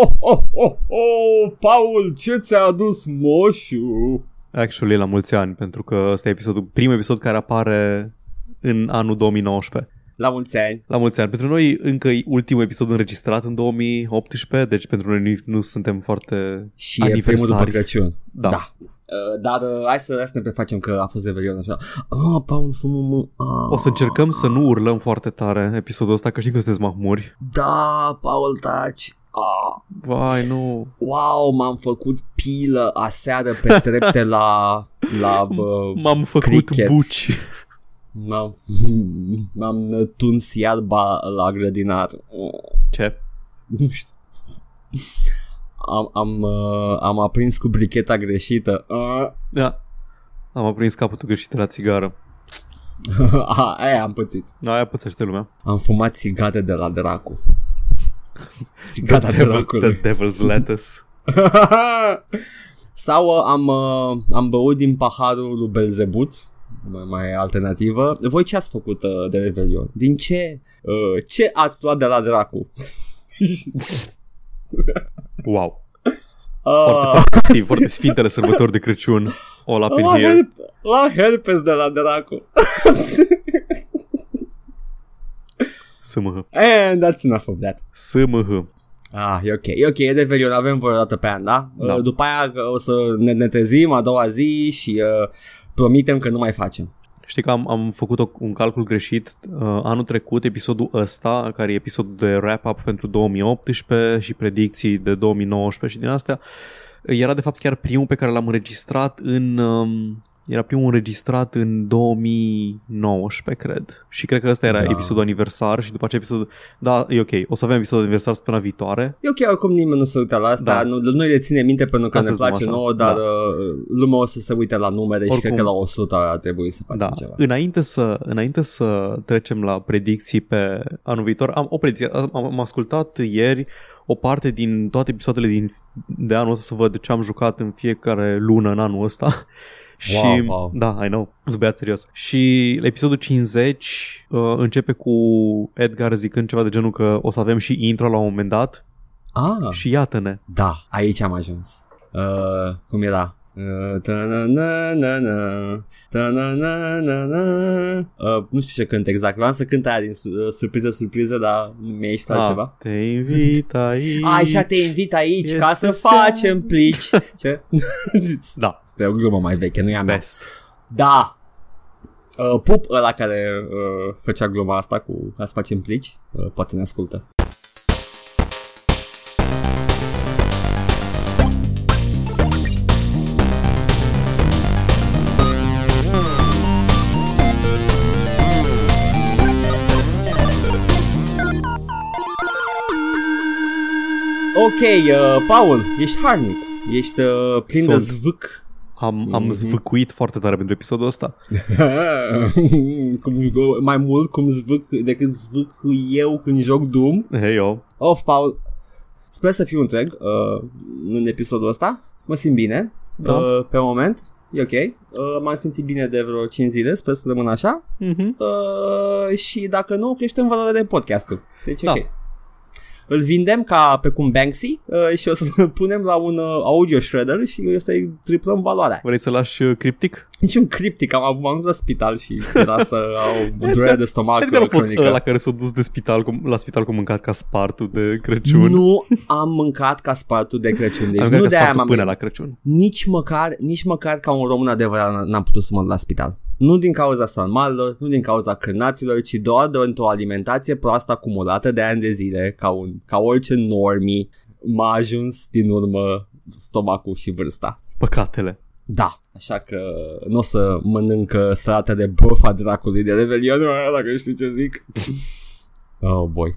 oh, oh, oh, oh, Paul, ce ți-a adus moșu? Actually, la mulți ani, pentru că ăsta e episodul, primul episod care apare în anul 2019. La mulți ani. La mulți ani. Pentru noi încă e ultimul episod înregistrat în 2018, deci pentru noi nu, nu suntem foarte Și e primul după aniversari. Crăciun. Da. da. Uh, dar uh, hai, să, hai să ne prefacem că a fost Revelion așa. Ah, Paul, fumă, mă. Ah. O să încercăm să nu urlăm foarte tare episodul ăsta, că știm că sunteți mahmuri. Da, Paul, taci. Ah. Vai, nu. Wow, m-am făcut pilă aseară pe trepte la, la bă, M-am făcut cricket. buci. m-am, m-am tuns iarba la grădinar. Ce? Nu știu. Am, am, uh, am aprins cu bricheta greșită. Uh. Da. Am aprins capătul greșit la țigară. Aha, aia am pățit. Aia pățește lumea. Am fumat țigare de la dracu. The, Țigara devil, dracului. the devil's lettuce. Sau uh, am, uh, am băut din paharul lui Belzebut mai, mai alternativă. Voi ce ați făcut uh, de Revelion? Din ce? Uh, ce ați luat de la dracu? Wow. Uh, Foarte, foarte, stiv, foarte sfintele sărbători de Crăciun. All up in la, here. herp- la herpes de la dracu. SMH. And that's enough of that. SMH. Ah, e ok, e ok, e de Revelion, avem vreo dată pe an, da? Da. Uh, după aia uh, o să ne, ne trezim a doua zi și uh, promitem că nu mai facem. Știi că am, am făcut o, un calcul greșit uh, anul trecut, episodul ăsta, care e episodul de wrap-up pentru 2018 și predicții de 2019 și din astea, era de fapt chiar primul pe care l-am înregistrat în... Um, era primul înregistrat în 2019, cred. Și cred că ăsta era Da. episodul aniversar și după aceea episodul... Da, e ok. O să avem episodul aniversar săptămâna viitoare. E ok, oricum nimeni nu se uită la asta, Da. nu, noi le ținem minte pentru că Astăzi ne place luăm așa. nouă, dar Da. uh, lumea o să se uite la numere și Oricum. cred că la 100 ar trebui să facem Da, ceva. înainte să, înainte să trecem la predicții pe anul viitor, am o predicție, am, am ascultat ieri o parte din toate episoadele din, de anul ăsta să văd ce am jucat în fiecare lună în anul ăsta. Și, Wow, wow. da, I know, sunt băiat serios. Și la episodul 50 uh, începe cu Edgar zicând ceva de genul că o să avem și intro la un moment dat Ah, și iată-ne. da, aici am ajuns. Uh, cum era? Uh, ta-na-na-na-na, ta-na-na-na-na. Uh, nu știu ce cânt exact, vreau să cânt aia din su- uh, surpriză, surpriză, dar mi-e ieșit altceva. Ah, te invit aici. Așa te invit aici ca Este să facem plici. Ce? Da, Asta e o glumă mai veche, nu e a mea. best. Da. Uh, pup ăla care uh, făcea gluma asta cu a să facem plici, uh, poate ne ascultă. Ok, uh, Paul, ești harnic, ești uh, plin de Sunt. zvâc. Am, am Mhm. zvâcuit foarte tare pentru episodul ăsta. cum, mai mult cum zvâc decât zvâc eu când joc Doom. Hei, eu. Of, Paul, sper să fiu întreg uh, în episodul ăsta. Mă simt bine Da. uh, pe moment. E ok. Uh, m-am simțit bine de vreo 5 zile, sper să rămân așa. Mm-hmm. Uh, și dacă nu, creștem valoarea de podcastul. Deci Da. ok. Îl vindem ca pe cum Banksy uh, și o să punem la un uh, audio shredder și o să-i triplăm valoarea. Vrei să lași uh, criptic? Nici un criptic, am, am ajuns la spital și era să au durere de stomac Edgar a fost cronică. ăla care s-a dus de spital, cu, la spital cu mâncat ca spartul de Crăciun. Nu am mâncat ca spartul de Crăciun, deci Am nu mâncat de ca aia spartul m-am până la Crăciun. nici măcar, nici măcar ca un român adevărat n-am putut să mă duc la spital. Nu din cauza salmalilor, nu din cauza cârnaților, ci doar de o alimentație proastă acumulată de ani de zile, ca, un, ca orice normii, m-a ajuns din urmă stomacul și vârsta. Păcatele. Da, așa că nu o să mănânc uh, sărata de bofa dracului de Revelion, dacă știi ce zic. oh boy.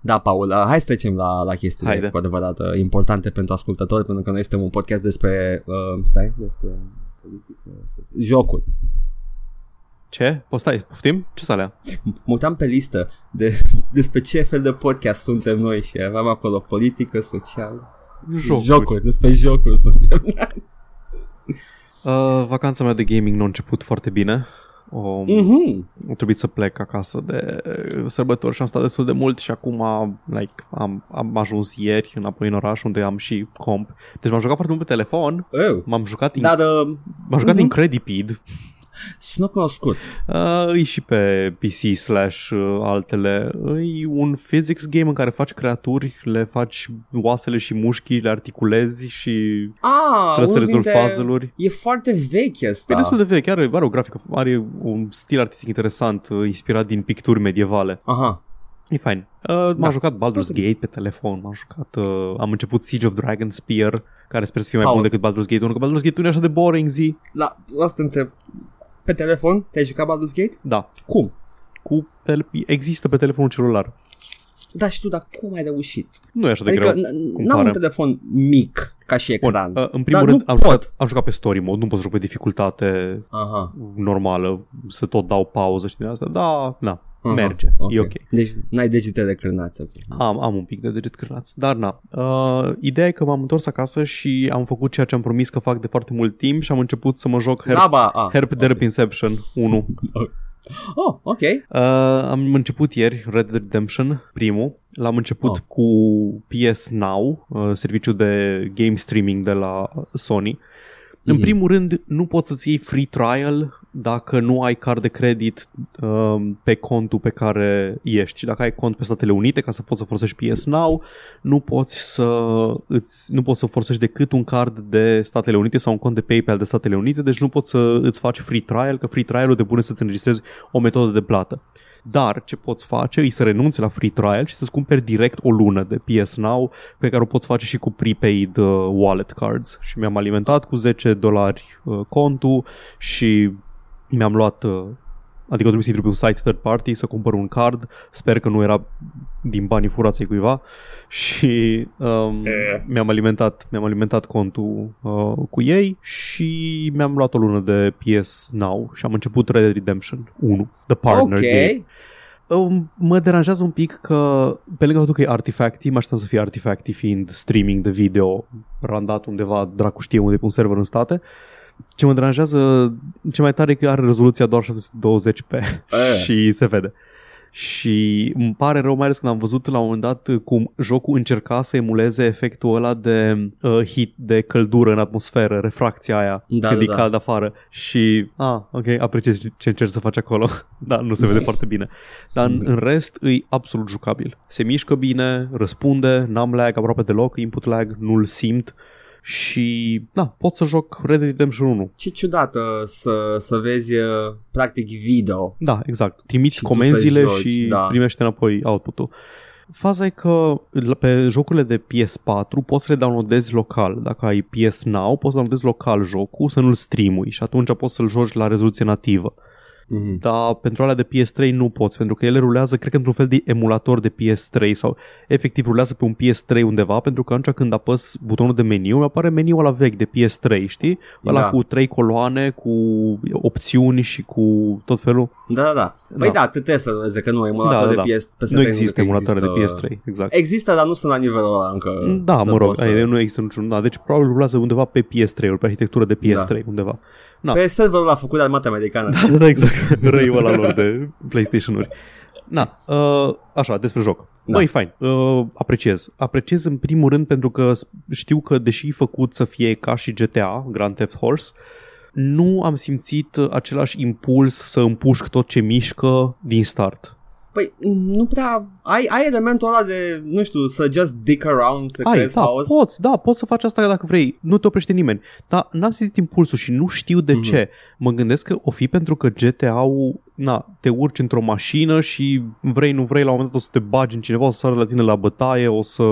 Da, Paul, uh, hai să trecem la, la chestiile Haide. cu adevărat uh, importante pentru ascultători, pentru că noi suntem un podcast despre, uh, stai, despre politică, jocuri. Ce? O stai, poftim? Ce alea? Mă uitam pe listă de, despre ce fel de podcast suntem noi și aveam acolo politică, social, Jocuri. jocuri despre jocuri suntem. Uh, vacanța mea de gaming nu a început foarte bine. Um, Mhm. a trebuit să plec acasă de uh, sărbători și am stat destul de mult și acum like, am, am ajuns ieri înapoi în oraș unde am și comp. Deci m-am jucat foarte mult pe telefon, Oh. m-am jucat, in, Dar uh, m-am jucat mhm. Incredipede, sunt cunoscut. uh, e și pe PC slash uh, altele. E un physics game în care faci creaturi, le faci oasele și mușchii, le articulezi și Ah, trebuie să unul rezolvi dintre- puzzle-uri. E foarte vechi E asta. destul de vechi, are, are o grafică, are un stil artistic interesant, uh, inspirat din picturi medievale. Aha. E fain. Uh, m-am Da. jucat Baldur's Poate- Gate pe telefon, m-am jucat, uh, am început Siege of Dragonspear, care sper să fie mai Paul. bun decât Baldur's Gate 1, că Baldur's Gate 1 e așa de boring zi. La, la asta întreb. Pe telefon? Te-ai jucat Baldur's Gate? Da, Cum? cu tele- există pe telefonul celular. Da, știu, dar cum ai reușit? Nu e așa de Adică greu. n- cum n-am un pare. telefon mic ca și Bun, ecran. uh, în primul Dar rând nu am pot. jucat, am jucat pe story mode, nu pot să joc pe dificultate Aha. normală, să tot dau pauză și din asta, da, na, aha. merge, e ok. Deci n-ai degetele cârnați, ok. Am, am un pic de deget cârnați, dar na. Uh, ideea e că m-am întors acasă și am făcut ceea ce am promis că fac de foarte mult timp și am început să mă joc Herp, Laba, ah. Herp Derp Inception 1. Oh, ok. Uh, am început ieri Red Dead Redemption, primul. L-am început Oh. cu PS Now, uh, serviciul de game streaming de la Sony. În Mhm. primul rând, nu poți să-ți iei free trial dacă nu ai card de credit uh, pe contul pe care ești. Dacă ai cont pe Statele Unite ca să poți să folosești PS Now, nu poți să îți, nu poți să folosești decât un card de Statele Unite sau un cont de PayPal de Statele Unite, deci nu poți să îți faci free trial, că free trial-ul te pune să-ți înregistrezi o metodă de plată. Dar ce poți face e să renunți la free trial și să-ți cumperi direct o lună de PS Now pe care o poți face și cu prepaid uh, wallet cards. Și mi-am alimentat cu 10 dolari uh, contul și mi-am luat uh, Adică trebuie să intru pe un site third party să cumpăr un card. Sper că nu era din banii furați ai cuiva. Și um, mi-am, alimentat, mi-am alimentat contul uh, cu ei și mi-am luat o lună de PS Now și am început Red Dead Redemption 1, The Partner ok. Game. Um, mă deranjează un pic că pe lângă faptul că e artifacti, mă așteptam să fie artifacti fiind streaming de video randat undeva, dracu știe unde, pe un server în state. Ce mă deranjează ce mai tare e că are rezoluția doar 720p Eh. și se vede. Și îmi pare rău, mai ales când am văzut la un moment dat cum jocul încerca să emuleze efectul ăla de uh, hit, de căldură în atmosferă, refracția aia, Da, când da, e da. cald afară. Și, ah, ok, apreciez ce încerci să faci acolo. da, nu se vede foarte bine. Dar în, în rest e absolut jucabil. Se mișcă bine, răspunde, n-am lag aproape deloc, input lag, nu-l simt. Și, da, pot să joc Red Dead Redemption 1. Ce ciudată să, să vezi uh, practic video. Da, exact. Trimiți Și tu comenzile să joci, și da. primești înapoi output-ul. Faza e că la- pe jocurile de PS4 poți să le downloadezi local. Dacă ai PS Now, poți să downloadezi local jocul, să nu-l streamui și atunci poți să-l joci la rezoluție nativă. Mhm. Dar pentru alea de PS3 nu poți, pentru că ele rulează, cred că într-un fel de emulator de PS3 sau efectiv rulează pe un PS3 undeva, pentru că atunci când apăs butonul de meniu, mi apare meniul ăla vechi de PS3, știi? Ăla Da. cu trei coloane, cu opțiuni și cu tot felul. Da, da, da. Păi Da. da, trebuie să vezi că nu emulator Da, da, de da. PS pe Nu PS3 există emulatoare de există- PS3, exact. Există, dar nu sunt la nivelul ăla încă. Da, să mă rog, poți să... nu există niciun, da, deci probabil rulează undeva pe PS3-uri, pe arhitectură de PS3 undeva. Da. Pe serverul a făcut de armata americană. Da, da, da, exact, răiul ăla lor de PlayStation-uri. Na, uh, așa, despre joc. Da. Da. Băi, fain, uh, apreciez. Apreciez în primul rând pentru că s- știu că deși e făcut să fie ca și GTA, Grand Theft Horse, nu am simțit același impuls să împușc tot ce mișcă din start. Păi nu prea... Ai, ai elementul ăla de, nu știu, să just dick around, să Ai, crezi da, haos. poți, da, poți să faci asta dacă vrei. Nu te oprește nimeni. Dar n-am simțit impulsul și nu știu de Mhm. ce. Mă gândesc că o fi pentru că GTA-ul, na, te urci într-o mașină și vrei, nu vrei, la un moment dat o să te bagi în cineva, o să sară la tine la bătaie, o să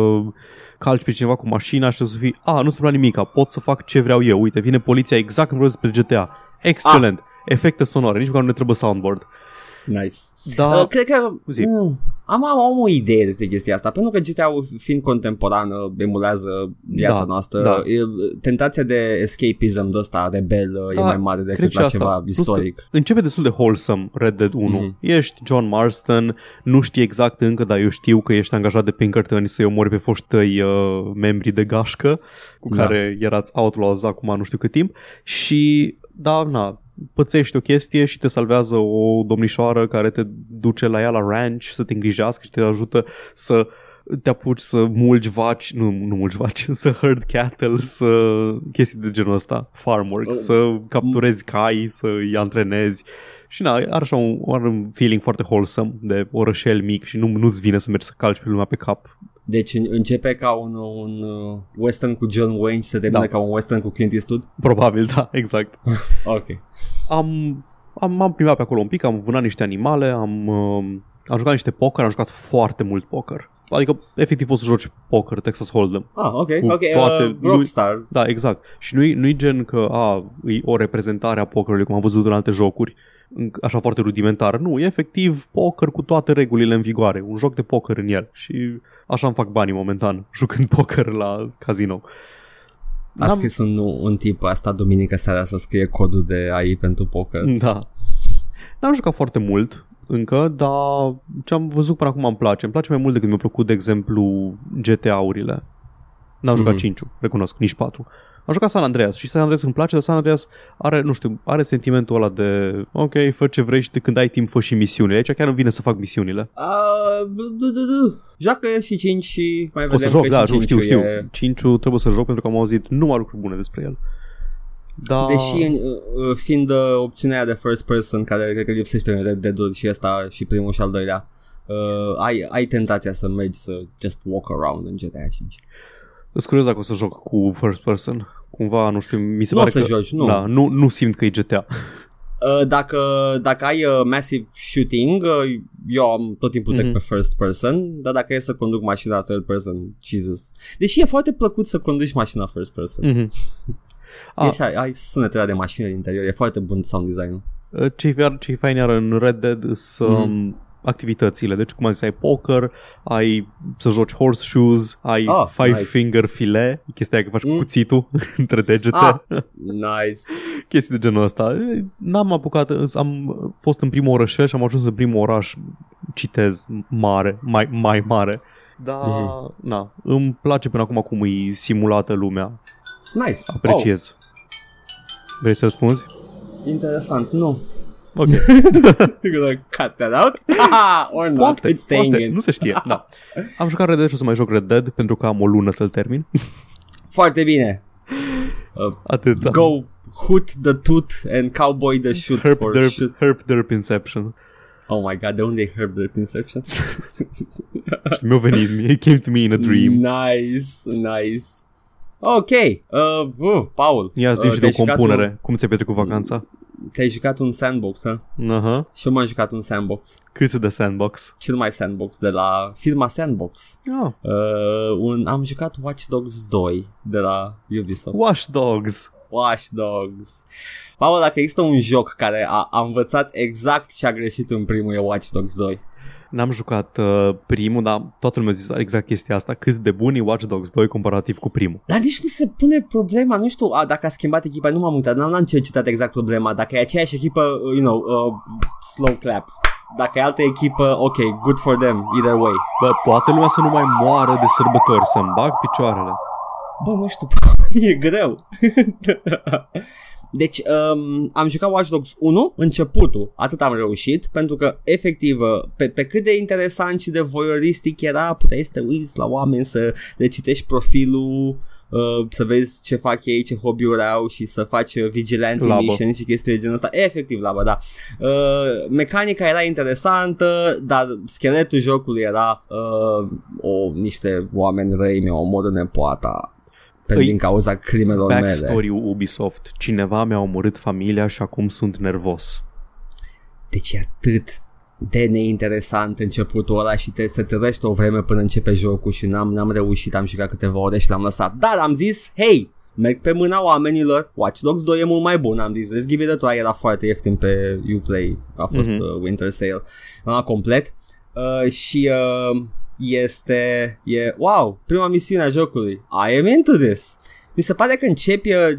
calci pe cineva cu mașina și o să fii, a, nu se întâmplă nimica, pot să fac ce vreau eu. Uite, vine poliția exact când vreau despre GTA. Excelent. Efecte sonore, nici măcar nu ne trebuie soundboard. Nice. Da, Uh, cred că zi. nu, am, am, am o idee despre chestia asta, pentru că GTA-ul fiind contemporană emulează viața Da, noastră. da. E, tentația de escapism de ăsta rebel uh, Da, e mai mare cred decât și la asta. ceva Plus că istoric. Începe destul de wholesome Red Dead 1. Mhm. Ești John Marston, nu știi exact încă, dar eu știu că ești angajat de Pinkerton să-i omori pe foști tăi uh, membri de gașcă cu Da. care erați outlaws acum nu știu cât timp și da, na, pățești o chestie și te salvează o domnișoară care te duce la ea la ranch să te îngrijească și te ajută să te apuci să mulgi vaci, nu, nu mulgi vaci, să herd cattle, să chestii de genul ăsta, farm work, Oh. să capturezi cai, să îi antrenezi. Și na, are așa un, are un feeling foarte wholesome de orășel mic și nu, nu-ți vine să mergi să calci pe lumea pe cap. Deci în- începe ca un, un uh, western cu John Wayne și se termină Da. ca un western cu Clint Eastwood? Probabil, da, exact. Ok. Am, am, m-am primat pe acolo un pic, am vânat niște animale, am, uh, am jucat niște poker, am jucat foarte mult poker. Adică, efectiv, poți să joci poker, Texas Hold'em. Ah, ok, Cu ok. toate- Uh, Rockstar. Da, exact. Și nu-i, nu-i gen că a, e o reprezentare a pokerului, cum am văzut în alte jocuri, în- așa foarte rudimentară. Nu, e efectiv poker cu toate regulile în vigoare. Un joc de poker în el. Și așa îmi fac banii momentan, jucând poker la casino. A N-am- scris un, un tip asta duminică seara să scrie codul de AI pentru poker. Da. N-am jucat foarte mult încă, dar ce am văzut până acum îmi place. Îmi place mai mult decât mi-a plăcut, de exemplu, GTA-urile. N-am jucat Mhm. 5 recunosc, nici 4. Am jucat San Andreas și San Andreas îmi place, dar San Andreas are, nu știu, are sentimentul ăla de ok, fă ce vrei și de când ai timp fă și misiunile. Aici chiar îmi vine să fac misiunile. Uh, du- du- du. Joacă și 5 și mai O vedem să joc, că da, și știu, știu, 5-ul știu. e- 5 trebuie să joc pentru că am auzit numai lucruri bune despre el. Da. Deși uh, uh, fiind uh, opțiunea aia de first person care cred că lipsește în Red Dead și ăsta și primul și al doilea uh, ai, ai tentația să mergi să just walk around în GTA 5 Sunt curios dacă o să joc cu first person. Cumva, nu știu, mi se Nu o pare să că... joci, nu. Da, nu, nu simt că e GTA. Uh, dacă, dacă ai uh, massive shooting, uh, eu am tot timpul trec Mhm. pe first person, dar dacă e să conduc mașina third person, Jesus. Deși e foarte plăcut să conduci mașina first person. Mm-hmm. E așa, ai sunetele de mașină din interior, e foarte bun sound design Ce ce fain iar în Red Dead sunt Mhm. Um, activitățile. Deci, cum am zis, ai poker, ai să joci horseshoes, ai Ah, five nice. finger filet, chestia aia că faci Mm. cu cuțitul între degete, Ah, nice. chestii de genul ăsta. N-am apucat, am fost în primul orășel și am ajuns în primul oraș, citez, mare, mai, mai mare. Dar, Mhm. na, îmi place până acum cum e simulată lumea. Nice. Apreciez. Vrei să răspunzi? Oh, interesant. Nu. Ok. You're gonna cut that out? Or not. Poate, It's staying poate, in. nu se știe. Da. Am jucat Red Dead și o să mai joc Red Dead pentru că am o lună să-l termin. Foarte bine. Uh, Atât. da. Go hoot the tooth and cowboy the shoot Herp for Derp, shoot. Herp Derp Inception. Oh my god, de unde e Herb the Inception? Și mi-a venit, it came to me in a dream. Nice, nice. Ok, uh, uh, Paul. Ia zi uh, și de o te-ai jucat compunere. Cum ți-ai petrecut vacanța? Un, te-ai jucat un sandbox, ha? Aha. Și eu m-am jucat un sandbox. Cât de sandbox? Cel mai sandbox de la firma Sandbox. Ah, Uh, un, am jucat Watch Dogs 2 de la Ubisoft. Watch Dogs. Watch Dogs. Paul, dacă există un joc care a, a învățat exact ce a greșit în primul e Watch Dogs 2. N-am jucat uh, primul, dar toată lumea a zis exact chestia asta. Cât de bun e Watch Dogs 2 comparativ cu primul. Dar nici nu se pune problema, nu știu a, dacă a schimbat echipa, nu m-am uitat, n-am, n-am cercetat exact problema, dacă e aceeași echipă, uh, you know, uh, slow clap. Dacă e altă echipă, ok, good for them, either way. Bă, poate lumea să nu mai moară de sărbători, să-mi bag picioarele. Bă, nu știu, e greu. Deci um, am jucat Watch Dogs 1, începutul, atât am reușit, pentru că efectiv, pe, pe cât de interesant și de voyeuristic era, puteai să te uiți la oameni, să le citești profilul, uh, să vezi ce fac ei, ce hobby-uri au și să faci uh, vigilante Labă. missions și chestii de genul ăsta. Efectiv, labă, da. Uh, mecanica era interesantă, dar scheletul jocului era uh, o, niște oameni răi mi-au omorât nepoata pe, Îi- din cauza crimelor mele. Backstory-ul Ubisoft. Cineva mi-a omorât familia și acum sunt nervos. Deci e atât de neinteresant începutul ăla și te, se trăiește o vreme până începe jocul și n-am, n-am reușit, am jucat câteva ore și l-am lăsat. Dar am zis, hei, merg pe mâna oamenilor, Watch Dogs 2 e mult mai bun, am zis, let's give it a try, era foarte ieftin pe Uplay, a fost Mhm. uh, Winter Sale, la complet uh, și uh, este, e, wow, prima misiune a jocului, I am into this. Mi se pare că începi uh,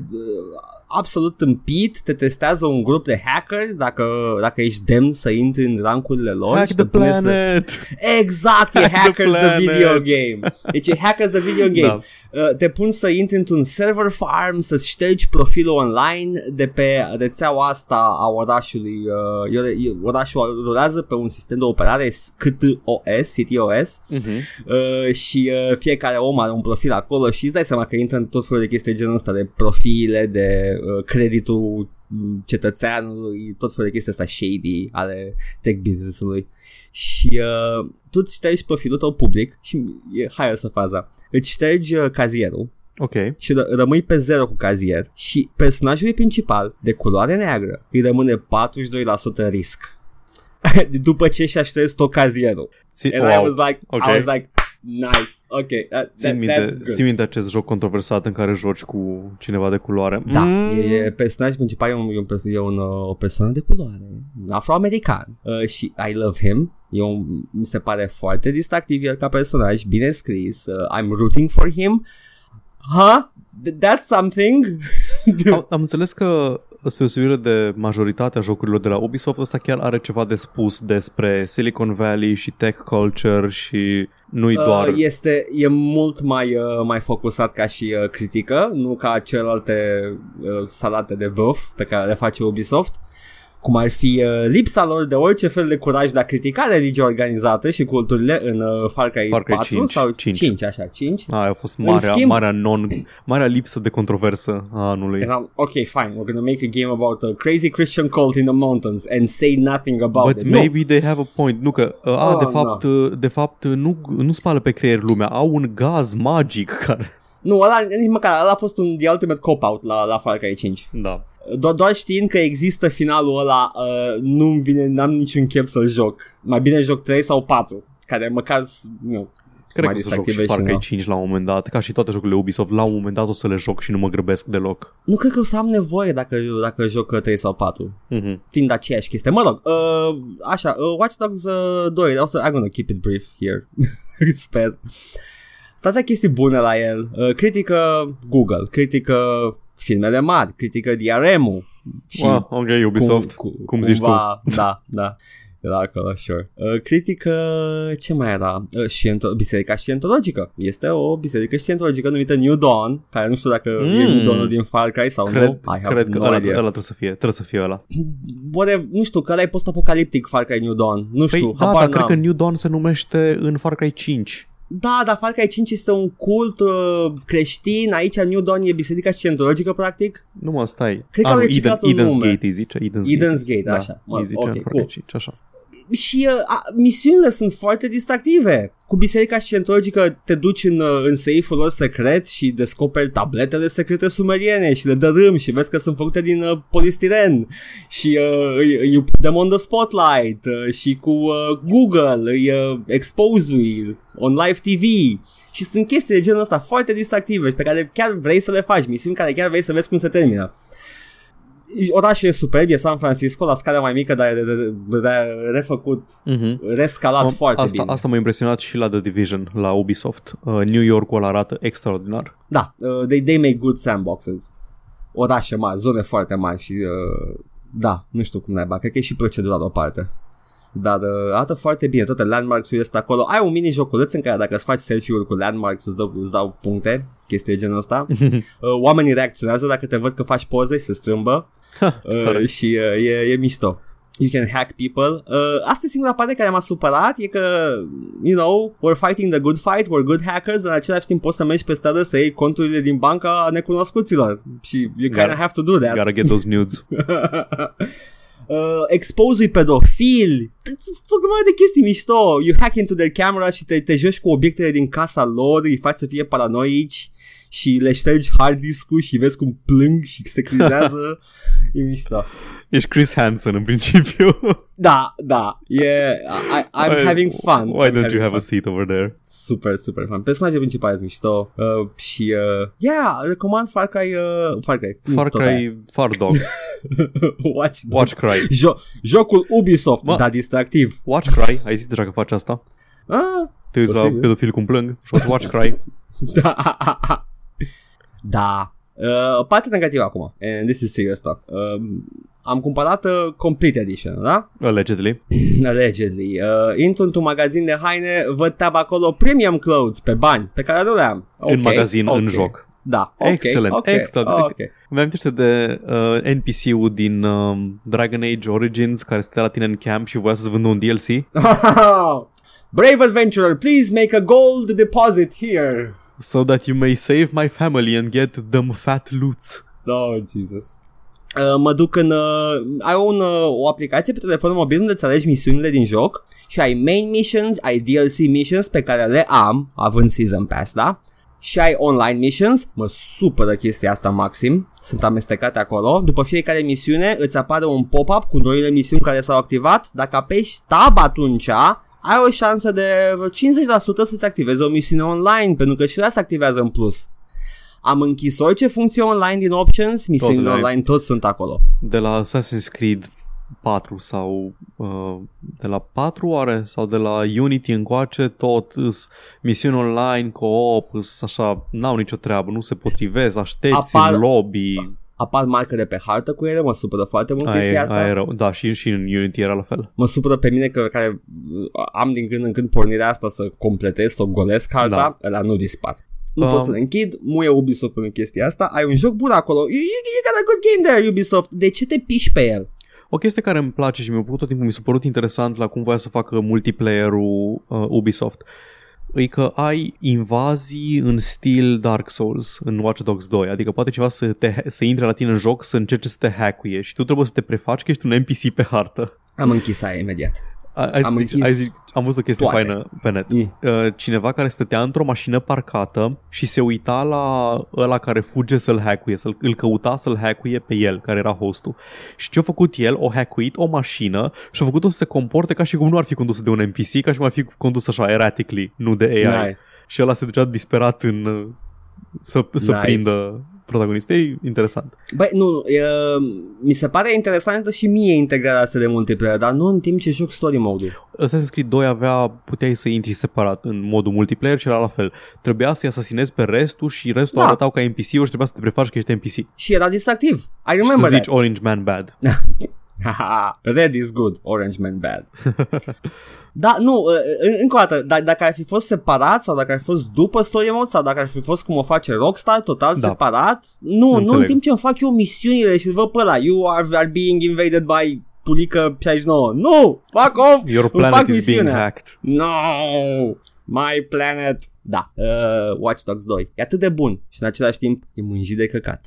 absolut tâmpit, te testează un grup de hackers dacă, dacă ești demn să intri în rancurile lor. Hack și the te pune planet! Să... Exact, e Hack the Hackers the, planet. video game. Deci e Hackers the video game. Da. Uh, te pun să intri într-un server farm, să ștergi profilul online de pe rețeaua asta a orașului. Uh, e- e- orașul rulează pe un sistem de operare CTOS, CTOS Mhm. uh, și uh, fiecare om are un profil acolo și îți dai seama că intră în tot felul de chestii de genul ăsta de profile, de uh, creditul mm, cetățeanului, tot felul de chestii astea shady ale tech business-ului și uh, tu îți ștergi profilul tău public și e hai să faza. Îți ștergi uh, cazierul Ok. și ră- rămâi pe zero cu cazier și personajul principal de culoare neagră îi rămâne 42% risc. După ce și-a șters tot cazierul. Ți- And I was like, Ok. I was like, nice, ok, that, Țin that, minte, that's good. țin minte acest joc controversat în care joci cu cineva de culoare. Da, Mm. e, personajul principal e, un, e, un, perso- e un, uh, o persoană de culoare, afroamerican uh, și I love him. E un, mi se pare foarte distractiv el ca personaj, bine scris, uh, I'm rooting for him. Huh? Th- That's something? Am, am înțeles că spre osebire de majoritatea jocurilor de la Ubisoft, ăsta chiar are ceva de spus despre Silicon Valley și tech culture și nu-i doar... Uh, este, e mult mai, uh, mai focusat ca și uh, critică, nu ca celelalte uh, salate de băf pe care le face Ubisoft, cum ar fi uh, lipsa lor de orice fel de curaj de a critica religia organizată și culturile în uh, Far Cry, Far Cry 4 5, sau 5. 5, așa, 5. Aia a fost marea, schimb- marea, non, marea lipsă de controversă a anului. Eram, ok, fine, we're gonna make a game about a crazy Christian cult in the mountains and say nothing about But it. maybe they have a point. Nu că, uh, a, Oh, de fapt, uh, de fapt nu, nu spală pe creier lumea. Au un gaz magic care... Nu, ăla, nici măcar, ăla a fost un The Ultimate Cop-Out la, la Far Cry 5. Da. Do- doar știind că există finalul ăla, uh, nu-mi vine, n-am niciun chef să-l joc. Mai bine joc 3 sau 4, care măcar, s- nu, Cred mai că o să joc și distractive Far Cry nu. 5 la un moment dat, ca și toate jocurile Ubisoft, la un moment dat o să le joc și nu mă grăbesc deloc. Nu cred că o să am nevoie dacă, dacă joc 3 sau 4, Mm-hmm. fiind aceeași chestie. Mă rog, uh, așa, uh, Watch Dogs uh, 2, o să, I'm gonna keep it brief here, sper. State chestii bune la el, uh, critică Google, critică filmele mari, critică DRM-ul. Și Ah, ok, Ubisoft. Cum, Cum, cum zici cumva, Da, da. Era acolo, sure. Uh, critică, ce mai era? Uh, sciento- biserica Scientologică. Este o biserică Scientologică numită New Dawn, care nu știu dacă mm. e Mm. New Dawn din Far Cry sau Cred, nu. I have cred că no ăla, idea. ăla trebuie să fie, trebuie să fie ăla. Oare, nu știu, că ăla e post-apocaliptic Far Cry New Dawn. Nu știu, Păi, da, habar dar cred n-am. că New Dawn se numește în Far Cry 5. Da, dar Far Cry 5 este un cult uh, creștin, aici New Dawn e biserica Scientologică, practic. Nu mă, stai. Cred că Ah, au nu, reciclat Eden, un Eden's nume. Gate îi zice. Eden's, Eden's Gate, da, așa. Mă, îi zice ok, în Far Cry cool. 5, așa. Și uh, a, misiunile sunt foarte distractive. Cu biserica scientologică te duci în, uh, în safe-ul lor secret și descoperi tabletele secrete sumeriene și le dărâm și vezi că sunt făcute din uh, polistiren și uh, îi, îi putem on the spotlight uh, și cu uh, Google îi uh, expose on live TV și sunt chestii de genul ăsta foarte distractive pe care chiar vrei să le faci, misiuni care chiar vrei să vezi cum se termină. Orașul e superb, e San Francisco la scară mai mică, dar e de, de, de, de refăcut Mm-hmm. rescalat foarte asta, bine. asta m-a impresionat și la The Division, la Ubisoft. Uh, New York-ul arată extraordinar. Da, uh, they, they make good sandboxes. Orașe mari, zone foarte mari și uh, da, nu știu cum naiba, cred că e și procedura deoparte. Dar uh, arată foarte bine, toate landmarks-urile sunt acolo. Ai un mini joculeț în care dacă îți faci selfie-uri cu landmarks îți dau, îți dau puncte, chestii de genul ăsta. uh, oamenii reacționează dacă te văd că faci poze și se strâmbă Ce tare. uh, și uh, e, e mișto. You can hack people. Uh, asta e singura parte care m-a supărat, e că, you know, we're fighting the good fight, we're good hackers, dar în același timp poți să mergi pe stradă să iei conturile din banca necunoscuților și you kind of Gotta- have to do that. Gotta get those nudes. uh, expose pedofili. Sunt o grămadă de chestii mișto. You hack into their camera și te, te joci cu obiectele din casa lor Îi faci să fie paranoici Și le ștergi hard disk-ul Și vezi cum plâng și se crizează E mișto Ești Chris Hansen în principiu. Da, da e, I, I'm Why- having fun Why I'm don't having you have fun. a seat over there? Super, super fun Personajul principal e mișto uh, Și, uh, yeah, recomand Far Cry uh, Far Cry Far Tot aia. Cry, Far Dogs, Watch, Watch Dogs. Cry. Jo- Jocul Ubisoft, Mă. dar distractiv Watch Cry, ai zis deja că faci asta? ah, Te uiți la Posibil. pedofil cum plâng și Watch Cry. Da. Da. Uh, partea negativă acum, and this is serious talk. Uh, am cumpărat uh, Complete Edition, da? Allegedly. Allegedly. Uh, intru într-un magazin de haine, văd tab acolo Premium Clothes pe bani, pe care nu le am. în magazin, în joc. Da, okay, Excelent, okay, extraordinar. Okay. Îmi amintește de uh, NPC-ul din uh, Dragon Age Origins care stătea la tine în camp și voia să-ți vândă un DLC. Brave adventurer, please make a gold deposit here. So that you may save my family and get them fat loots. Oh, Jesus. Uh, mă duc în... Uh, ai un, uh, o aplicație pe telefonul mobil unde îți alegi misiunile din joc și ai main missions, ai DLC missions pe care le am, având Season Pass, da? Și ai online missions, mă supără chestia asta maxim, sunt amestecate acolo. După fiecare misiune îți apare un pop-up cu noile misiuni care s-au activat. Dacă apeși tab atunci, ai o șansă de 50% să-ți activezi o misiune online, pentru că și asta activează în plus. Am închis orice funcție online din options, misiunile Totul ai. online toți sunt acolo. De la Assassin's Creed 4 sau uh, de la 4 oare sau de la Unity încoace tot îs misiuni online, co-op, îs așa, n-au nicio treabă, nu se potrivesc, aștepți Apar- în lobby. Apar marcare pe hartă cu ele, mă supără foarte mult Aia, chestia e- asta. aia e rău. Da, și, și în Unity era la fel. Mă supără pe mine că care uh, am din când în când pornirea asta să completez, să o golesc harta, Da. ăla nu dispar. Nu Um, pot să le închid, muie Ubisoft pe chestia asta, ai un joc bun acolo, you, you, you got a good game there Ubisoft, de ce te piși pe el? O chestie care îmi place și mi-a plăcut tot timpul, mi s-a părut interesant la cum voia să facă multiplayer-ul uh, Ubisoft, e că ai invazii în stil Dark Souls în Watch Dogs 2, adică poate ceva să, te, să intre la tine în joc, să încerce să te hackuie și tu trebuie să te prefaci că ești un NPC pe hartă. Am închis aia imediat. Ai, ai Am zic, închis ai zic, am văzut o chestie toate. faină pe net. Mm. Uh, cineva care stătea într-o mașină parcată și se uita la ăla care fuge să-l hackuie, să-l îl căuta să-l hackuie pe el, care era hostul. Și ce a făcut el? O hackuit o mașină și a făcut-o să se comporte ca și cum nu ar fi condusă de un NPC, ca și cum ar fi condus așa erratically, nu de AI. Nice. Și ăla se ducea disperat în uh, să, să Nice. prindă protagonistul. E interesant. Băi, nu, nu, e, mi se pare interesantă și mie integrarea asta de multiplayer, dar nu în timp ce joc story mode-ul. Assassin's Creed 2 avea, puteai să intri separat în modul multiplayer și era la fel. Trebuia să-i asasinezi pe restul și restul Da. arătau ca NPC-uri și trebuia să te prefaci că ești NPC. Și era distractiv. I Și să remember zici that. Orange Man bad. Haha, Red is good, Orange Man bad. da, nu, în- încă o dată, d- dacă ar fi fost separat sau dacă ar fi fost după story mode sau dacă ar fi fost cum o face Rockstar, total Da. separat, nu, nu în Înțeleg. timp ce îmi fac eu misiunile și îl văd pe ăla, you are, are being invaded by Pulică 69. Nu, fuck off! Your Îmi planet fac is being misiunea. hacked. No, my planet. Da, uh, Watch Dogs 2. E atât de bun și în același timp e mânjit de căcat.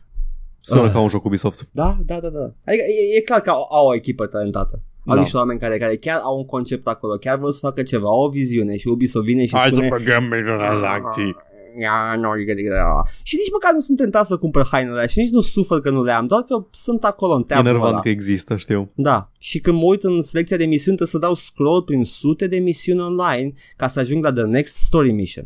Sună Ah. ca un joc Ubisoft. Da, da, da, da. Adică e, e clar că au, au o echipă talentată. Au Da. niște oameni care, care chiar au un concept acolo, chiar vor să facă ceva, au o viziune și Ubisoft vine și spune băgăm microtransacții. "Ia, nu, adică, adică, da." Și nici măcar nu sunt tentat să cumpăr hainele alea și nici nu sufăr că nu le am, doar că sunt acolo în E teamul nervant ăla. că există, știu. Da, și când mă uit în selecția de misiuni trebuie să dau scroll prin sute de misiuni online ca să ajung la the next story mission.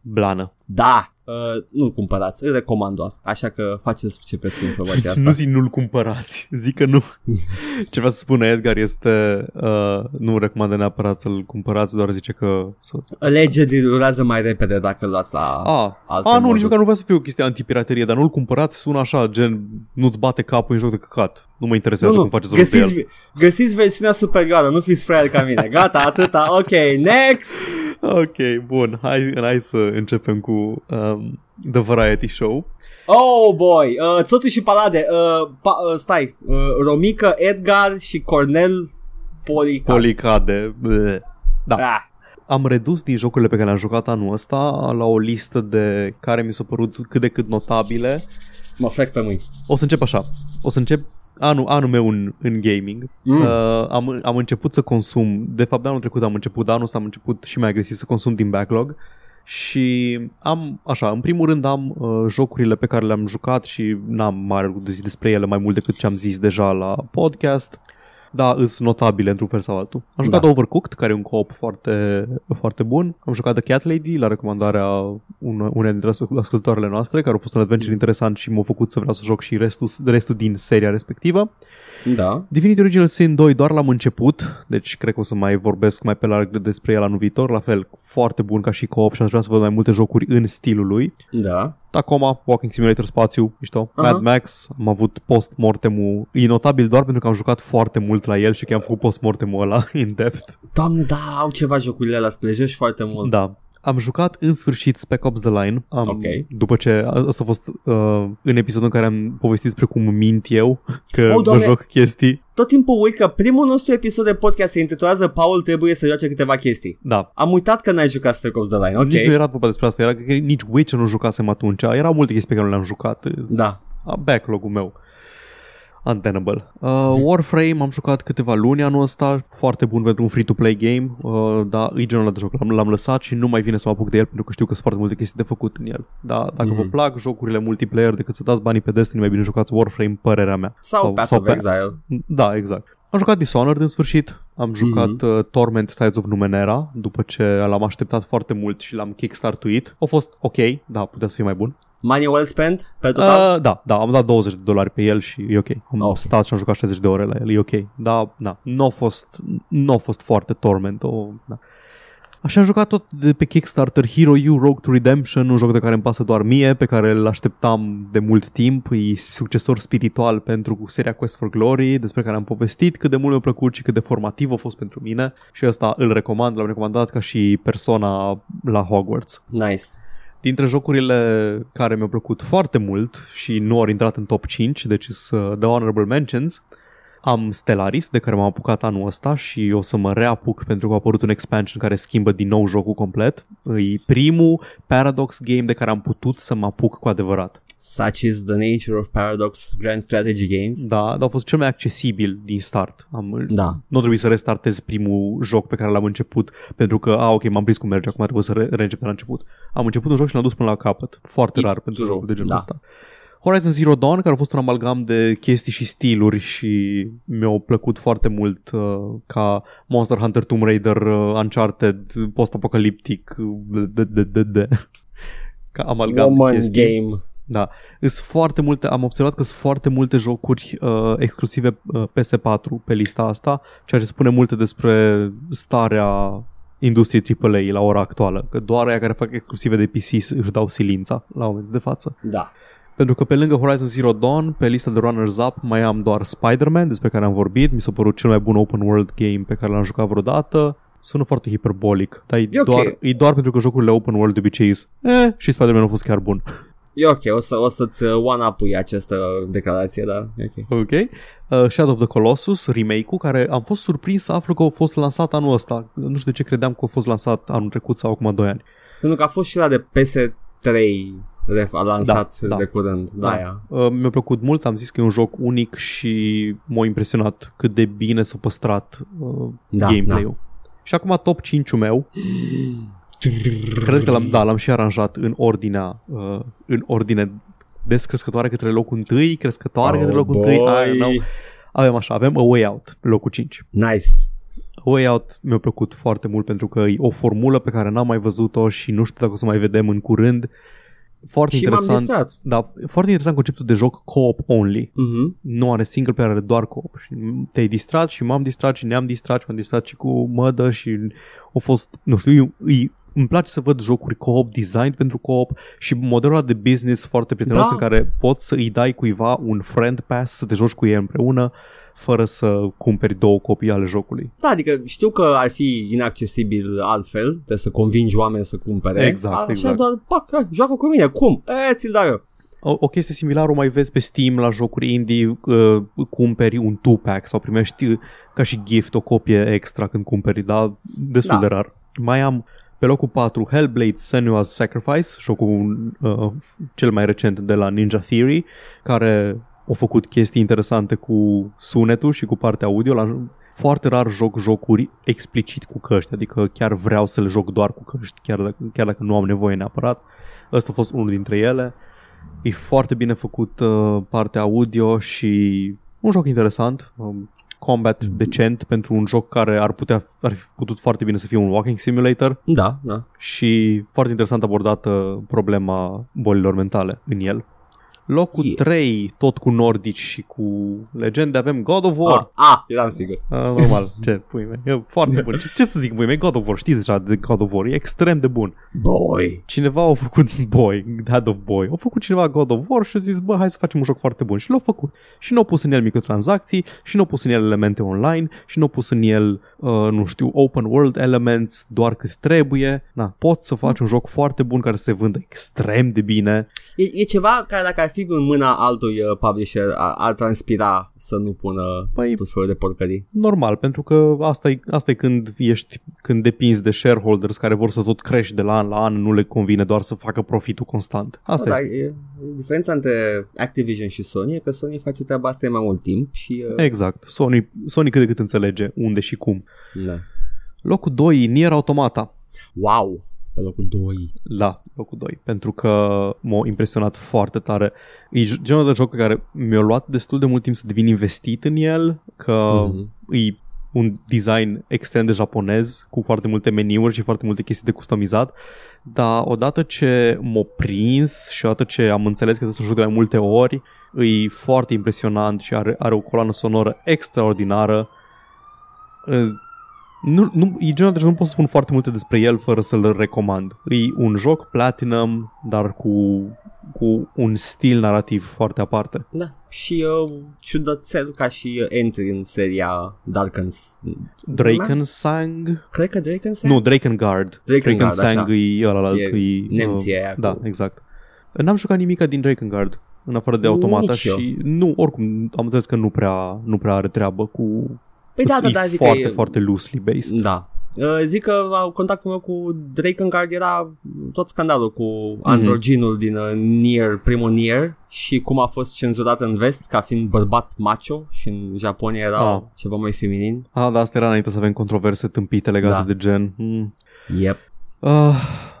Blană. Da, uh, nu-l cumpărați, îl recomand doar, așa că faceți ce vreți cu informația asta. Nu zic nu-l cumpărați, zic că nu. Ce vrea să spună Edgar este uh, nu recomandă neapărat să-l cumpărați, doar zice că... Să... Allegedly durează mai repede dacă îl luați la... A, alte a, nu, nici moduri. măcar nu vrea să fie o chestie antipiraterie, dar nu-l cumpărați, sună așa, gen, nu-ți bate capul în joc de căcat. Nu mă interesează cum faceți rost de el. găsiți, găsiți versiunea superioară, nu fiți fraieri ca mine. Gata, atâta, ok, next! Ok, bun, hai, hai să începem cu um, The Variety Show. Oh boy, uh, Țoțu și Palade, uh, pa, uh, stai, uh, Romica, Edgar și Cornel Polica. Policade. bleh. Da. Ah, Am redus din jocurile pe care le-am jucat anul ăsta la o listă de care mi s-au părut cât de cât notabile. mă frec pe mâini. O să încep așa. O să încep anul, anul meu în, în gaming. Mm. Mm. Uh, am, am început să consum, de fapt de anul trecut am început, dar anul ăsta am început și mai agresiv să consum din backlog. Și am, așa, în primul rând am uh, jocurile pe care le-am jucat și n-am mare lucru de zis despre ele mai mult decât ce am zis deja la podcast. Da, îs notabile într-un fel sau altul. Am jucat Da. da. Overcooked, care e un co-op foarte, foarte bun. Am jucat The Cat Lady la recomandarea un, unei dintre ascult- ascultătoarele noastre, care a fost un adventure interesant și m-a făcut să vreau să joc și restul, restul din seria respectivă. Da. Divinity Original Sin 2 doar l-am început, deci cred că o să mai vorbesc mai pe larg despre el anul viitor. La fel, foarte bun ca și co-op și aș vrea să văd mai multe jocuri în stilul lui. Da. Tacoma, Walking Simulator spațiu, mișto. Aha. Mad Max, am avut post-mortemul, e notabil doar pentru că am jucat foarte mult la el și că am făcut post-mortemul ăla in depth. Doamne, da, au ceva jocurile alea, să le joci foarte mult. Da. Am jucat în sfârșit Spec Ops The Line am, Ok. După ce Asta a fost uh, în episodul în care am povestit despre cum mint eu Că Oh, mă Doamne. joc chestii Tot timpul uit că primul nostru episod de podcast se intitulează Paul trebuie să joace câteva chestii. Da Am uitat că n-ai jucat Spec Ops The Line, ok. Nici nu era vorba despre asta Era că nici Witcher nu jucasem atunci Erau multe chestii pe care nu le-am jucat Da. A, Backlog-ul meu Untenable. Uh, Warframe am jucat câteva luni anul ăsta, foarte bun pentru un free-to-play game, uh, dar e genul ăla de joc, l-am, l-am lăsat și nu mai vine să mă apuc de el pentru că știu că sunt foarte multe chestii de făcut în el. Dar dacă Mhm. vă plac jocurile multiplayer decât să dați banii pe Destiny, mai bine jucați Warframe, părerea mea. Sau, sau Path of pe- Exile. Da, exact. Am jucat Dishonored în sfârșit, am jucat Mhm. uh, Torment Tides of Numenera, după ce l-am așteptat foarte mult și l-am kickstartuit. A fost ok, da, putea să fie mai bun. Money well spent pe total? Uh, da, da, am dat 20 de dolari pe el și e ok. Am Ok. stat și am jucat 60 de ore la el, e ok. Da, da, nu a fost, nu a fost foarte Torment. O, da. Așa am jucat tot de pe Kickstarter Hero U Rogue to Redemption, un joc de care îmi pasă doar mie, pe care îl așteptam de mult timp, e succesor spiritual pentru seria Quest for Glory, despre care am povestit, cât de mult mi-a plăcut și cât de formativ a fost pentru mine și ăsta îl recomand, l-am recomandat ca și persoana la Hogwarts. Nice. Dintre jocurile care mi-au plăcut foarte mult și nu au intrat în top 5, deci sunt The Honorable Mentions, am Stellaris, de care m-am apucat anul ăsta și o să mă reapuc pentru că a apărut un expansion care schimbă din nou jocul complet. E primul Paradox game de care am putut să mă apuc cu adevărat. Such is the nature of Paradox Grand Strategy Games. Da, dar a fost cel mai accesibil din start. Am, Da. Nu trebuie să restartez primul joc pe care l-am început pentru că, a, ok, m-am prins cum merge, acum trebuie să re- reîncep de la început. Am început un joc și l-am dus până la capăt. Foarte It's rar pentru true, jocul de genul da. ăsta. Horizon Zero Dawn, care a fost un amalgam de chestii și stiluri și mi-au plăcut foarte mult uh, ca Monster Hunter, Tomb Raider, uh, Uncharted, post-apocaliptic, uh, de, de, de, de. ca amalgam de Woman chestii. game. Da, sunt foarte multe, am observat că sunt foarte multe jocuri uh, exclusive uh, PS4 pe lista asta, ceea ce spune multe despre starea industriei AAA la ora actuală, că doar aia care fac exclusive de PC își dau silința la momentul de față. Da. Pentru că pe lângă Horizon Zero Dawn, pe lista de runners-up mai am doar Spider-Man, despre care am vorbit, mi s-a părut cel mai bun open world game pe care l-am jucat vreodată. Sună foarte hiperbolic, dar e, E ok. doar, e doar pentru că jocurile open world de obicei sunt, eh, și Spider-Man a fost chiar bun. E ok, o, să, o să-ți uh, one-up-ui această declarație, da? E ok. Ok. Uh, Shadow of the Colossus, remake-ul, care am fost surprins să aflu că a fost lansat anul ăsta. Nu știu de ce credeam că a fost lansat anul trecut sau acum 2 ani. Pentru că a fost și la de PS3 ref, a lansat Da, da. de curând. Da, Da. aia. Uh, mi-a plăcut mult, am zis că e un joc unic și m-a impresionat cât de bine s-a păstrat uh, Da, gameplay-ul. Și acum top 5-ul meu, cred că l-am, da, l-am și aranjat în ordinea, uh, în ordine descrescătoare către locul 1, crescătoare către locul 1, I don't know. Avem așa, avem A Way Out, locul 5. Nice. A Way Out mi-a plăcut foarte mult pentru că e o formulă pe care n-am mai văzut-o și nu știu dacă o să mai vedem în curând. Foarte Și m-am interesant. distrat. Da, foarte interesant conceptul de joc co-op only. Mhm. Nu are single player, are doar co-op. Și te-ai distrat și m-am distrat și ne-am distrat și m-am distrat și cu mădă și a fost, nu știu, e, e, îmi place să văd jocuri co-op design pentru co-op și modelul ăla de business foarte prietenos Da. în care poți să îi dai cuiva un friend pass să te joci cu ei împreună fără să cumperi două copii ale jocului. Da, adică știu că ar fi inaccesibil altfel, trebuie să convingi oameni să cumpere. Exact, Așa exact. doar, pac, hai, joacă cu mine, cum? E, ți-l dau eu. O, o chestie similară o mai vezi pe Steam la jocuri indie, uh, cumperi un 2-pack sau primești uh, ca și gift o copie extra când cumperi, dar destul Da. de rar. Mai am pe locul 4 Hellblade Senua's Sacrifice, jocul uh, cel mai recent de la Ninja Theory, care a făcut chestii interesante cu sunetul și cu partea audio. La, foarte rar joc jocuri explicit cu căști, adică chiar vreau să le joc doar cu căști, chiar dacă, chiar dacă nu am nevoie neapărat. Ăsta a fost unul dintre ele. E foarte bine făcut uh, partea audio și un joc interesant. Um, combat decent pentru un joc care ar putea ar fi putut foarte bine să fie un walking simulator Da, da. și foarte interesant abordată problema bolilor mentale în el. Locul Yeah. 3, tot cu nordici și cu legende, avem God of War. Ah, ah, eram sigur. Uh, normal, ce, pui mei, e foarte bun. Ce, ce să zic, pui mei, God of War, știți deja de God of War, e extrem de bun. Boy. Cineva a făcut Boy, Dad of Boy, a făcut cineva God of War și a zis, bă, hai să facem un joc foarte bun. Și l-au făcut. Și nu au pus în el microtransacții, și nu au pus în el elemente online, și nu au pus în el, uh, nu știu, open world elements, doar cât trebuie. Na, poți să faci un joc foarte bun care să se vândă extrem de bine. E, e ceva care dacă ar fi în mâna altui uh, publisher ar, ar transpira să nu pună Păi- tot felul de porcării. Normal, pentru că asta e, asta e când ești, când depinzi de shareholders care vor să tot crești de la an la an, nu le convine doar să facă profitul constant. Asta da, este. e, diferența între Activision și Sony e că Sony face treaba asta de mai mult timp și... Uh, Exact. Sony, Sony cât de cât înțelege unde și cum. da. Locul 2, Nier Automata. Wow! Pe locul 2. La locul 2, pentru că m-a impresionat foarte tare. E genul de joc pe care mi-a luat destul de mult timp să devin investit în el, că Mhm. e un design extrem de japonez, cu foarte multe meniuri și foarte multe chestii de customizat, dar odată ce m-a prins și odată ce am înțeles că trebuie să joc de mai multe ori, e foarte impresionant și are, are o coloană sonoră extraordinară. Uh, Nu, nu, e genul de joc, nu pot să spun foarte multe despre el fără să-l recomand. E un joc Platinum, dar cu, cu un stil narrativ foarte aparte. Da. Și uh, ciudățel ca și uh, entry în seria Darkens. Drakensang? Cred că Drakensang? Nu, Drakengard. Drakengard, Drakensang așa. e ăla, E e, nemții uh, aia Da, cu- exact. N-am jucat nimica din Drakengard în afară de automata Nici eu. și nu, oricum am înțeles că nu prea, nu prea are treabă cu Păi da, da, e da, zic foarte, că e... foarte loosely based. Da. Uh, zic că uh, contactul meu cu Drakengard era tot scandalul cu androginul din uh, Nier, primul Nier și cum a fost cenzurat în vest ca fiind bărbat macho și în Japonia era Ah. ceva mai feminin. Ah, da, asta era înainte să avem controverse tâmpite legate Da. de gen. Mm. Yep. Uh,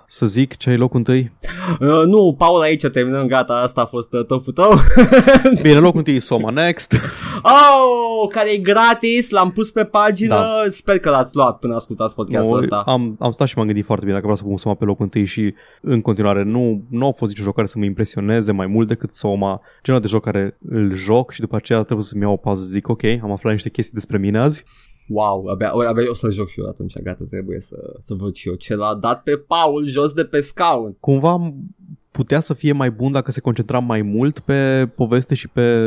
să zic ce ai locul întâi? Uh, nu, Paul aici terminăm, gata, asta a fost uh, topul tău. Bine, locul întâi e Soma Next. oh, care e gratis, l-am pus pe pagină, Da. sper că l-ați luat până ascultați podcastul Nu, ăsta. am, am stat și m-am gândit foarte bine dacă vreau să pun Soma pe locul întâi și în continuare nu, nu a fost niciun joc care să mă impresioneze mai mult decât Soma. Genul de joc care îl joc și după aceea trebuie să-mi iau o pauză să zic ok, am aflat niște chestii despre mine azi. Wow, abia, abia o să joc și eu atunci, gata, trebuie să, să văd și eu ce l-a dat pe Paul jos de pe scaun. Cumva am putea să fie mai bun dacă se concentra mai mult pe poveste și pe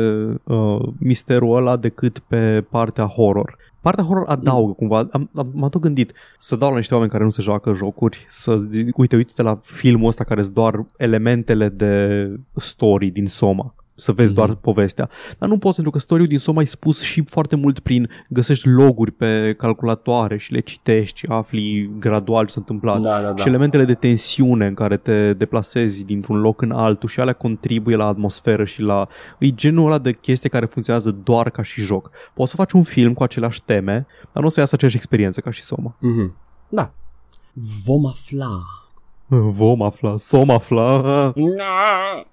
uh, misterul ăla decât pe partea horror. Partea horror adaugă cumva, am, am, m-am tot gândit să dau la niște oameni care nu se joacă jocuri, să zic, uite, uite la filmul ăsta care sunt doar elementele de story din Soma să vezi Mhm. doar povestea. Dar nu poți pentru că story din Soma ai spus și foarte mult prin găsești loguri pe calculatoare și le citești și afli gradual ce s-a întâmplat Da, da, da. și elementele de tensiune în care te deplasezi dintr-un loc în altul și alea contribuie la atmosferă și la... E genul ăla de chestie care funcționează doar ca și joc. Poți să faci un film cu aceleași teme, dar nu o să iasă aceeași experiență ca și Soma. Mhm. Da. Vom afla. Vom afla, som afla. Na!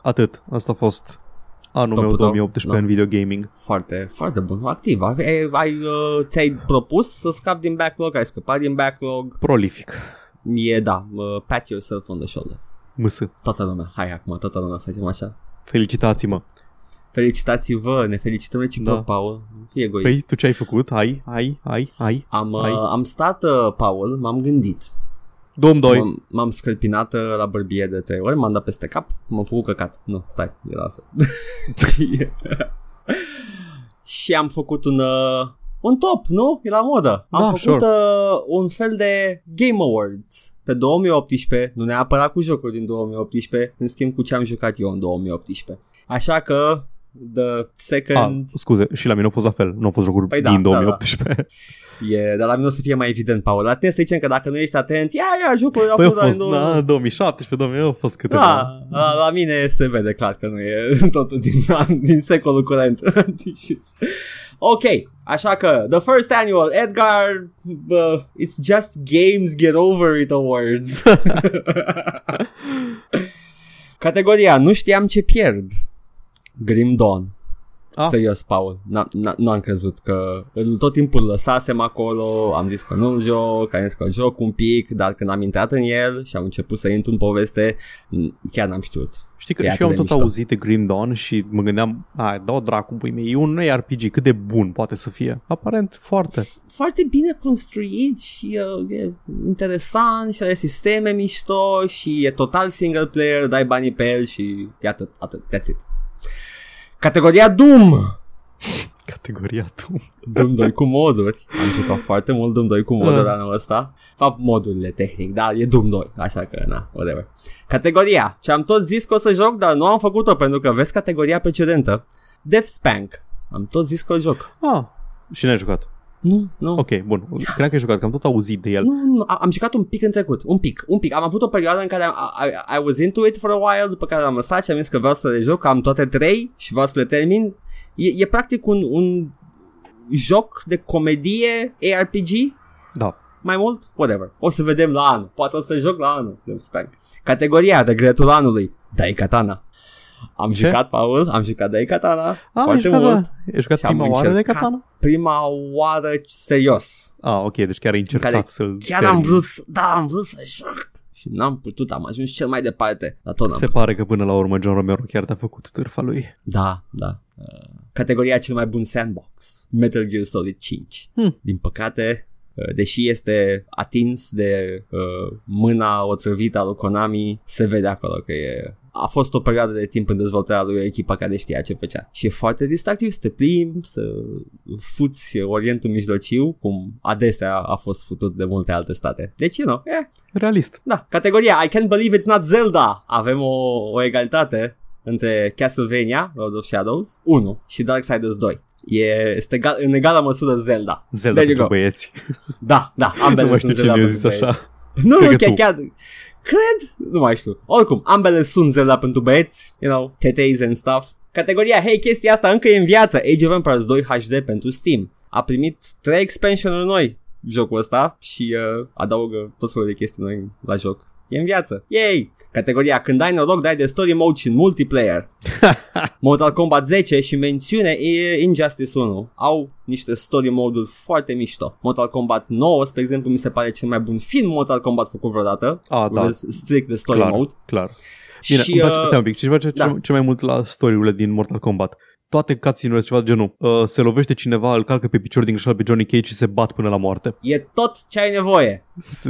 Atât. Asta a fost anul Topul meu tău? 2018 Da. în videogaming. Foarte, foarte bun, activ. Ai, ai, uh, ți-ai propus să scapi din backlog, ai scăpat din backlog. Prolific. E, da, uh, pat yourself on the shoulder. Mâsă. Toată lumea, hai acum, toată lumea facem așa. Felicitați-mă. Felicitați-vă, ne felicităm reciproc, Da. Paul. Fii egoist. Păi, tu ce ai făcut? Ai, ai, ai, ai. am, hai. uh, am stat, uh, Paul, m-am gândit. Dom 2. M-am, m-am scălpinat uh, la bărbie de trei ori, m-am dat peste cap, m-am făcut căcat. Nu, stai, era altfel. și am făcut un, uh, un top, nu? E la modă. Am Da, făcut sure. uh, un fel de Game Awards pe 2018, nu neapărat cu jocuri din 2018, în schimb cu ce am jucat eu în 2018. Așa că, the Ah, second... scuze, și la mine au fost la fel. Nu au fost jocuri Păi da, din da, da. 2018. E, dar la mine o să fie mai evident, Paul. La tine să zicem că dacă nu ești atent, ia, ia, jocul a Păi a fost, fost, în da, 2017, 2000, au fost câteva. Da, la, la mine se vede clar că nu e totul din, din secolul curent. ok, așa că The First Annual Edgar uh, It's Just Games Get Over It Awards Categoria Nu știam ce pierd Grim Dawn Ah. Serios, Paul, nu am crezut că îl tot timpul lăsasem acolo, am zis că nu-l joc, am zis că joc un pic, dar când am intrat în el și am început să intru în poveste, chiar n-am știut. Știi că și eu am tot mișto. auzit de Grim Dawn și mă gândeam, a, dau dracu pui mei, e un RPG, cât de bun poate să fie? Aparent foarte. Foarte bine construit și uh, e interesant și are sisteme mișto și e total single player, dai banii pe el și e atât, atât, that's it. Categoria Doom! Categoria Doom. Doom 2 cu moduri. Am jucat foarte mult Doom 2 cu moduri ah. anul ăsta. Fapt modurile tehnic, da, e Doom 2, așa că na, whatever. Categoria, ce am tot zis că o să joc, dar nu am făcut-o pentru că vezi categoria precedentă. Death Spank. Am tot zis că o joc. Ah, și n-ai jucat. Nu, nu. Ok, bun. Cred că ai jucat, că am tot auzit de el. Nu, nu, am jucat un pic în trecut. Un pic, un pic. Am avut o perioadă în care I, I, I was into it for a while, după care am lăsat și am zis că vreau să le joc. Am toate trei și vreau să le termin. E, e practic un, un joc de comedie ARPG. Da. Mai mult? Whatever. O să vedem la anul. Poate o să joc la anul. Categoria de gretul anului. Dai katana. Am Ce? jucat, Paul, am jucat de Katana ah, foarte jucat, mult. Da. Ai jucat prima oară de Katana? Prima oară serios. Ah, ok, deci chiar ai încercat care să-l Chiar am vrut, da, am vrut să joc. Și n-am putut, am ajuns cel mai departe, dar tot Se pare că până la urmă John Romero chiar te-a făcut târfa lui. Da, da. Uh, categoria cel mai bun sandbox, Metal Gear Solid 5. Hmm. Din păcate, uh, deși este atins de uh, mâna otrăvită a lui Konami, se vede acolo că e a fost o perioadă de timp în dezvoltarea lui o echipă care știa ce făcea. Și e foarte distractiv să te plimbi, să fuți Orientul Mijlociu, cum adesea a fost futut de multe alte state. Deci, you know, eh. Realist. Da, categoria I can't believe it's not Zelda. Avem o, o egalitate între Castlevania, Lord of Shadows 1 și Darksiders 2. E, este egal, în egală măsură Zelda. Zelda pentru băieți. Da, da, ambele nu sunt Zelda pentru zis așa. Nu, nu, chiar, chiar, Cred? Nu mai știu. Oricum, ambele sunt Zelda pentru băieți, you know, teteis and stuff. Categoria, hei, chestia asta încă e în viață. Age of Empires 2 HD pentru Steam. A primit 3 expansionuri noi jocul ăsta și uh, adaugă tot felul de chestii noi la joc. E în viață. Yay! Categoria Când ai noroc, dai de story mode și în multiplayer. Mortal Kombat 10 și mențiune e Injustice 1. Au niște story mode-uri foarte mișto. Mortal Kombat 9, spre exemplu, mi se pare cel mai bun film Mortal Kombat făcut vreodată. Ah, da. Strict de story clar, mode. Clar. Bine, și, uh, stai un pic, ce face da. cel mai mult la story-urile din Mortal Kombat? Toate cutscene ceva de genul. Uh, se lovește cineva, îl calcă pe picior din greșeală pe Johnny Cage și se bat până la moarte. E tot ce ai nevoie.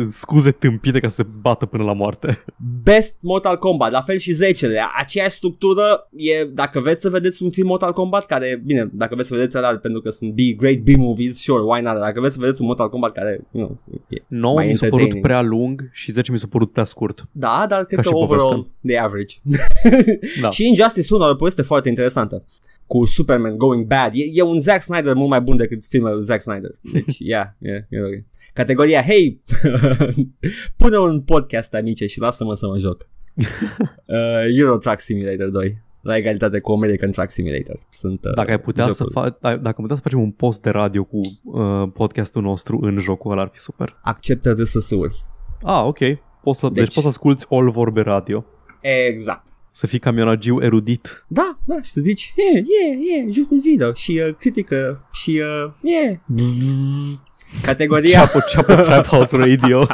Scuze tâmpite ca să se bată până la moarte. Best Mortal Kombat, la fel și 10 de aceeași structură e, dacă vreți să vedeți un film Mortal Kombat care, bine, dacă vreți să vedeți ăla pentru că sunt B, great B-movies, sure, why not, dacă vreți să vedeți un Mortal Kombat care, you know, e 9 mi s-a părut prea lung și 10 mi s-a părut prea scurt. Da, dar cred că overall, the average. da. și Injustice 1 are o foarte interesantă cu Superman going bad. E, e un Zack Snyder mult mai bun decât filmul lui Zack Snyder. Deci, yeah, yeah, yeah okay. Categoria, hey, pune un podcast amice și lasă-mă să mă joc. uh, Euro Truck Simulator 2 la egalitate cu American Truck Simulator. Sunt, uh, dacă ai putea să fa- dacă putea să facem un post de radio cu uh, podcastul nostru în jocul ăla ar fi super. Acceptă RSS-uri. Ah, ok. Poți să, deci, deci poți să asculti all vorbe radio. Exact. Să fii camionagiu erudit. Da, da, și să zici, e, e, e, jocul video și uh, critică și uh, e. Categoria... Ceapă, ceapă Trap House Radio.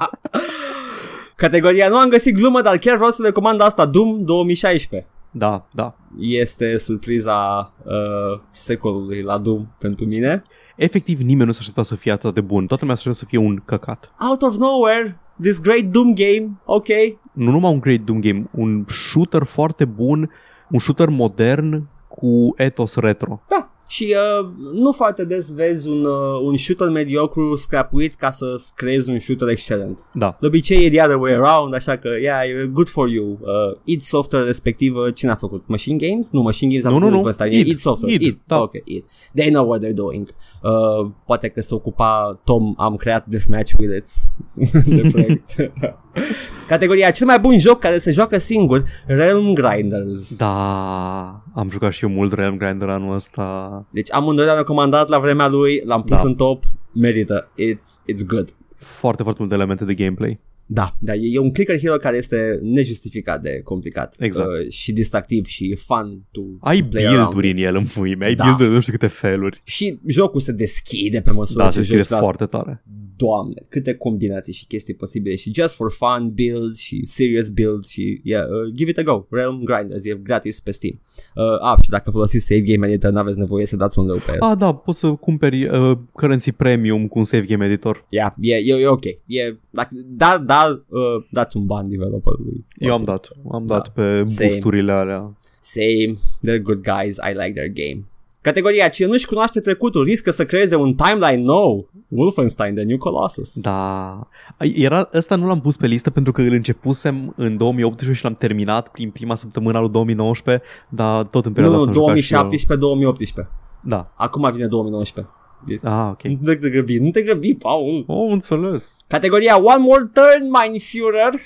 Categoria, nu am găsit glumă, dar chiar vreau să recomand asta, Doom 2016. Da, da. Este surpriza uh, secolului la Doom pentru mine. Efectiv, nimeni nu s-a aștepta să fie atât de bun. Toată lumea s-a să fie un căcat. Out of nowhere, this great Doom game, ok, nu numai un great Doom game, un shooter foarte bun, un shooter modern cu ethos retro. Da, și uh, nu foarte des vezi un, uh, un shooter mediocru scrapuit ca să creezi un shooter excelent. Da. De obicei e the other way around, așa că, yeah, good for you. Uh, id Software respectiv, uh, cine a făcut? Machine Games? Nu, Machine Games a nu, făcut nu, nu. ăsta. id, id Software. id, id. Da. Ok, id. They know what they're doing. Uh, poate că se ocupa Tom, am creat Deathmatch with it de proiect. Categoria cel mai bun joc care se joacă singur, Realm Grinders. Da, am jucat și eu mult Realm Grinder anul ăsta. Deci amândoi l-am recomandat la vremea lui, l-am pus da. în top, merită, it's, it's good. Foarte, foarte multe elemente de gameplay. Da, da, e, e un clicker hero care este nejustificat de complicat Exact. uh, și distractiv și fun to Ai play around build-uri în el în pui mei, ai Da. build-uri de nu știu câte feluri. Și jocul se deschide pe măsură Da, ce se scrie joci, da. foarte tare. Doamne, câte combinații și chestii posibile și just for fun builds și serious builds și yeah, uh, give it a go. Realm Grinders e gratis pe Steam. Uh, ah, și dacă folosiți Save Game Editor n-aveți nevoie să dați un leu pe el. Ah, da, poți să cumperi uh, currency premium cu un save game editor. Yeah, e, e, e ok. E, dacă, da, da, uh, dați un ban developerului. Eu am dat, am dat Da. pe Same. boosturile alea. Same, they're good guys, I like their game. Categoria Cine nu-și cunoaște trecutul riscă să creeze un timeline nou. Wolfenstein, The New Colossus. Da. Era, ăsta nu l-am pus pe listă pentru că îl începusem în 2018 și l-am terminat prin prima săptămână al lui 2019, dar tot în Nu, perioada nu, asta am jucat și 2017-2018. eu. Da. Acum vine 2019. Deci, Ah, ok. Nu te grăbi, nu te grăbi, Paul. Oh, înțeles. Categoria One More Turn, Mein Führer.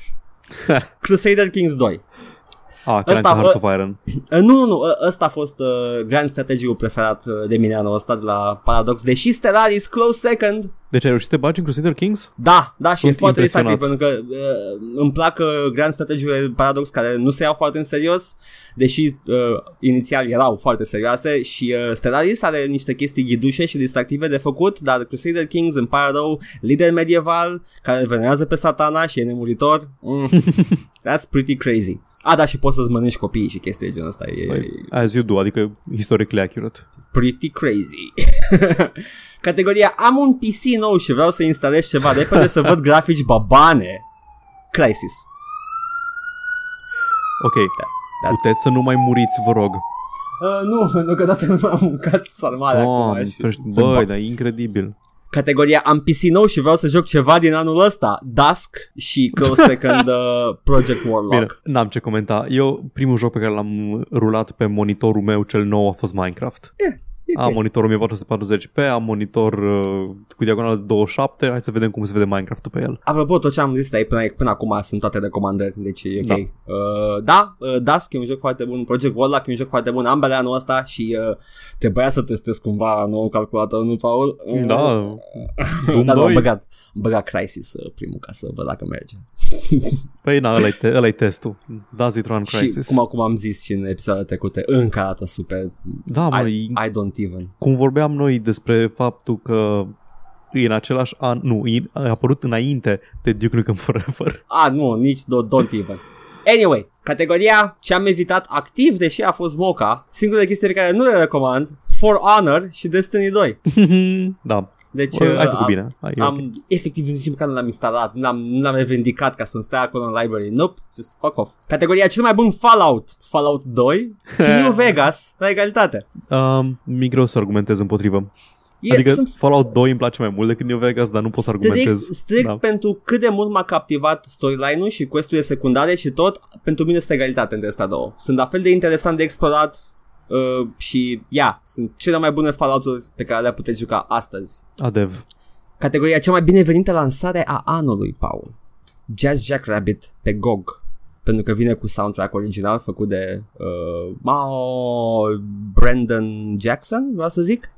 Crusader Kings 2. Ah, Ăsta, Ăsta, Hearts bă- of Iron. Uh, nu, nu, nu, uh, ăsta a fost uh, grand strategiul preferat uh, de mine anul ăsta de la Paradox, deși Stellaris close second. Deci ai reușit să te bagi în Crusader Kings? Da, da, și e Sunt foarte distractiv impresionat. pentru că uh, îmi plac uh, grand strategiile Paradox care nu se iau foarte în serios, deși uh, inițial erau foarte serioase și uh, Stellaris are niște chestii ghidușe și distractive de făcut, dar Crusader Kings îmi pare rău, lider medieval care venează pe satana și e nemuritor. Mm, that's pretty crazy. A, da, și poți să-ți mănânci copiii și chestii de genul ăsta. E, Păi, As you do, adică historically accurate. pretty crazy. Categoria Am un PC nou și vreau să instalez ceva repede să văd grafici babane. Crisis. Ok, That's... puteți să nu mai muriți, vă rog. Uh, nu, pentru că dată nu m-am mâncat sarmale acum. Doamne, și ferește- sunt băi, ba- dar e incredibil. Categoria Am PC nou și vreau să joc ceva din anul ăsta. Dusk și Close Second uh, Project Warlock. Bine, n-am ce comenta. Eu, primul joc pe care l-am rulat pe monitorul meu cel nou a fost Minecraft. E ok. Am monitorul 1440p, am monitor uh, cu diagonală de 27, hai să vedem cum se vede Minecraft-ul pe el. Apropo, tot ce am zis aici până, până acum sunt toate recomandări, deci e ok. Da. Da, uh, da uh, Dusk e un joc foarte bun, Project Warlock e un joc foarte bun, ambele anul ăsta și uh, trebuia să testez cumva nou calculator, nu, Paul? Uh, Da, Doom da, da, am 2. băgat, am băgat Crisis uh, primul ca să văd dacă merge. Păi na, ăla-i, te- ăla-i testul. Does it run Crisis? Și cum, cum am zis și în episoadele trecute, încă arată super. Da, mă, I, e- I don't even. cum vorbeam noi despre faptul că e în același an, nu, e, a apărut înainte de Duke Nukem Forever. Ah, nu, nici do, don't even. Anyway, categoria ce am evitat activ, deși a fost moca, singurele chestii pe care nu le recomand, For Honor și Destiny 2. da, Deci Bă, ai uh, făcut am, bine. Ai, am ok. efectiv nici măcar nu l-am instalat, nu l-am, nu l-am revendicat ca să-mi stea acolo în library. Nope, just fuck off. Categoria cel mai bun Fallout, Fallout 2 și New Vegas la egalitate. Um, mi greu să argumentez împotrivă. E, adică sunt Fallout 2 îmi place mai mult decât New Vegas, dar nu pot să strict, argumentez. strict Da. pentru cât de mult m-a captivat storyline-ul și quest-urile secundare și tot, pentru mine este egalitate între astea două. Sunt la fel de interesant de explorat uh, și, ia, yeah, sunt cele mai bune Fallout-uri pe care le puteți juca astăzi. Adev. Categoria cea mai binevenită lansare a anului, Paul. Jazz Jackrabbit pe GOG. Pentru că vine cu soundtrack original făcut de uh, Mao Brandon Jackson, vreau să zic.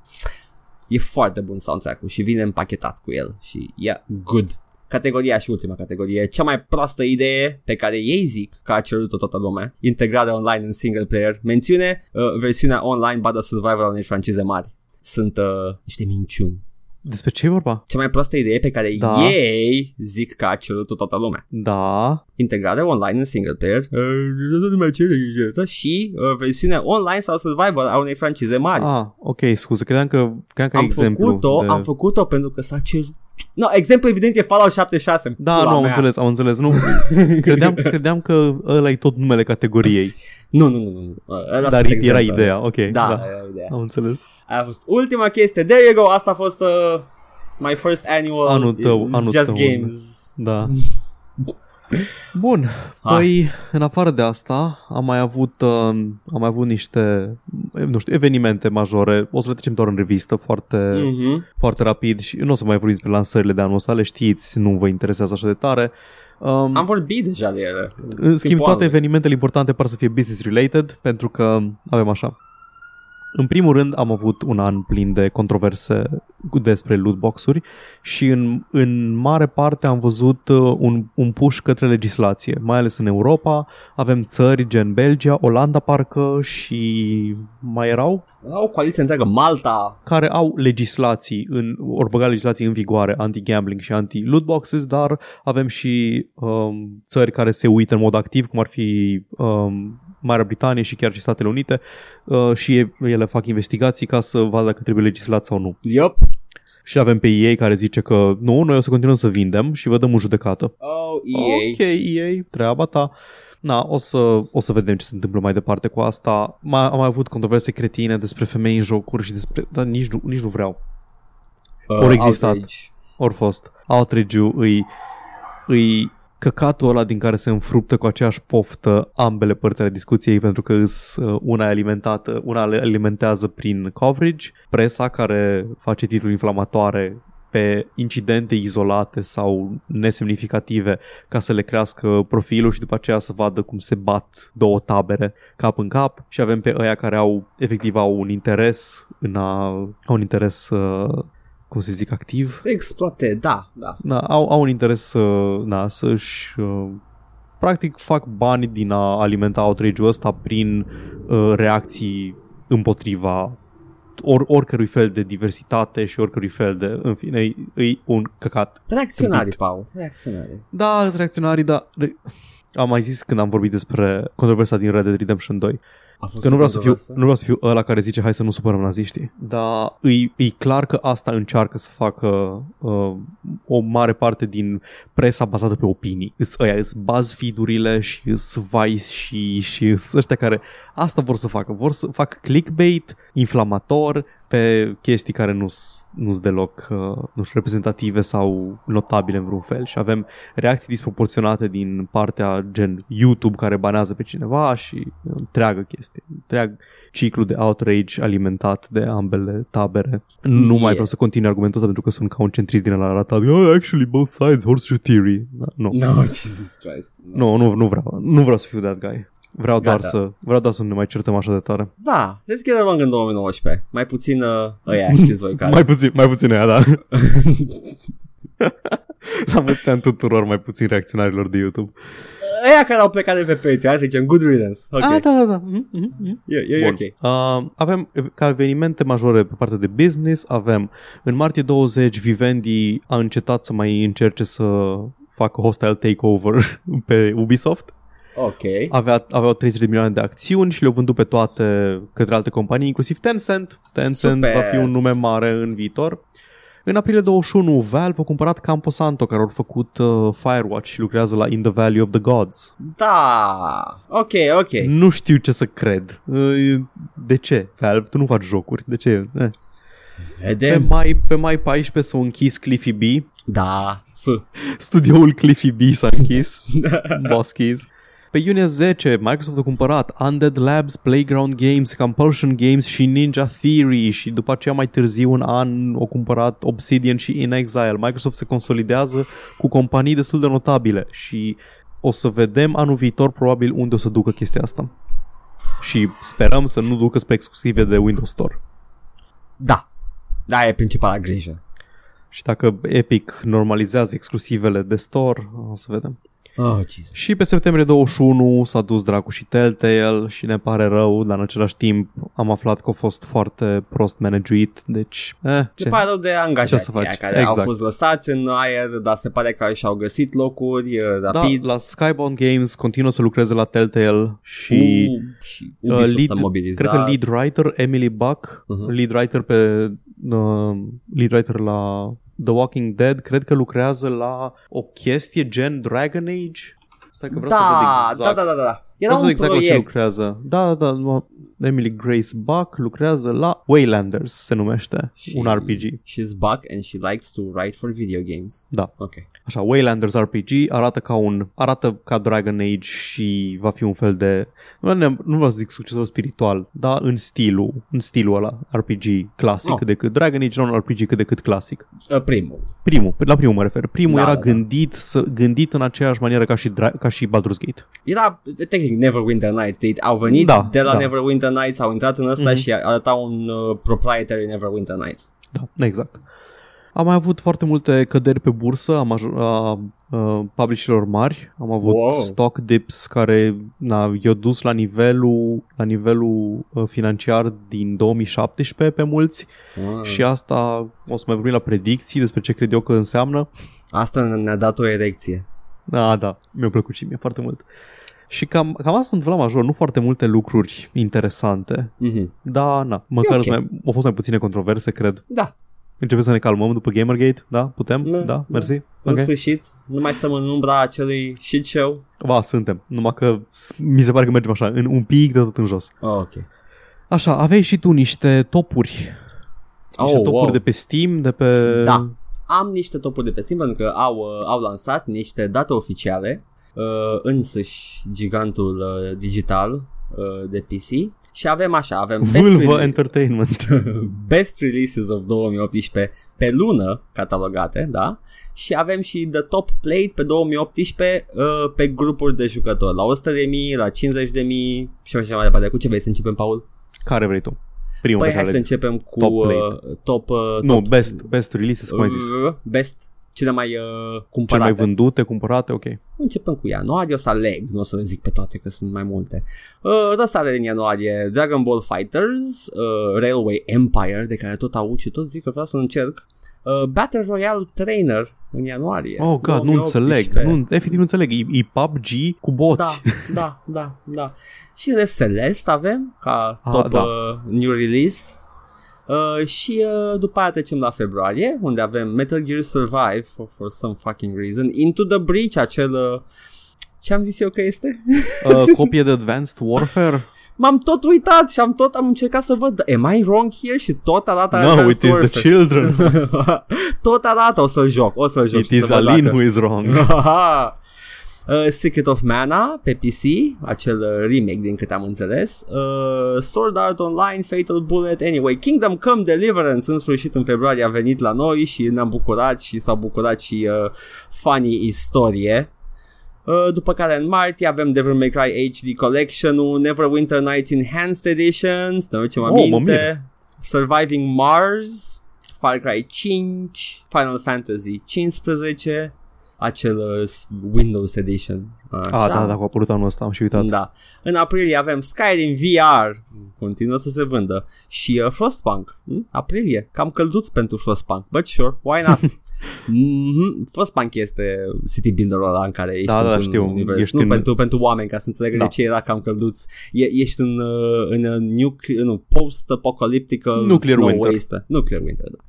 E foarte bun soundtrack-ul și vine împachetat cu el și e good. Categoria și ultima categorie, cea mai proastă idee pe care ei zic că a cerut-o toată lumea, integrarea online în single player, mențiune uh, versiunea online Battle Survivor a unei francize mari. Sunt uh, niște minciuni. Despre ce e vorba? Cea mai proastă idee pe care Da. ei zic că a cerut-o toată lumea. Da. Integrare online în single player uh, nu mai cere asta, și uh, versiunea online sau survival a unei francize mari. Ah, ok, scuze, credeam că, credeam că ai am exemplu. făcut-o, de... am făcut-o pentru că s-a cerut. No, exemplu evident e Fallout 76. Da, Pula nu, am mea. înțeles, am înțeles. Nu, credeam, credeam că ăla e tot numele categoriei. Nu, nu, nu, nu. Uh, ăla dar sunt era exemple. ideea, ok. Da, Da, da. era ideea. am înțeles. Aia a fost ultima chestie. There you go. Asta a fost uh, my first annual Anul tău, It's anul Just tău. Games. Da. Bun, Ah. păi în afară de asta am mai avut uh, am mai avut niște nu știu, evenimente majore. O să le trecem doar în revistă foarte Mhm. foarte rapid și nu o să mai vorbim despre lansările de anul ăsta, le știți, nu vă interesează așa de tare. Um, Am vorbit deja de ele. în schimb, timpul toate anului. evenimentele importante par să fie business related pentru că avem așa. În primul rând am avut un an plin de controverse despre lootbox-uri și în, în mare parte am văzut uh, un, un push către legislație, mai ales în Europa. Avem țări gen Belgia, Olanda parcă și mai erau Au o coaliție întreagă, Malta. care au legislații, în, ori băga legislații în vigoare anti-gambling și anti-lootboxes, dar avem și um, țări care se uită în mod activ, cum ar fi um, Marea Britanie și chiar și Statele Unite uh, și e- ele fac investigații ca să vadă dacă trebuie legislat sau nu. Yup. Și avem pe EA care zice că nu, noi o să continuăm să vindem și vă dăm în judecată. Oh, EA. Ok, EA, treaba ta. Na, o să, o să vedem ce se întâmplă mai departe cu asta. Mai, am mai avut controverse cretine despre femei în jocuri și despre... Dar nici nu, nici nu vreau. Uh, Ori existat. outrage. Ori fost. Outrage-ul îi, îi căcatul ăla din care se înfruptă cu aceeași poftă ambele părți ale discuției pentru că îs, uh, una e alimentată, una le alimentează prin coverage, presa care face titluri inflamatoare pe incidente izolate sau nesemnificative ca să le crească profilul și după aceea să vadă cum se bat două tabere cap în cap și avem pe ăia care au efectiv au un interes în a, au un interes uh, cum să zic activ Se exploate, da, da. da, au, au un interes să, na, să-și uh, practic fac bani din a alimenta outrage-ul ăsta prin uh, reacții împotriva or, oricărui fel de diversitate și oricărui fel de, în fine, e, e un căcat. Reacționari, Tâmpit. Paul. Reacționari. Da, sunt reacționarii, dar re- am mai zis când am vorbit despre controversa din Red Dead Redemption 2 A fost Că nu vreau, să fiu, controversă? nu vreau să fiu ăla care zice hai să nu supărăm naziștii, dar e, e clar că asta încearcă să facă uh, o mare parte din presa bazată pe opinii. Îs ăia, îs BuzzFeed-urile și îs Vice și, și îs ăștia care asta vor să facă. Vor să facă clickbait inflamator pe chestii care nu sunt deloc uh, nu știu, reprezentative sau notabile în vreun fel și avem reacții disproporționate din partea gen YouTube care banează pe cineva și întreagă chestie, întreag ciclu de outrage alimentat de ambele tabere. Nu Yeah. mai vreau să continui argumentul ăsta pentru că sunt ca un centrist din la arătat. Oh, actually, both sides, horseshoe theory. Da, nu. No, Jesus Christ. No. Nu, nu, nu vreau. Nu vreau să fiu that guy. Vreau doar, Gata. să, vreau doar să nu ne mai certăm așa de tare. Da, let's get along în 2019. Mai puțin uh, ăia, știți voi care. Mai puțin, mai puțin aia, da. La mulți ani tuturor, mai puțin reacționarilor de YouTube. Ăia care au plecat de pe Patreon, hai să zicem good riddance. Ok, Ah, da, da, da. Mm, mm, mm. e, e, e Bun. ok. Uh, avem ev- ca evenimente majore pe partea de business, avem în martie 20 Vivendi a încetat să mai încerce să facă hostile takeover pe Ubisoft. Ok. Avea, aveau 30 de milioane de acțiuni și le-au vândut pe toate către alte companii, inclusiv Tencent. Tencent Super. va fi un nume mare în viitor. În aprilie 21, Valve a cumpărat Camposanto, care au făcut uh, Firewatch și lucrează la In the Valley of the Gods. Da, ok, ok. Nu știu ce să cred. Uh, De ce? Valve, tu nu faci jocuri. De ce? Eh. Pe Vedem. mai, pe mai 14 s-a închis Cliffy B. Da. F. Studioul Cliffy B s-a închis. Boss Keys. Pe iunie 10, Microsoft a cumpărat Undead Labs, Playground Games, Compulsion Games și Ninja Theory și după aceea mai târziu un an au cumpărat Obsidian și In Exile. Microsoft se consolidează cu companii destul de notabile și o să vedem anul viitor probabil unde o să ducă chestia asta. Și sperăm să nu ducă spre exclusive de Windows Store. Da. Da, e principala grijă. Și dacă Epic normalizează exclusivele de store, o să vedem. Oh, Jesus. Și pe septembrie 21 s-a dus dracu și Telltale și ne pare rău, dar în același timp am aflat că a fost foarte prost managuit, deci eh, Ce ce? pare rău de Ce să angajații faci? aia care au Exact. fost lăsați în aer, dar se pare că și-au găsit locuri uh, Da, rapid. la Skybound Games continuă să lucreze la Telltale și U- și uh, Ubisoft lead, s-a mobilizat. cred că lead writer Emily Buck, Mhm. lead writer pe uh, lead writer la The Walking Dead, cred că lucrează la o chestie gen Dragon Age. Stai că vreau să văd da, exact. da, da, da, da. Era Vreau să un văd exact la ce proiect. lucrează. Da, da, da. Mă- Emily Grace Buck lucrează la Waylanders, se numește, Și- un RPG. She's Buck and she likes to write for video games. Da. Ok. Așa, Waylanders RPG arată ca un arată ca Dragon Age și va fi un fel de nu, ne- nu vreau să zic succesor spiritual, dar în stilul, în stilul ăla RPG clasic Oh. cât de cât Dragon Age, nu un RPG cât de cât clasic. Uh, primul. Primul, la primul mă refer. Primul Da, era da, da. gândit să gândit în aceeași manieră ca și Dra- ca și Baldur's Gate. Era, tehnic, Neverwinter Nights. Deci au venit Da, de la da. Neverwinter Neverwinter Nights au intrat în ăsta Mhm. și arăta un uh, proprietary Neverwinter Nights. Da, exact. Am mai avut foarte multe căderi pe bursă a, major- a, a publisherilor mari. Am avut Wow. stock dips care na, i-au dus la nivelul, la nivelul uh, financiar din 2017 pe mulți Ah. și asta o să mai vorbim la predicții despre ce cred eu că înseamnă. Asta ne-a dat o erecție. Da, da, mi-a plăcut și mie foarte mult. Și cam, cam asta se întâmpla major, nu foarte multe lucruri interesante, Mhm. dar na, măcar ok. mai, au fost mai puține controverse, cred. Da, Începem să ne calmăm după Gamergate, da? Putem? Da, Da, da. mersi. în Ok. sfârșit, nu mai stăm în umbra acelui shit show. Ba, suntem. Numai că s- mi se pare că mergem așa, în un pic de tot în jos. Oh, ok. Așa, aveai și tu niște topuri. Niște Oh, topuri wow. de pe Steam, de pe... Da. Am niște topuri de pe Steam pentru că au, uh, au lansat niște date oficiale uh, însuși gigantul uh, digital uh, de PC și avem așa, avem best, Vulva rele- Entertainment. best releases of 2018 pe lună catalogate, da? Și avem și The Top Plate pe 2018 uh, pe grupuri de jucători, la 100.000, la 50.000 și așa mai departe. Cu ce vrei să începem, Paul? Care vrei tu? Primul Păi pe hai care să le-ai zis. începem cu Top uh, Plate. top, uh, Nu, top best, best releases, cum ai zis. uh, best cele mai uh, Cel cumpărate. mai vândute, cumpărate, ok. Începem cu ianuarie, o să aleg, nu o să le zic pe toate că sunt mai multe. Uh, Răsare din ianuarie Dragon Ball Fighters, uh, Railway Empire, de care tot aud și tot zic că vreau să încerc. Uh, Battle Royale Trainer în ianuarie. Oh, God, nu 2018. înțeleg. Nu, efectiv nu înțeleg. E, e PUBG cu boți. Da, da, da, da. Și de Celeste avem ca Ah, top da. uh, new release. Uh, și uh, după aia trecem la februarie, unde avem Metal Gear Survive for, for some fucking reason. Into the Breach, acel... Uh, ce am zis eu că este? Uh, copie de Advanced Warfare? M-am tot uitat și am tot am încercat să văd Am I wrong here? Și tot arată No, Advanced it is the Warfare. children. tot arată, o să-l joc, o să-l joc It și is să văd Alin dacă- who is wrong. Uh, Secret of Mana pe PC, acel uh, remake din câte am înțeles. Uh, Sword Art Online, Fatal Bullet, anyway, Kingdom Come Deliverance în sfârșit în februarie a venit la noi și ne-am bucurat și s-au bucurat și uh, fanii istorie. Uh, după care în martie avem Devil May Cry HD Collection-ul, Neverwinter Nights Enhanced Edition, să ne ducem Oh, mă mir. aminte, Surviving Mars, Far Cry 5, Final Fantasy 15, acel uh, Windows Edition. Așa. Ah, da, da, cu a apărut anul ăsta, am și uitat. Da. În aprilie avem Skyrim VR, continuă să se vândă, și uh, Frostpunk. Hm? Aprilie, cam călduț pentru Frostpunk, but sure, why not? mm-hmm. Frostpunk este city builder-ul ăla în care ești Da, da, într-un știu. univers. Ești nu în- pentru, pentru oameni, ca să înțelegă Da. de ce era cam călduț. E, ești în, uh, în uh, nucle- nu, post-apocalyptical Nuclear snow winter. waste. Nuclear winter, da.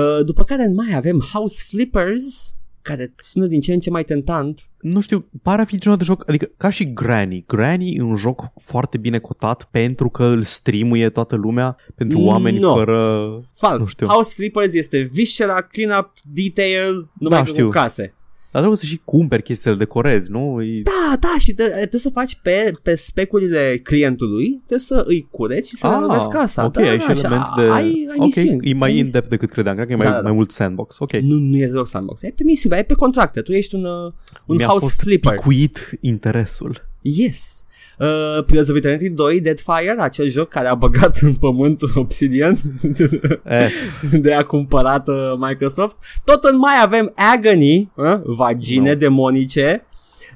Uh, după care în mai avem House Flippers, care sună din ce în ce mai tentant. Nu știu, pare a fi genul de joc, adică ca și Granny. Granny e un joc foarte bine cotat pentru că îl streamuie toată lumea pentru No. oameni fără... Fals. Nu știu. House Flippers este viscera, clean-up, detail, numai Da, că știu. cu case. Dar trebuie să și cumperi chestii, să le decorezi, nu? E... Da, da, și te- trebuie să faci pe, pe specurile clientului, trebuie să îi cureți și să Ah, renovezi casa. ok, da, ai și așa, element de... Ai, ai ok, misiuni. e mai ai in-depth decât credeam, cred că e mai, Da, da, da. mai mult sandbox, ok. Nu, nu e deloc sandbox. E pe misiune, e pe contracte. Tu ești un, uh, un Mi-a house fost flipper. picuit interesul. Yes. Uh, Pillars of Eternity 2, Deadfire, acel joc care a băgat în pământ Obsidian Eh, de a cumpărat uh, Microsoft. Tot în mai avem Agony, uh, vagine No. demonice.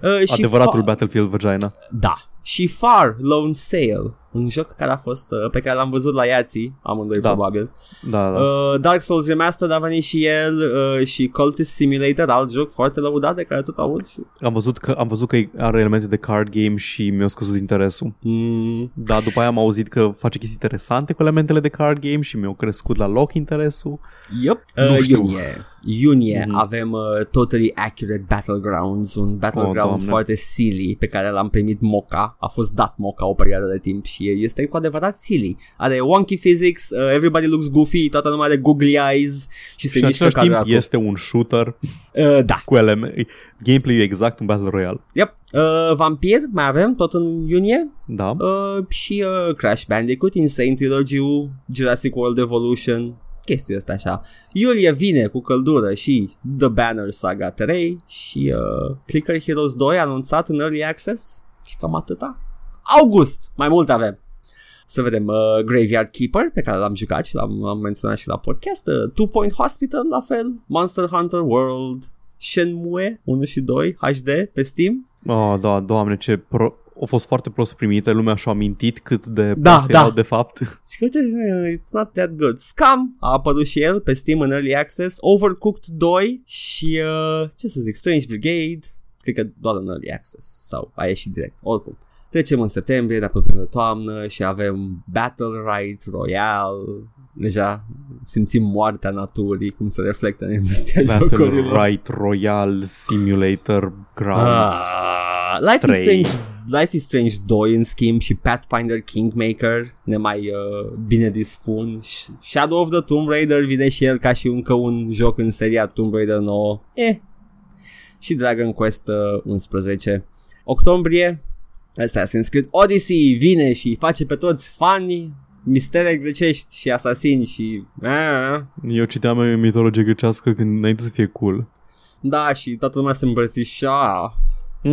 Uh, și adevăratul fa- Battlefield Vagina. Da. Și Far Lone Sail, un joc care a fost uh, pe care l-am văzut la Iații, amândoi Da. probabil. Da, da. Uh, Dark Souls Remastered a venit și el uh, și Cultist Simulator, alt joc foarte lăudat de care tot aud. Și... Am văzut că am văzut că are elemente de card game și mi-a scăzut interesul. Mm, Da, după aia am auzit că face chestii interesante cu elementele de card game și mi-a crescut la loc interesul. yep. Nu Uh, știu. Iunie. Iunie Mhm. avem uh, Totally Accurate Battlegrounds, un battleground Oh, Doamne. foarte silly pe care l-am primit moca. A fost dat moca o perioadă de timp și este cu adevărat silly. Are wonky physics, uh, everybody looks goofy, toată lumea are googly eyes și se și în mișcă același ca timp dracu. este un shooter Uh, da. cu elemente. Gameplay-ul e exact un Battle Royale. Yep. Uh, Vampir mai avem tot în iunie Da. uh, și uh, Crash Bandicoot, Insane Trilogy, Jurassic World Evolution, chestii astea așa. Iulie vine cu căldură și The Banner Saga 3 și uh, Clicker Heroes 2 anunțat în Early Access și cam atâta. August, mai mult avem. Să vedem uh, Graveyard Keeper, pe care l-am jucat și l-am, l-am menționat și la podcast, uh, Two Point Hospital, la fel, Monster Hunter World, Shenmue 1 și 2 HD pe Steam. Oh, da, doamne, ce pro... au fost foarte prost primite, lumea și-a amintit cât de Da, prost da. erau de fapt. Și că uite, it's not that good. Scam a apărut și el pe Steam în Early Access, Overcooked 2 și, uh, ce să zic, Strange Brigade, cred că doar în Early Access sau a ieșit direct, oricum. Trecem în septembrie, de apropie de toamnă și avem Battle Right Royale, deja simțim moartea naturii, cum se reflectă în industria Battle jocurilor. Right Royale Simulator Grounds. Ah, Life is 3. Strange Life is Strange 2 în schimb și Pathfinder Kingmaker ne mai uh, bine dispun Sh- Shadow of the Tomb Raider vine și el ca și încă un joc în seria Tomb Raider 9 eh. și Dragon Quest uh, 11 octombrie Assassin's Creed Odyssey vine și face pe toți fani mistere grecești și asasini și ah, Eu citeam mitologie grecească când înainte să fie cool. da și toată lumea se îmbrățișa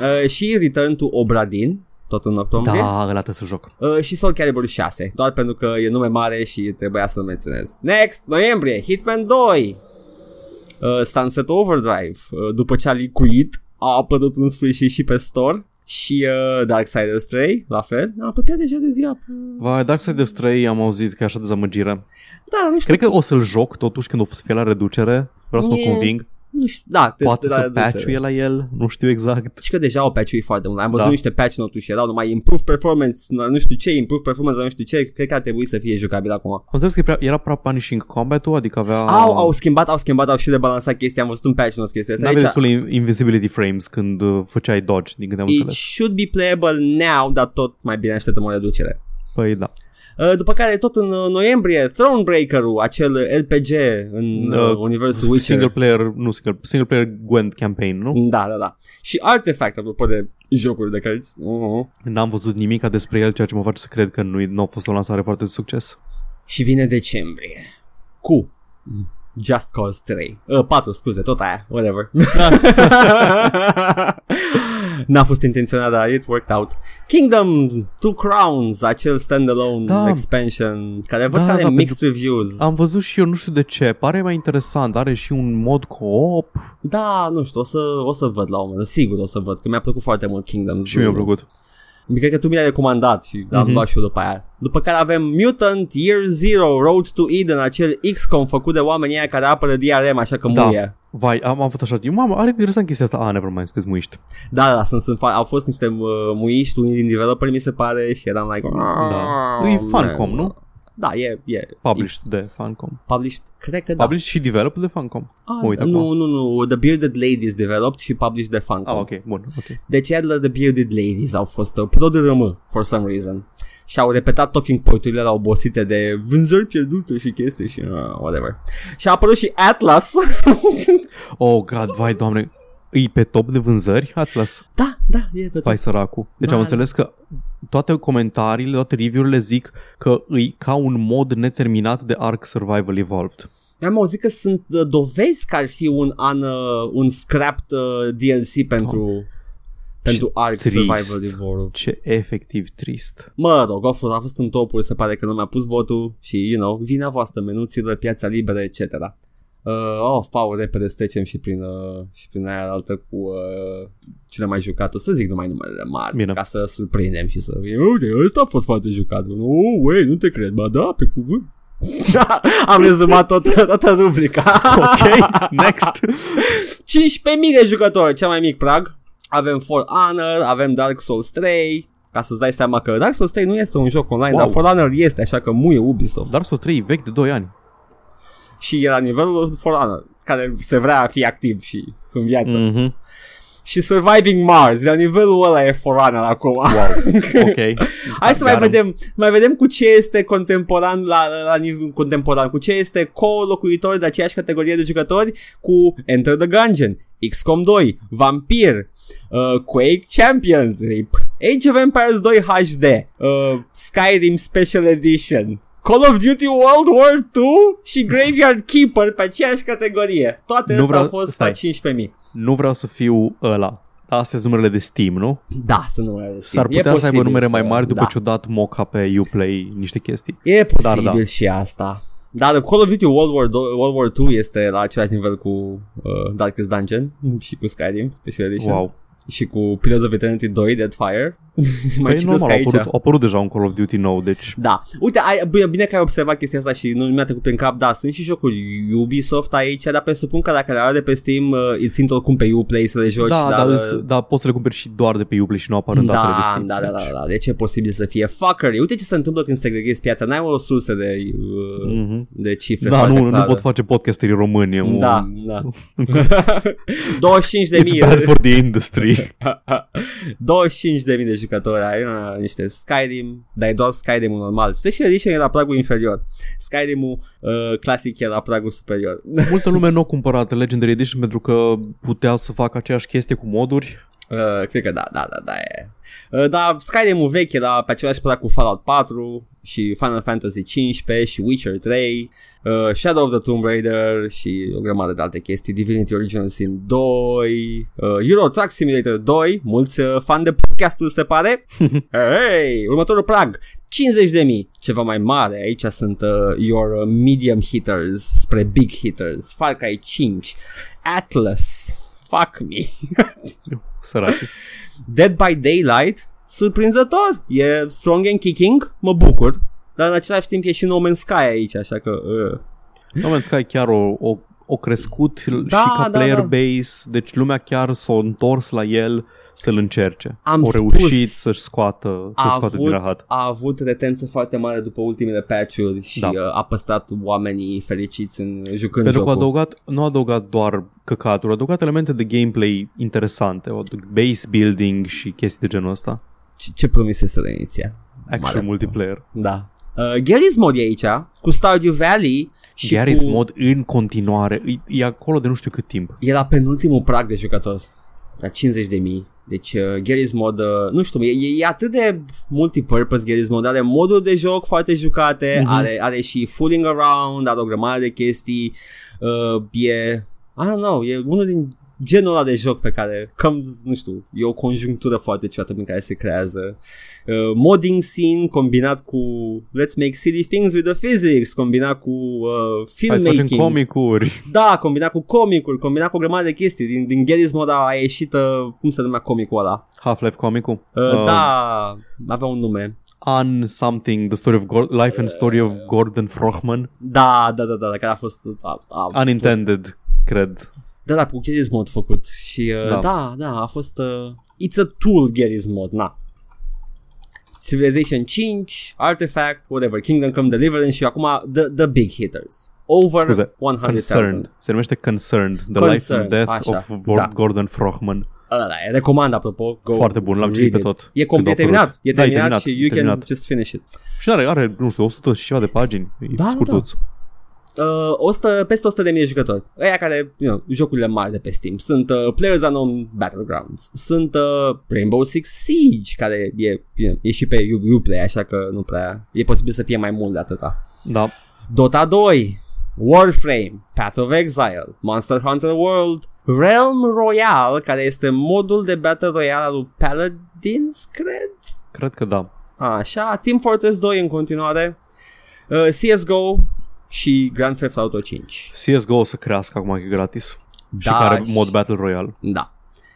Uh, și Return to Obradin, tot în octombrie. da, ăla trebuie să joc. Uh, și Soul Calibur 6, doar pentru că e nume mare și trebuia să-l menționez. Next, noiembrie, Hitman 2, uh, Sunset Overdrive, uh, după ce a licuit, a apărut în sfârșit și pe store. Și uh, Darksiders 3, la fel, a apropiat deja de ziua. Vai, Darksiders 3 am auzit că e așa dezamăgire. Da, nu știu, Cred că o să-l joc totuși când o să fie la reducere. Vreau să mă E- conving. Nu știu, da. te- Poate te- să da, patch la el, nu știu exact. Și că deja au patch foarte mult. Am văzut Da. niște patch note și erau numai improve performance, nu știu ce, improve performance, nu știu ce. Cred că ar trebui să fie jucabil acum. Am înțeles că era- era prea punishing combat-ul, adică avea... Au, au schimbat, au schimbat, au și debalansat chestia. Am văzut un patch notes chestia asta. N-avea Aici, destul invisibility frames când uh, făceai dodge, din câte am it înțeles. should be playable now, dar tot mai bine așteptăm o reducere. Păi da. Uh, După care tot în uh, noiembrie Thronebreaker-ul, acel RPG în uh, Uh, universul Witcher. Single player, nu single, single player Gwent campaign, nu? Da, da, da. Și Artifact, apropo de jocuri de cărți. Uh-huh. N-am văzut nimic despre el, ceea ce mă face să cred că nu, nu a fost o lansare foarte de succes. Și vine decembrie. Cu Just Cause 3. Uh, 4, scuze, tot aia, whatever. N-a fost intenționat, dar it worked out. Kingdom Two Crowns, acel standalone Da. expansion, care văd Da, că are da, mixed pentru- reviews. Am văzut și eu, nu știu de ce, pare mai interesant, are și un mod co-op Da, nu știu, o să, o să văd la un moment dat, sigur o să văd, că mi-a plăcut foarte mult Kingdom. și mi-a plăcut. Cred că tu mi l-ai recomandat și am Mhm. luat și eu după aia. După care avem Mutant Year Zero Road to Eden, acel XCOM făcut de oamenii aia care apără DRM, așa că Da. muie. Vai, am avut așa, eu, mamă, are interesant chestia asta. Ah, nevermind, sunteți muiști. Da, da, sunt, sunt, fa- au fost niște uh, muiști, unii din developeri mi se pare și eram like... Da. "Oh, E Funcom, man." nu? Da, e, e. Published de Funcom. Published, cred că da. Published și developed de Funcom. Ah, Mă uit nu, acum. nu, nu, The Bearded Ladies developed și published de Funcom. Ah, ok, bun, ok. Deci Adler The Bearded Ladies au fost uh, pro de râmă, for some reason. Și au repetat talking point-urile la obosite de vânzări pierdute și chestii și uh, whatever. Și a apărut și Atlas. Oh, god, vai, doamne. Îi pe top de vânzări, Atlas? da, da, e pe tot. Vai săracul. Deci Da. am înțeles că toate comentariile, toate review-urile zic că îi ca un mod neterminat de Ark Survival Evolved. Am auzit că sunt uh, dovezi că ar fi un, an, uh, un scrapped uh, DLC pentru, pentru Ark trist. Survival Evolved. Ce efectiv trist. Mă rog, a fost, a fost în topul, se pare că nu mi-a pus botul și, you know, vina voastră, menuțile, piața liberă, etc. Uh, oh, Paul, repede să trecem și prin, uh, și prin aia altă cu uh, cine mai jucat. O să zic numai numele mari, Bine. ca să surprindem și să uite, ăsta a fost foarte jucat. Nu, oh, wait, nu te cred, ba da, pe cuvânt. Am rezumat tot, toată rubrica. Ok, next. 15.000 de jucători, cel mai mic prag. Avem For Honor, avem Dark Souls 3, ca să-ți dai seama că Dark Souls 3 nu este un joc online, Wow. dar For Honor este, așa că muie Ubisoft. Dark Souls 3 e vechi de 2 ani. Și e la nivelul For Honor, care se vrea a fi activ și în viață. Mm. Mhm. Și Surviving Mars, la nivelul ăla e For Honor acum. Wow. Ok. Hai să mai Garam. vedem, mai vedem cu ce este contemporan la, la, la nivel contemporan, cu ce este co-locuitor de aceeași categorie de jucători cu Enter the Gungeon, XCOM 2, Vampir, uh, Quake Champions, RIP, Age of Empires 2 HD, uh, Skyrim Special Edition, Call of Duty World War 2 și Graveyard Keeper pe aceeași categorie. Toate Nu astea vreau- au fost stai. la 15.000. Nu vreau să fiu ăla, Astea sunt numerele de Steam, nu? Da, sunt numele de Steam. S-ar putea E să aibă posibil numere mai să- mari după da. ce au dat moca pe Uplay niște chestii. E posibil Dar da. și asta. Dar Call of Duty World War, 2, World War 2 este la același nivel cu uh, Darkest Dungeon și cu Skyrim Special Edition Wow. Și cu Pillars of Eternity 2 Deadfire. Mai Păi citesc normal, a aici. apărut, a apărut deja un Call of Duty nou, deci Da. Uite, ai, bine, bine că ai observat chestia asta și nu mi-a trecut prin cap. Da, sunt și jocuri Ubisoft aici, dar presupun că dacă le are de pe Steam, uh, îți simt oricum pe Uplay să le joci. da, dar, dar, uh, da, poți să le cumperi și doar de pe Uplay și nu apar în datele de da, Steam. da, da, da, deci- da, deci e posibil să fie fuckery. Uite ce se întâmplă când segregezi piața. N-ai o sursă de, uh, Mhm. de cifre Da, foarte nu, nu clară. pot face podcasterii români. e un- Da, da. 25 de mii. It's bad for the industry. 25 de mii de jucători ai uh, niște Skyrim, dar e doar Skyrim-ul normal. Special Edition e la pragul inferior. Skyrim-ul uh, clasic e la pragul superior. Multă lume nu a cumpărat Legendary Edition pentru că putea să facă aceeași chestie cu moduri. Uh, cred că da, da, da, da e. Uh, dar Skyrim-ul vechi era pe același prag cu Fallout 4 și Final Fantasy 15 și Witcher 3, uh, Shadow of the Tomb Raider și o grămadă de alte chestii, Divinity Original Sin 2, uh, Euro Truck Simulator 2, mulți uh, fan de podcastul se pare. hey, următorul prag, 50 de mii, ceva mai mare, aici sunt uh, your uh, medium hitters spre big hitters, Far Cry 5, Atlas, fuck me. Săraci. Dead by Daylight, surprinzător, e strong and kicking, mă bucur, dar în același timp e și No Man's Sky aici, așa că... Uh. No Man's Sky chiar o, o, o crescut Da, și ca da, player da. base, deci lumea chiar s-a întors la el să-l încerce. Am Au spus- reușit să-și scoată, să A scoată din avut, rahat. a avut retență foarte mare după ultimele patch-uri și Da. uh, a păstrat oamenii fericiți în jucând Pentru că a jocul. adăugat, nu a adăugat doar căcaturi, a adăugat elemente de gameplay interesante, o base building și chestii de genul ăsta. Ce, ce promisese la inițial. Action Mare. multiplayer. Da. Uh, Garry's Mod e aici, cu Stardew Valley și Garry's cu... Mod în continuare, e, e acolo de nu știu cât timp. E la penultimul prag de jucători. La 50 de mii. Deci uh, Garry's Mod, uh, nu știu, e, e, e atât de multipurpose Garry's Mod, are moduri de joc foarte jucate, Mhm. are, are și fooling around, are o grămadă de chestii, uh, e, I don't know, e unul din genul ăla de joc pe care comes, nu știu, e o conjunctură foarte ciudată prin care se creează. Uh, modding scene combinat cu let's make silly things with the physics, combinat cu uh, Hai să facem filmmaking. comicuri. Da, combinat cu comicul, combinat cu o grămadă de chestii. Din, din Garry's Mod a ieșit, uh, cum se numea comicul ăla? Half-Life comicul. Uh, da, avea un nume. Un something, the story of Gor- life and story of Gordon Frohman. Da, da, da, da, care a fost... A, a, Unintended, cred. Da, da, cu Garry's Mod făcut. Și uh, Da. da. da, a fost... Uh, it's a tool Garry's Mod, na. Civilization 5, Artifact, whatever, Kingdom Come Deliverance și acum the, the big hitters. Over Scuze, 100,000. Concerned. Se numește Concerned. The Life Concerned, and Death așa, of Vor- da. Gordon Frohman. Ăla, da, e recomand apropo. Go Foarte bun, l-am read citit pe it. tot. E, com- Când e a terminat, apărut. e Da, e terminat terminat, și e you can terminat. just finish it. Și are, are, nu știu, 100 și ceva de pagini. E Da, da, scurtuț. Uh, 100, peste 100 de mii de jucători. Aia care, you know, jocurile mari de pe Steam. Sunt uh, Players Unknown Battlegrounds. Sunt uh, Rainbow Six Siege, care e, you know, e și pe U- Uplay, așa că nu prea... E posibil să fie mai mult de atâta. Da. Dota 2, Warframe, Path of Exile, Monster Hunter World, Realm Royale, care este modul de Battle Royale al lui Paladins, cred? Cred că da. Așa, Team Fortress 2 în continuare, uh, CSGO și Grand Theft Auto 5. CSGO o să crească acum că e gratis. și Da, care și- mod Battle Royale. Da.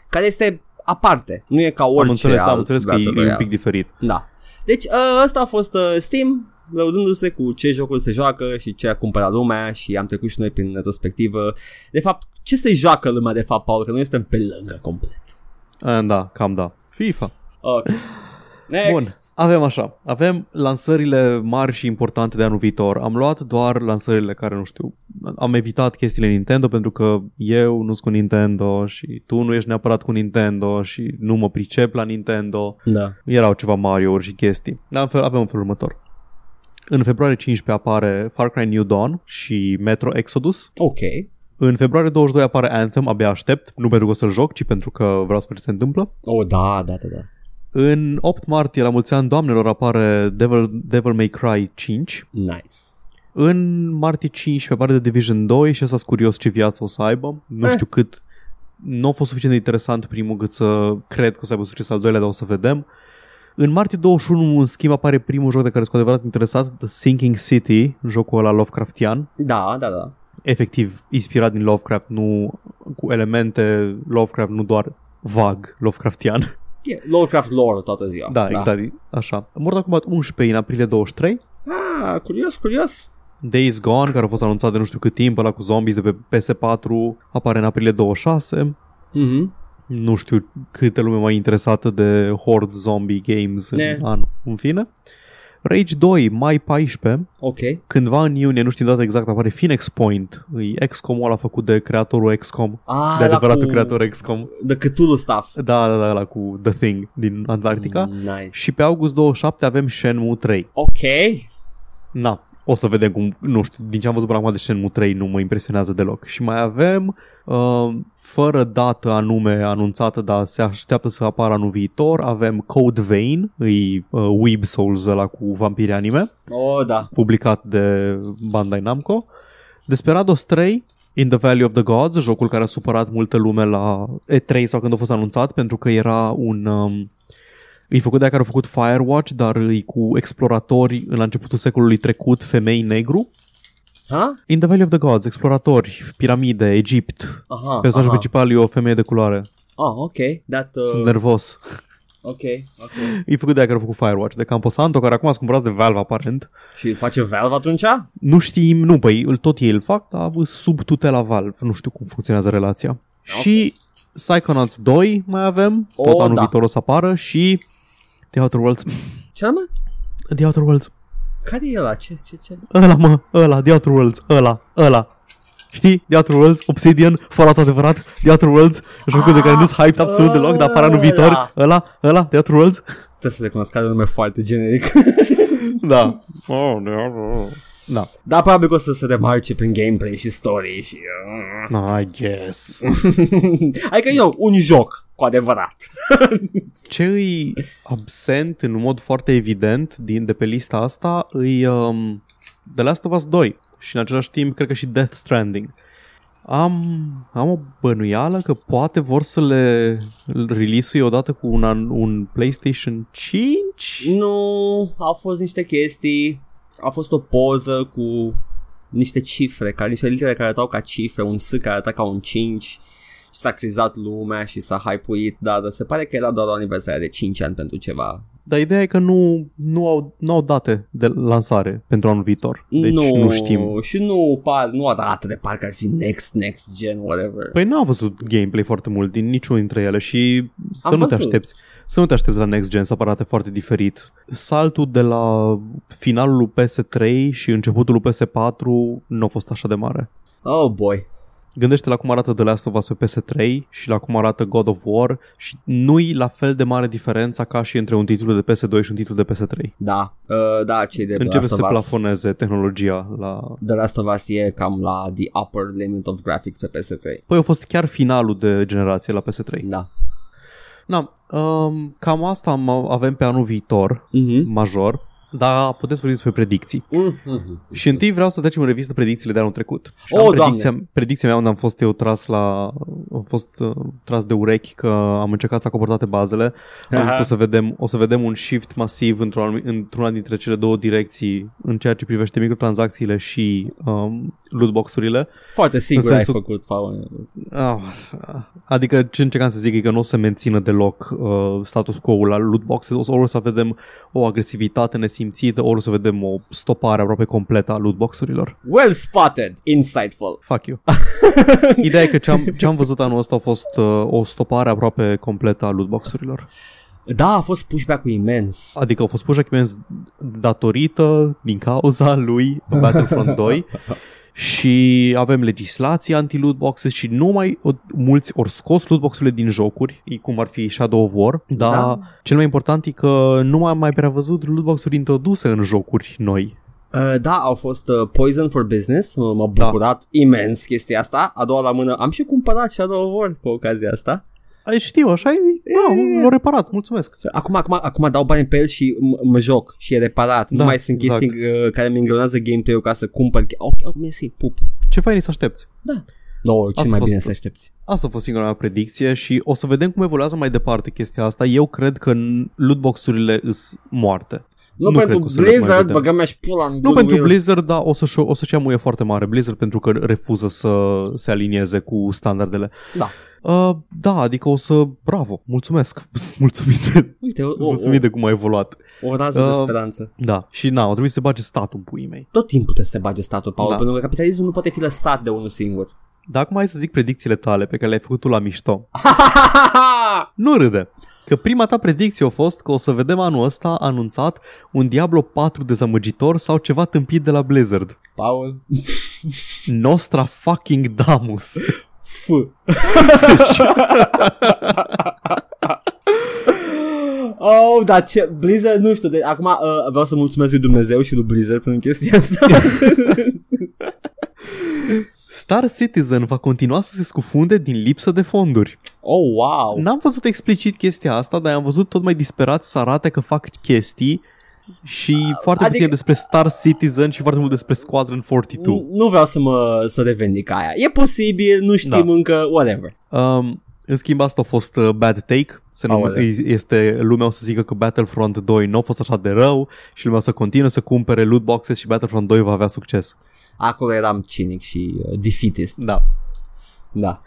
Care este aparte, nu e ca orice Am înțeles, da, am alt înțeles că e, Battle e un Royale. pic diferit. Da. Deci ă, ăsta a fost uh, Steam, lăudându-se cu ce jocuri se joacă și ce a cumpărat lumea și am trecut și noi prin retrospectivă. De fapt, ce se joacă lumea de fapt, Paul, că noi suntem pe lângă complet. Uh, Da, cam da. FIFA. Ok. Next. Bun, avem așa. Avem lansările mari și importante de anul viitor. Am luat doar lansările care, nu știu, am evitat chestiile Nintendo pentru că eu nu sunt cu Nintendo și tu nu ești neapărat cu Nintendo și nu mă pricep la Nintendo. Da. Erau ceva Mario-uri și chestii. Dar în fel, avem un fel următor. În februarie 15 apare Far Cry New Dawn și Metro Exodus. Ok. În februarie 22 apare Anthem, abia aștept, nu pentru că o să-l joc, ci pentru că vreau să văd ce se întâmplă. Oh, da, da, da, da. În 8 martie, la mulți ani doamnelor, apare Devil, Devil May Cry 5. Nice. În martie 15 apare The Division 2 și ăsta sunt curios ce viață o să aibă. Nu Eh. știu cât nu a fost suficient de interesant primul cât să cred că o să aibă succes al doilea, dar o să vedem. În martie 21, în schimb, apare primul joc de care sunt cu adevărat interesat, The Sinking City, jocul ăla Lovecraftian. Da, da, da. Efectiv, inspirat din Lovecraft, nu cu elemente Lovecraft, nu doar vag Lovecraftian. E Lovecraft lore toată ziua. Da, da. exact, așa. Mortal Kombat 11 în aprilie 23. Ah, curios, curios. Days Gone, care a fost anunțat de nu știu cât timp, ăla cu zombies de pe PS4, apare în aprilie 26. Mhm. Nu știu câte lume mai interesată de Horde Zombie Games Ne. în anul. În fine. Rage 2, mai 14, Ok. cândva în iunie, nu știu data exact, apare Phoenix Point, e XCOM-ul ăla făcut de creatorul XCOM, Ah, de ăla adevăratul cu creator XCOM. The Cthulhu stuff. Da, da, da, ăla cu The Thing din Antarctica. Nice. Și pe august 27 avem Shenmue 3. Ok. Na, o să vedem cum, nu știu, din ce am văzut până acum de Shenmue 3 nu mă impresionează deloc. Și mai avem, uh, fără dată anume anunțată, dar se așteaptă să apară anul viitor, avem Code Vein, îi uh, Weeb Souls ăla cu vampiri anime, Oh, da. publicat de Bandai Namco. Desperados 3, In the Valley of the Gods, jocul care a supărat multă lume la E3 sau când a fost anunțat, pentru că era un... Um, E făcut de aia care au făcut Firewatch, dar e cu exploratori la începutul secolului trecut, femei negru. Ha? In the Valley of the Gods, exploratori, piramide, Egipt. Aha. Personajul aha. principal e o femeie de culoare. Ah, ok. That, uh, Sunt nervos. ok, ok. E făcut de aia care au făcut Firewatch, de Camposanto, care acum a cumpărat de Valve aparent. Și îl face Valve atunci? Nu știm, nu, păi îl tot ei îl fac, dar sub tutela Valve. Nu știu cum funcționează relația. Și Psychonauts 2 mai avem, tot Oh, anul da. viitor o să apară și The Outer Worlds. Ce mă? The Outer Worlds. Care e ăla? Ce, ce, ce? Ăla, mă, ăla, The Outer Worlds, ăla, ăla. Știi? The Outer Worlds, Obsidian, Fallout adevărat, The Outer Worlds, jocul de care nu-s hyped absolut deloc, dar apare anul viitor. ăla. Ăla, ăla, The Outer Worlds. Trebuie să recunosc că are un nume foarte generic. Da. Oh, The Outer Worlds. Da. Dar probabil că o să se remarce prin gameplay și story și... uh. I guess. adică, eu, un joc, cu adevărat. Ce îi absent în mod foarte evident din de pe lista asta îi um, The Last of Us 2 și în același timp cred că și Death Stranding. Am, am o bănuială că poate vor să le release odată cu un, an, un PlayStation 5? Nu, au fost niște chestii, a fost o poză cu niște cifre, care, niște litere care arătau ca cifre, un S care arăta ca un 5 și s-a crizat lumea și s-a hypuit, dar se pare că era doar o aniversare de 5 ani pentru ceva. Dar ideea e că nu, nu, au, nu au date de lansare pentru anul viitor. Deci nu, nu știm. Și nu, par, nu arată de parcă ar fi next, next gen, whatever. Păi n-am văzut gameplay foarte mult din niciunul dintre ele și să Am nu te văzut. aștepți. Să nu te aștepți la Next Gen să arate foarte diferit. Saltul de la finalul lui PS3 și începutul lui PS4 nu a fost așa de mare. Oh boy. Gândește la cum arată The Last of Us pe PS3 și la cum arată God of War și nu-i la fel de mare diferența ca și între un titlu de PS2 și un titlu de PS3. Da, uh, da, cei de The Începe Last să se of Us. plafoneze tehnologia la... The Last of Us e cam la the upper limit of graphics pe PS3. Păi a fost chiar finalul de generație la PS3. Da. Na, um, cam asta am, avem pe anul viitor, Mhm. major, dar puteți vorbi despre predicții. Mhm. Și întâi vreau să trecem în revistă predicțiile de anul trecut. Și Oh, am predicția, predicția mea unde am fost eu tras la am fost uh, tras de urechi că am încercat să acopăr toate bazele. Am zis că o să vedem, o să vedem un shift masiv într-o, anumi- într-una dintre cele două direcții în ceea ce privește microtransacțiile și um, lootbox-urile. Foarte sigur În ai sensul- făcut, Paul. Ah, adică ce încercam să zic e că nu o să mențină deloc uh, status quo-ul la lootboxes, o să, ori o să vedem o agresivitate nesimțită, ori o să vedem o stopare aproape completă a lootbox-urilor. Well spotted, insightful. Fuck you. Ideea e că ce am, ce am văzut anul ăsta a fost uh, o stopare aproape completă a lootbox-urilor. Da, a fost pushback-ul imens. Adică au fost puși imens datorită, din cauza lui Battlefront 2 și avem legislație anti-lootboxes și nu mai o, mulți ori scos lootboxurile din jocuri, e cum ar fi Shadow of War, dar Da. cel mai important e că nu am mai prea văzut lootbox-uri introduse în jocuri noi. Uh, da, au fost uh, Poison for Business, uh, m-a Da. bucurat imens chestia asta. A doua la mână, am și cumpărat Shadow of War cu ocazia asta. Ai știu, așa e, da, l-au reparat, mulțumesc. Acum, acum, acum dau bani pe el și m- mă joc și e reparat. Da, nu mai sunt chestii uh, care mi îngreunează gameplay-ul ca să cumpăr. che- Ok, oh, mersi, pup. Ce fain e să aștepți. Da. No, ce Asta mai a fost bine tot. să aștepți. Asta a fost singura mea predicție și o să vedem cum evoluează mai departe chestia asta. Eu cred că n- lootbox-urile îs moarte. Nu, Nu cred pentru că o să le mai Blizzard, vedem. băgăm și pula în Nu Goodwill. pentru Blizzard, dar o să-și, o să-și ia muie foarte mare Blizzard pentru că refuză să se alinieze cu standardele. Da. Uh, da, adică o să... Bravo, mulțumesc. Sunt mulțumit de, Uite, o, sunt o, mulțumit de cum a evoluat. o, o rază de Uh, speranță. Da, și na, o trebuie să se bage statul în puii mei. Tot timpul trebuie să se bage statul, Paul, Da. pentru că capitalismul nu poate fi lăsat de unul singur. Dar acum hai să zic predicțiile tale pe care le-ai făcut tu la mișto. Nu râde. Că prima ta predicție a fost că o să vedem anul ăsta anunțat un Diablo 4 dezamăgitor sau ceva tâmpit de la Blizzard. Paul, Nostra fucking Damus. F. Oh, dar ce, Blizzard, nu știu, de, acum uh, vreau să mulțumesc lui Dumnezeu și lui Blizzard pentru chestia asta. Star Citizen va continua să se scufunde din lipsă de fonduri. oh, wow. N-am văzut explicit chestia asta, dar am văzut tot mai disperați să arate că fac chestii și foarte adică- puțin despre Star Citizen și foarte mult despre Squadron 42. Nu, nu vreau să mă să revendic aia. E posibil, nu știm Da. încă, whatever. Um, în schimb, asta a fost uh, bad take. Se nume, Aoleu. este, lumea o să zică că Battlefront 2 nu a fost așa de rău și lumea o să continue să cumpere loot boxes și Battlefront 2 va avea succes. Acolo eram cinic și uh, defeatist. Da. Da.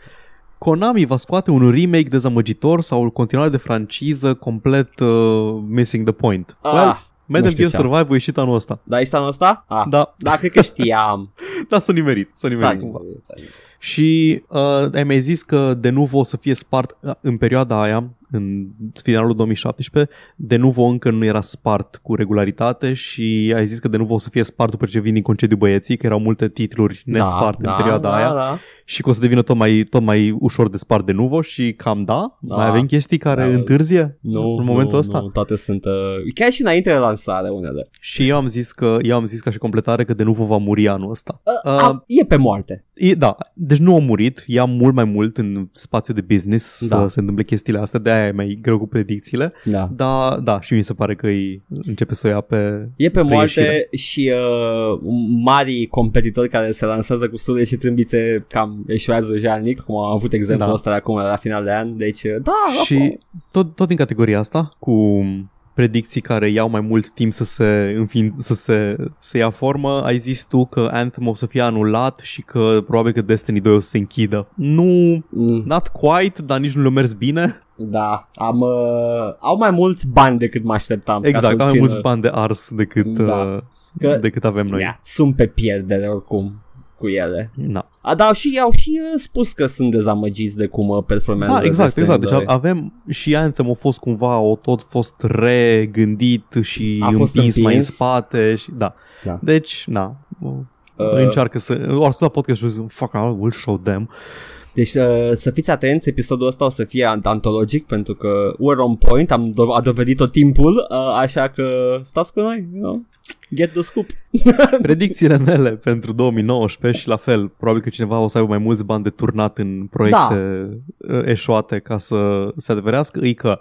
Konami va scoate un remake dezamăgitor sau o continuare de franciză complet uh, missing the point. Ah, well, Metal știu Gear ce am. Survive a ieșit anul ăsta. Da, ești anul ăsta? Ah. Da, Da, cred că știam. da, s-a nimerit. S-a nimerit S-a cumva. nimerit, s-a nimerit. Și uh, ai mai zis că de Nuvo o să fie spart uh, în perioada aia, în finalul 2017, de Nuvo încă nu era spart cu regularitate și ai zis că de Nuvo o să fie spart după ce vin din concediu băieții, că erau multe titluri nespart în perioada da, aia Da. și că o să devină tot mai, tot mai ușor de spart de Nuvo și cam da, Da. mai avem chestii care Da, întârzie Nu, în momentul nu, ăsta. Nu, toate sunt... Uh, chiar și înainte de lansare unele. Și eu am zis că eu am zis ca și completare că de Nuvo va muri anul ăsta. Uh, Uh, uh, e pe moarte. E, da, deci nu a murit, ia mult mai mult în spațiu de business Da. să se întâmple chestiile astea, de-aia e mai greu cu predicțiile, Da. dar da, și mi se pare că îi începe să o ia pe E pe spre moarte ieșire. și uh, mari competitori care se lansează cu studii și trâmbițe cam eșuează jalnic, cum am avut exemplul Da. ăsta de acum la final de an. Deci, uh, da, Și tot, tot din categoria asta, cu predicții care iau mai mult timp să se, înfin, să se să ia formă, ai zis tu că Anthem o să fie anulat și că probabil că Destiny 2 o să se închidă. Nu, Mm, not quite, dar nici nu le-a mers bine. Da, am, uh, au mai mulți bani decât mă așteptam. ca Exact, să am mai țină- mulți bani de ars decât, Da. uh, Că- decât avem noi. Ia, sunt pe pierdere oricum cu ele. Na. A, da, și au și uh, spus că sunt dezamăgiți de cum uh, performează Da, exact, Destiny exact. Deci 2. avem și Anthem a fost cumva, o tot fost regândit și A fost împins mai în împins. spate și da. Da. Deci, na, Uh, încearcă să... O ascultat podcastul și zic, fuck, I will show them. Deci uh, să fiți atenți, episodul ăsta o să fie antologic pentru că we're on point, am do- a dovedit tot timpul, uh, așa că stați cu noi, you know? get the scoop. Predicțiile mele pentru 2019 și la fel, probabil că cineva o să aibă mai mulți bani de turnat în proiecte da. eșuate ca să se adeverească, e că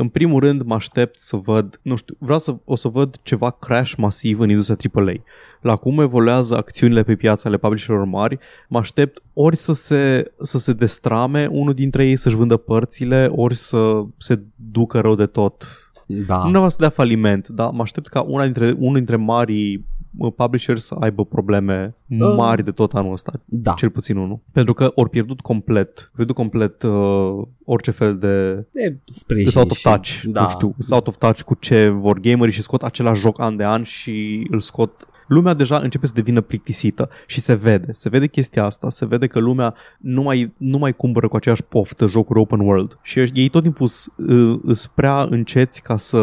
în primul rând mă aștept să văd, nu știu, vreau să o să văd ceva crash masiv în industria AAA. La cum evoluează acțiunile pe piața ale publisherilor mari, mă aștept ori să se, să se destrame unul dintre ei să-și vândă părțile, ori să se ducă rău de tot Da. nu neapărat să dea faliment, dar mă aștept ca una dintre, unul dintre marii uh, publishers să aibă probleme mari de tot anul ăsta. Da. Cel puțin unul. Pentru că ori pierdut complet, pierdut complet uh, orice fel de... De sprijin Is out of și- touch, Da. nu știu, is out of touch cu ce vor gamerii și scot același joc an de an și îl scot lumea deja începe să devină plictisită și se vede, se vede chestia asta, se vede că lumea nu mai, nu mai cumpără cu aceeași poftă jocuri open world și ei tot timpul sunt prea înceți ca să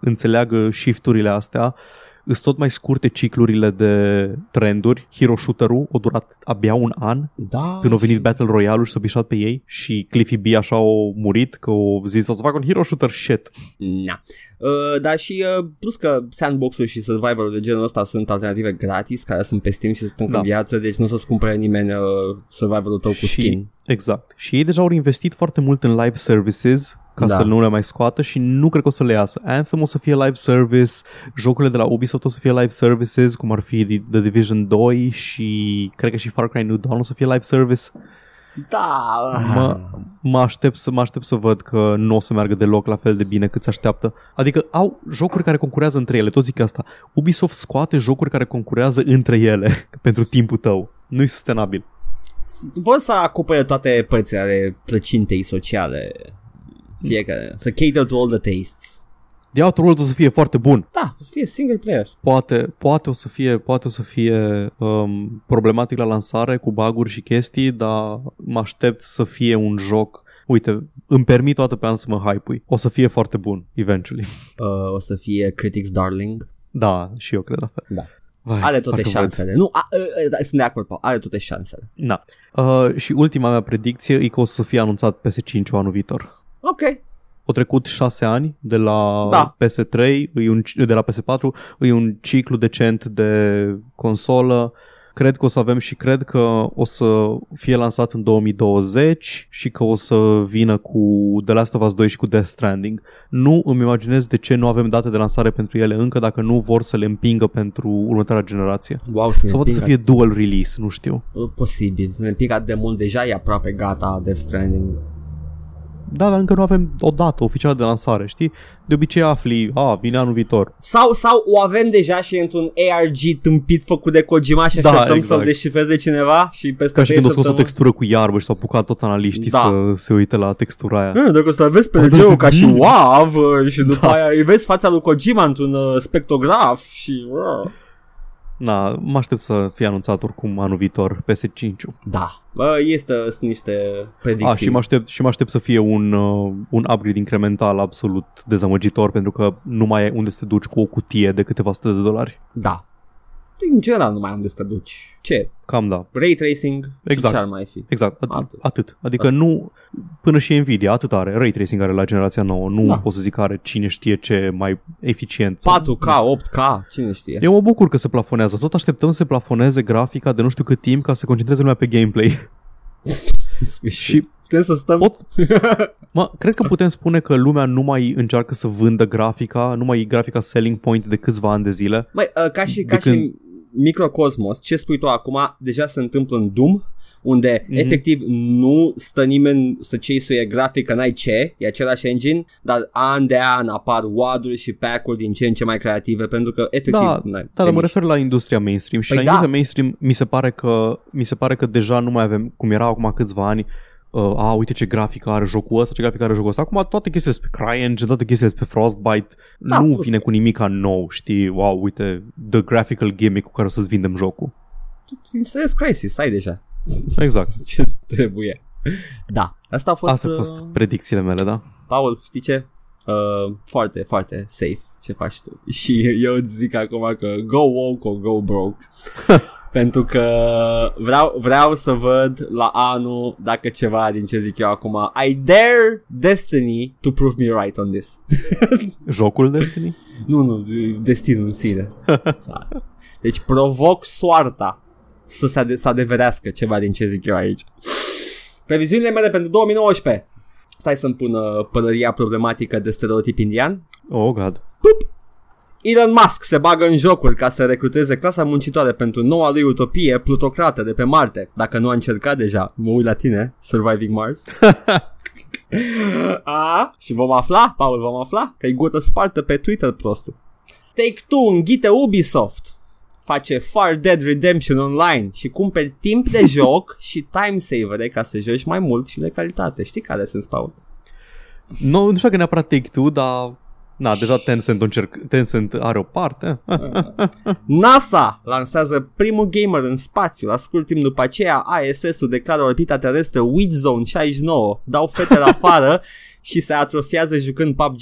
înțeleagă shifturile astea Îs tot mai scurte ciclurile de trenduri. Hero Shooter-ul a durat abia un an Da. când a venit Battle Royale-ul și s-a bișat pe ei și Cliffy B așa a murit că o zis o să fac un Hero Shooter shit. Na. Uh, dar și uh, plus că sandbox-ul și survival de genul ăsta sunt alternative gratis care sunt pe Steam și sunt da. în viață, deci nu o să-ți cumpere nimeni uh, survival-ul tău cu Și- skin. Exact. Și ei deja au investit foarte mult în live services ca Da. să nu le mai scoată și nu cred că o să le iasă. Anthem o să fie live service, jocurile de la Ubisoft o să fie live services, cum ar fi The Division 2 și cred că și Far Cry New Dawn o să fie live service. Da, Mă, mă, aștept să, mă aștept să văd că nu o să meargă deloc la fel de bine cât se așteaptă. Adică au jocuri care concurează între ele, tot zic asta. Ubisoft scoate jocuri care concurează între ele pentru timpul tău. Nu-i sustenabil. vor să acopere toate părțile ale plăcintei sociale. Fiecare, să cater to all the tastes. The Outer Worlds o să fie foarte bun. Da, o să fie single player. Poate, poate o să fie, poate o să fie um, problematic la lansare cu baguri și chestii, dar mă aștept să fie un joc Uite, îmi permit toată pe an să mă hype O să fie foarte bun, eventually. Uh, o să fie Critics Darling. Da, și eu cred la fel. Da. Vai, Are toate parcă șansele. Nu, a, a, a, sunt de acord, Paul. Are toate șansele. Văd. Da. Uh, și ultima mea predicție e că o să fie anunțat PS5 anul viitor. Ok. Au trecut șase ani de la Da. PS3, e un, de la PS4, e un ciclu decent de consolă. Cred că o să avem și cred că o să fie lansat în 2020 și că o să vină cu The Last of Us 2 și cu Death Stranding. Nu îmi imaginez de ce nu avem date de lansare pentru ele încă dacă nu vor să le împingă pentru următoarea generație. Wow, să ne Sau poate să împingă- fie dual release, nu știu. Posibil. Să ne pică atât de mult. Deja e aproape gata Death Stranding. Da, dar încă nu avem o dată oficială de lansare, știi? De obicei afli, a, vine anul viitor. Sau, sau o avem deja și într-un ARG tâmpit făcut de Kojima și Da, așteptăm exact. să-l descifreze cineva și peste Ca și trei când o scos o săptămâni- textură cu iarbă și s-au apucat toți analiștii Da. să se uite la textura aia. Nu, dacă o să aveți pe Păi, LG-ul da, ca și mm. WAV uh, și după Da. aia îi vezi fața lui Kojima într-un uh, spectrograf și... Uh. Na, mă aștept să fie anunțat oricum anul viitor PS5. Da, Bă, este, sunt niște predicții. A, și mă aștept, și mă aștept să fie un, uh, un upgrade incremental absolut dezamăgitor pentru că nu mai ai unde să te duci cu o cutie de câteva sute de dolari. Da. În general nu mai am unde să te duci. Ce? Cam da. Ray tracing? Exact. Și ce ar mai fi? Exact, at- Atât. atât. Adică Asta. nu, până și Nvidia, atât are, ray tracing are la generația nouă, nu Da. pot să zic că are cine știe ce mai eficient. sau- 4K, 8K, cine știe? Eu mă bucur că se plafonează. Tot așteptăm să se plafoneze grafica de nu știu cât timp ca să se concentreze lumea pe gameplay. și putem să stăm... Pot- Mă, cred că putem spune că lumea nu mai încearcă să vândă grafica, nu mai e grafica selling point de câțiva ani de zile. Mai, uh, ca și, De ca și când- microcosmos, ce spui tu acum, deja se întâmplă în Doom, unde Mhm. mm-hmm. efectiv nu stă nimeni să chase grafică, n-ai ce, e același engine, dar an de an apar WAD-uri și pack-uri din ce în ce mai creative, pentru că efectiv... Da, n-ai- Da, dar te mă miști. refer la industria mainstream și Păi la da. industria mainstream mi se pare că mi se pare că deja nu mai avem cum era acum câțiva ani uh, a, uite ce grafică are jocul ăsta, ce grafică are jocul ăsta. Acum toate chestiile sunt pe CryEngine, toate chestiile sunt pe Frostbite. Da, nu plus vine că- cu nimic nou, știi? Wow, uite, the graphical gimmick cu care o să-ți vindem jocul. Din Serious Crisis, ai deja Exact. ce trebuie. Da, asta a fost... Astea au fost uh, predicțiile mele, da? Paul, știi ce? Uh, foarte, foarte safe ce faci tu. Și eu îți zic acum că go woke or go broke. Pentru că vreau, vreau să văd la anul dacă ceva din ce zic eu acum I dare Destiny to prove me right on this. Jocul Destiny? nu, nu, destinul în sine. Deci provoc soarta să se ade- să adeverească ceva din ce zic eu aici. Previziunile mele pentru 2019. Stai să-mi pun uh, pălăria problematică de stereotip indian. Oh, God. Elon Musk se bagă în jocuri ca să recruteze clasa muncitoare pentru noua lui utopie plutocrată de pe Marte. Dacă nu a încercat deja, mă uit la tine, Surviving Mars. a, și vom afla, Paul, vom afla că e gură spartă pe Twitter prostul. Take-Two înghite Ubisoft. Face Far Dead Redemption online și cumperi timp de joc și time savere ca să joci mai mult și de calitate. Știi care sunt, Paul? Nu, nu știu că neapărat Take-Two, dar... Na, deja Tencent, încerc, Tencent are o parte. NASA lansează primul gamer în spațiu. La scurt timp după aceea, ISS-ul declară orbita terestră Weed Zone 69. Dau fete la afară și se atrofiază jucând PUBG.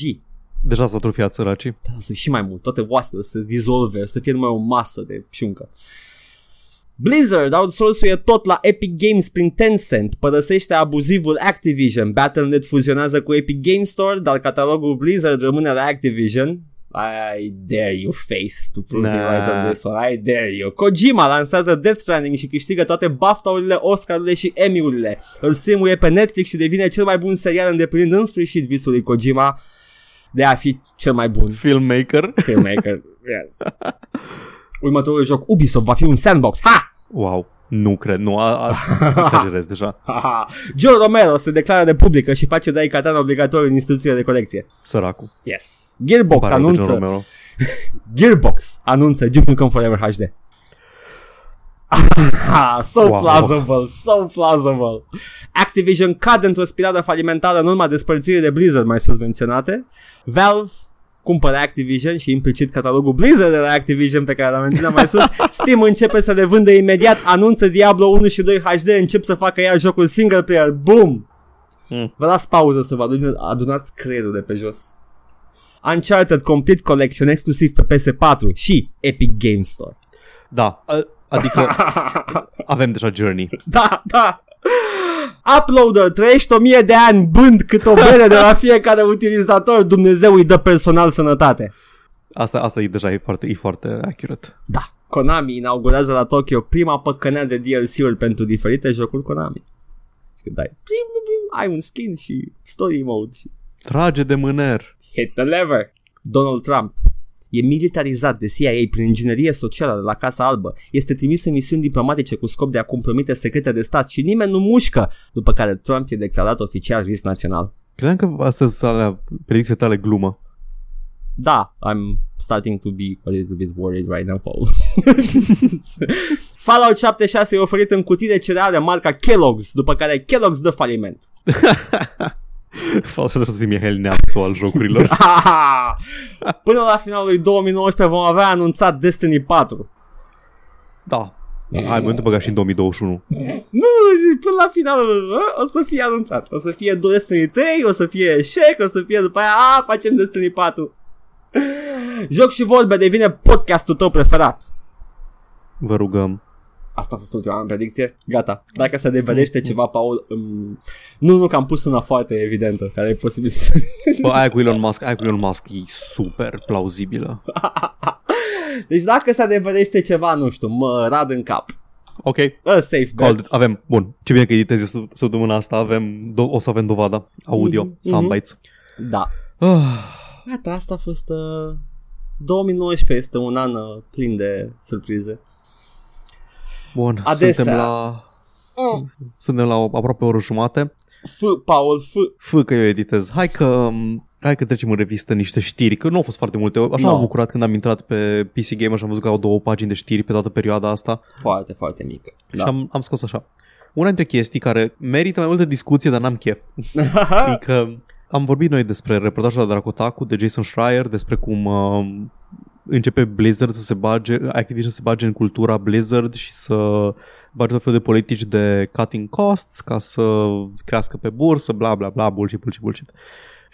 Deja s-au atrofiat săracii. Da, să și mai mult, toate oasele să se dizolve, să fie numai o masă de șuncă. Blizzard outsourcuie tot la Epic Games prin Tencent, părăsește abuzivul Activision, Battle.net fuzionează cu Epic Games Store, dar catalogul Blizzard rămâne la Activision. I dare you, Faith, to prove nah. me right on this one. I dare you. Kojima lansează Death Stranding și câștigă toate BAFTA-urile, Oscar-urile și Emmy-urile. Îl simuie pe Netflix și devine cel mai bun serial îndeplinind în sfârșit visul lui Kojima de a fi cel mai bun. Filmmaker. Filmmaker, yes. Următorul joc Ubisoft va fi un sandbox. Ha! Wow. Nu cred, nu, a, a, exagerez deja. Joe Romero se declară de publică și face dai katana obligatoriu în instituțiile de colecție. Săracul. Yes. Gearbox anunță... Gearbox anunță Duke Nukem Forever HD. so wow. plausible, so plausible. Activision cade într-o spirală falimentară în urma despărțirii de Blizzard mai sus menționate. Valve cumpără Activision și implicit catalogul Blizzard de la Activision pe care l-am menționat mai sus. Steam începe să le vândă imediat, anunță Diablo 1 și 2 HD, încep să facă iar jocul single player. Boom! Mm. Vă las pauză să vă adunați creierul de pe jos. Uncharted Complete Collection exclusiv pe PS4 și Epic Game Store. Da, adică avem deja Journey. Da, da. Uploader, trăiești o mie de ani bând cât o bere de la fiecare utilizator, Dumnezeu îi dă personal sănătate. Asta, asta e deja e foarte, e foarte accurate. Da. Konami inaugurează la Tokyo prima păcănea de DLC-uri pentru diferite jocuri Konami. Și când dai, ai un skin și story mode și... Trage de mâner. Hit the lever. Donald Trump e militarizat de CIA prin inginerie socială la Casa Albă, este trimis în misiuni diplomatice cu scop de a compromite secrete de stat și nimeni nu mușcă, după care Trump e declarat oficial risc național. Credeam că astăzi alea predicții tale glumă. Da, I'm starting to be a little bit worried right now, Paul. Fallout 76 e oferit în cutii de cereale marca Kellogg's, după care Kellogg's dă faliment. Falsă să zic Mihail Neamțu al jocurilor. Până la finalul lui 2019 vom avea anunțat Destiny 4. Da. Hai, mă băga și în 2021. Nu, până la finalul ă, o să fie anunțat. O să fie Destiny 3, o să fie Shake, o să fie după aia, a, facem Destiny 4. Joc și vorbe devine podcastul tău preferat. Vă rugăm. Asta a fost ultima mea predicție. Gata. Dacă se devedește mm. ceva, Paul, um... nu, nu, că am pus una foarte evidentă, care e posibil să... Bă, aia cu Elon Musk, aia cu Elon Musk e super plauzibilă. deci dacă se devedește ceva, nu știu, mă rad în cap. Ok. A safe Called. Avem, bun. Ce bine că editezi săptămâna asta, avem, do- o să avem dovada audio, mm-hmm. soundbites. Da. Ah. Gata, asta a fost... Uh... 2019 este un an uh, plin de surprize. Bun, Adesea. suntem la... Mm. Suntem la aproape o oră jumate. F, Paul, F. F că eu editez. Hai că Hai că trecem în revistă niște știri, că nu au fost foarte multe. Așa no. am bucurat când am intrat pe PC Gamer și am văzut că au două pagini de știri pe toată perioada asta. Foarte, foarte mică. Da. Și am, am scos așa. Una dintre chestii care merită mai multă discuție, dar n-am chef. adică am vorbit noi despre reportajul de la Kotaku de Jason Schreier, despre cum uh, începe Blizzard să se bage, Activision să se bage în cultura Blizzard și să bage tot felul de politici de cutting costs ca să crească pe bursă, bla bla bla, bullshit, bullshit, bullshit.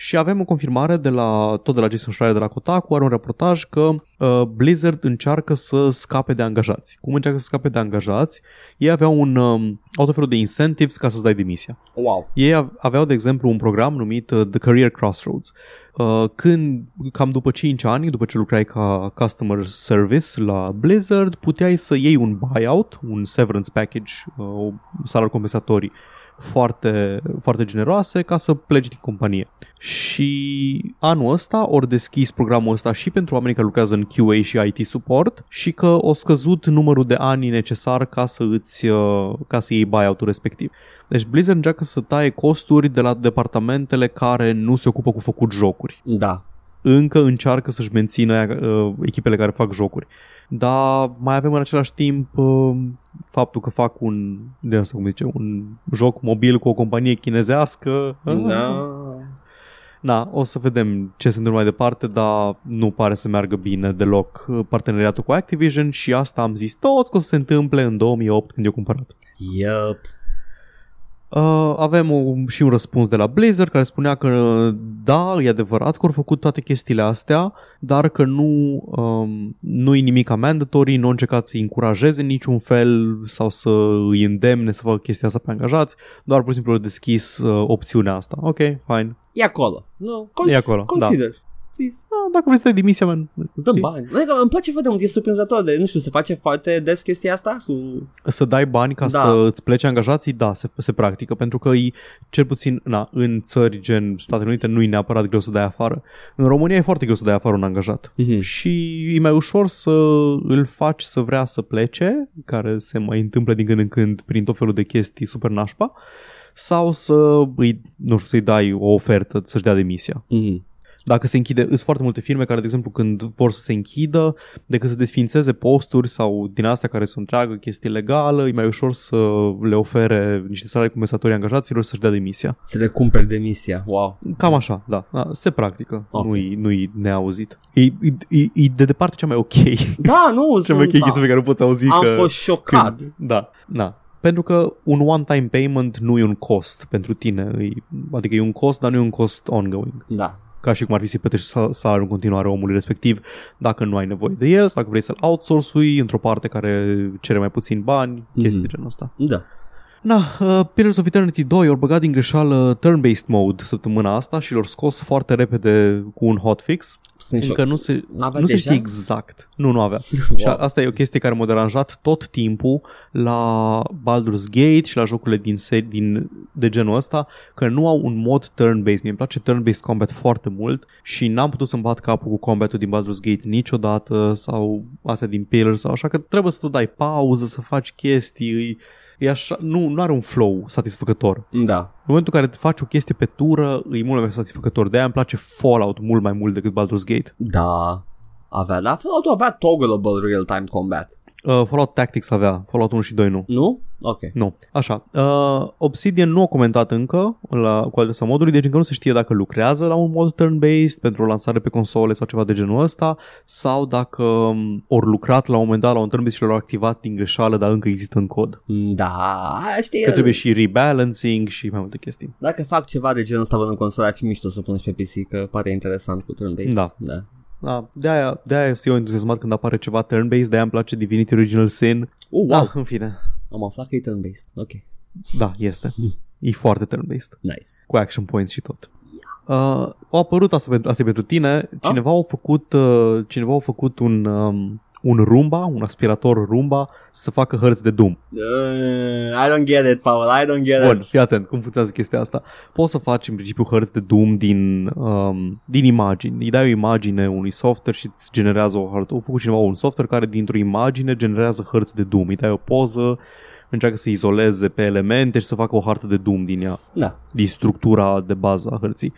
Și avem o confirmare de la, tot de la Jason Schreier de la Kotaku, are un reportaj că uh, Blizzard încearcă să scape de angajați. Cum încearcă să scape de angajați? Ei aveau un um, tot felul de incentives ca să-ți dai demisia. Wow. Ei aveau, de exemplu, un program numit uh, The Career Crossroads, Uh, când, cam după 5 ani, după ce lucrai ca customer service la Blizzard, puteai să iei un buyout, un severance package, uh, salarii compensatorii foarte, foarte generoase ca să pleci din companie. Și anul ăsta ori deschis programul ăsta și pentru oamenii care lucrează în QA și IT support și că o scăzut numărul de ani necesar ca să îți uh, ca să iei buyout-ul respectiv. Deci Blizzard încearcă să taie costuri de la departamentele care nu se ocupă cu făcut jocuri. Da. Încă încearcă să-și mențină uh, echipele care fac jocuri. Dar mai avem în același timp uh, faptul că fac un, de asta cum zice, un joc mobil cu o companie chinezească. Da. Na, o să vedem ce se întâmplă mai departe, dar nu pare să meargă bine deloc uh, parteneriatul cu Activision și asta am zis toți că o să se întâmple în 2008 când eu cumpărat. Yep. Uh, avem o, și un răspuns de la Blizzard care spunea că da, e adevărat că au făcut toate chestiile astea, dar că nu um, nu e nimic mandatory, nu au încercat să-i încurajeze în niciun fel sau să îi îndemne să facă chestia asta pe angajați, doar pur și simplu au deschis uh, opțiunea asta. Ok, fine. E acolo. Nu, cons- E acolo, Consider. Da. Ah, dacă vrei să dai demisia, man. Îți dă bani. Adică, îmi place foarte mult, e surprinzător de, nu știu, se face foarte des chestia asta cu... Să dai bani ca Da. să îți plece angajații, da, se, se practică, pentru că e, cel puțin na, în țări gen Statele Unite nu e neapărat greu să dai afară. În România e foarte greu să dai afară un angajat. Mm-hmm. Și e mai ușor să îl faci să vrea să plece, care se mai întâmplă din când în când prin tot felul de chestii super nașpa, sau să îi, nu știu, să-i dai o ofertă să-și dea demisia. Mm-hmm. Dacă se închide, sunt foarte multe firme care, de exemplu, când vor să se închidă, decât să desfințeze posturi sau din astea care sunt întreagă chestii legală, e mai ușor să le ofere niște salarii compensatorii angajaților să-și dea demisia. Să le cumperi demisia, wow. Cam așa, da. da se practică. Ok. Nu-i, nu-i neauzit. E, e, e, e de departe cea mai ok. Da, nu, cea mai ok sunt, chestie pe care o poți auzi am că... fost șocat. Când, da, da. Pentru că un one-time payment nu e un cost pentru tine. E, adică e un cost, dar nu e un cost ongoing. Da. Ca și cum ar fi să plătești sa- salariul în continuare omului respectiv dacă nu ai nevoie de el, sau dacă vrei să-l outsourcui într-o parte care cere mai puțin bani, chestii Mhm. mm-hmm. genul ăsta. Da. Na, uh, Pillars of Eternity 2 au băgat din greșeală turn-based mode săptămâna asta și l-au scos foarte repede cu un hotfix. Sunt Încă nu se, N-avea nu se deja? știe exact. Nu, nu avea. Și a- asta e o chestie care m-a deranjat tot timpul la Baldur's Gate și la jocurile din, se- din de genul ăsta, că nu au un mod turn-based. Mie îmi place turn-based combat foarte mult și n-am putut să-mi bat capul cu combatul din Baldur's Gate niciodată sau astea din Pillars sau așa, că trebuie să tu dai pauză, să faci chestii, e, e așa, nu, nu are un flow satisfăcător. Da. În momentul în care faci o chestie pe tură, e mult mai satisfăcător. De-aia îmi place Fallout mult mai mult decât Baldur's Gate. Da. Avea, da, Fallout avea toggleable real-time combat. Uh, Fallout Tactics avea, Fallout 1 și 2 nu. Nu? Ok. Nu. Așa. Uh, Obsidian nu a comentat încă la, cu adresa modului, deci încă nu se știe dacă lucrează la un mod turn-based pentru o lansare pe console sau ceva de genul ăsta, sau dacă um, ori lucrat la un moment dat la un turn-based și l-au activat din greșeală, dar încă există în cod. Da, știi, Că trebuie și rebalancing și mai multe chestii. dacă fac ceva de genul ăsta în consola, ar fi mișto să pun și pe PC, că pare interesant cu turn-based. Da. da. Da, de-aia, de-aia sunt eu entuziasmat când apare ceva turn-based, de-aia îmi place Divinity Original Sin. Uh, wow, Da, în fine. Am aflat că e turn-based. Ok, Da, este. E foarte turn-based. nice. cu action points și tot. Uh, au apărut asta pentru, asta e pentru tine. Cineva a făcut, uh, cineva a făcut un, um, un Roomba, un aspirator Roomba să facă hărți de Doom. Uh, I don't get it, Paul, I don't get Bun, it. fii atent cum funcționează chestia asta. Poți să faci în principiu hărți de Doom din, um, din imagini. Îi dai o imagine unui software și îți generează o hartă. Au făcut cineva un software care dintr-o imagine generează hărți de Doom. Îi dai o poză, încearcă să izoleze pe elemente și să facă o hartă de Doom din ea Da. din structura de bază a hărții.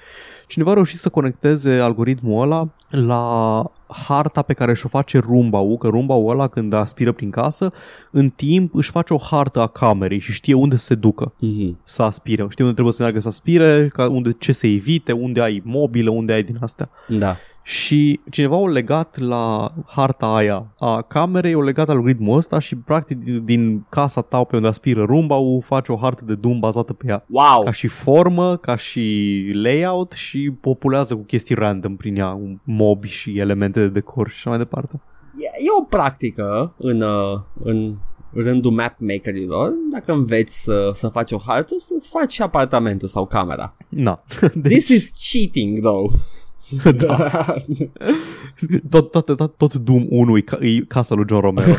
Cineva a reușit să conecteze algoritmul ăla la harta pe care și-o face Roomba-ul, că Roomba-ul ăla când aspiră prin casă, în timp își face o hartă a camerei și știe unde să se ducă Mm-hmm. să aspire. Știe unde trebuie să meargă să aspire, ca unde, ce să evite, unde ai mobilă, unde ai din astea. Da. Și cineva o legat la harta aia a camerei, o legat algoritmul ăsta și practic din, din casa ta pe unde aspiră rumba o face o hartă de Doom bazată pe ea. Wow. Ca și formă, ca și layout și populează cu chestii random prin ea, mobi și elemente de decor și așa mai departe. E, e o practică în, uh, în rândul mapmakerilor, dacă înveți să, să faci o hartă, să-ți faci și apartamentul sau camera. Na. Deci, This is cheating, though. da. tot, tot, tot, tot Doom 1 e, ca, e casa lui John Romero.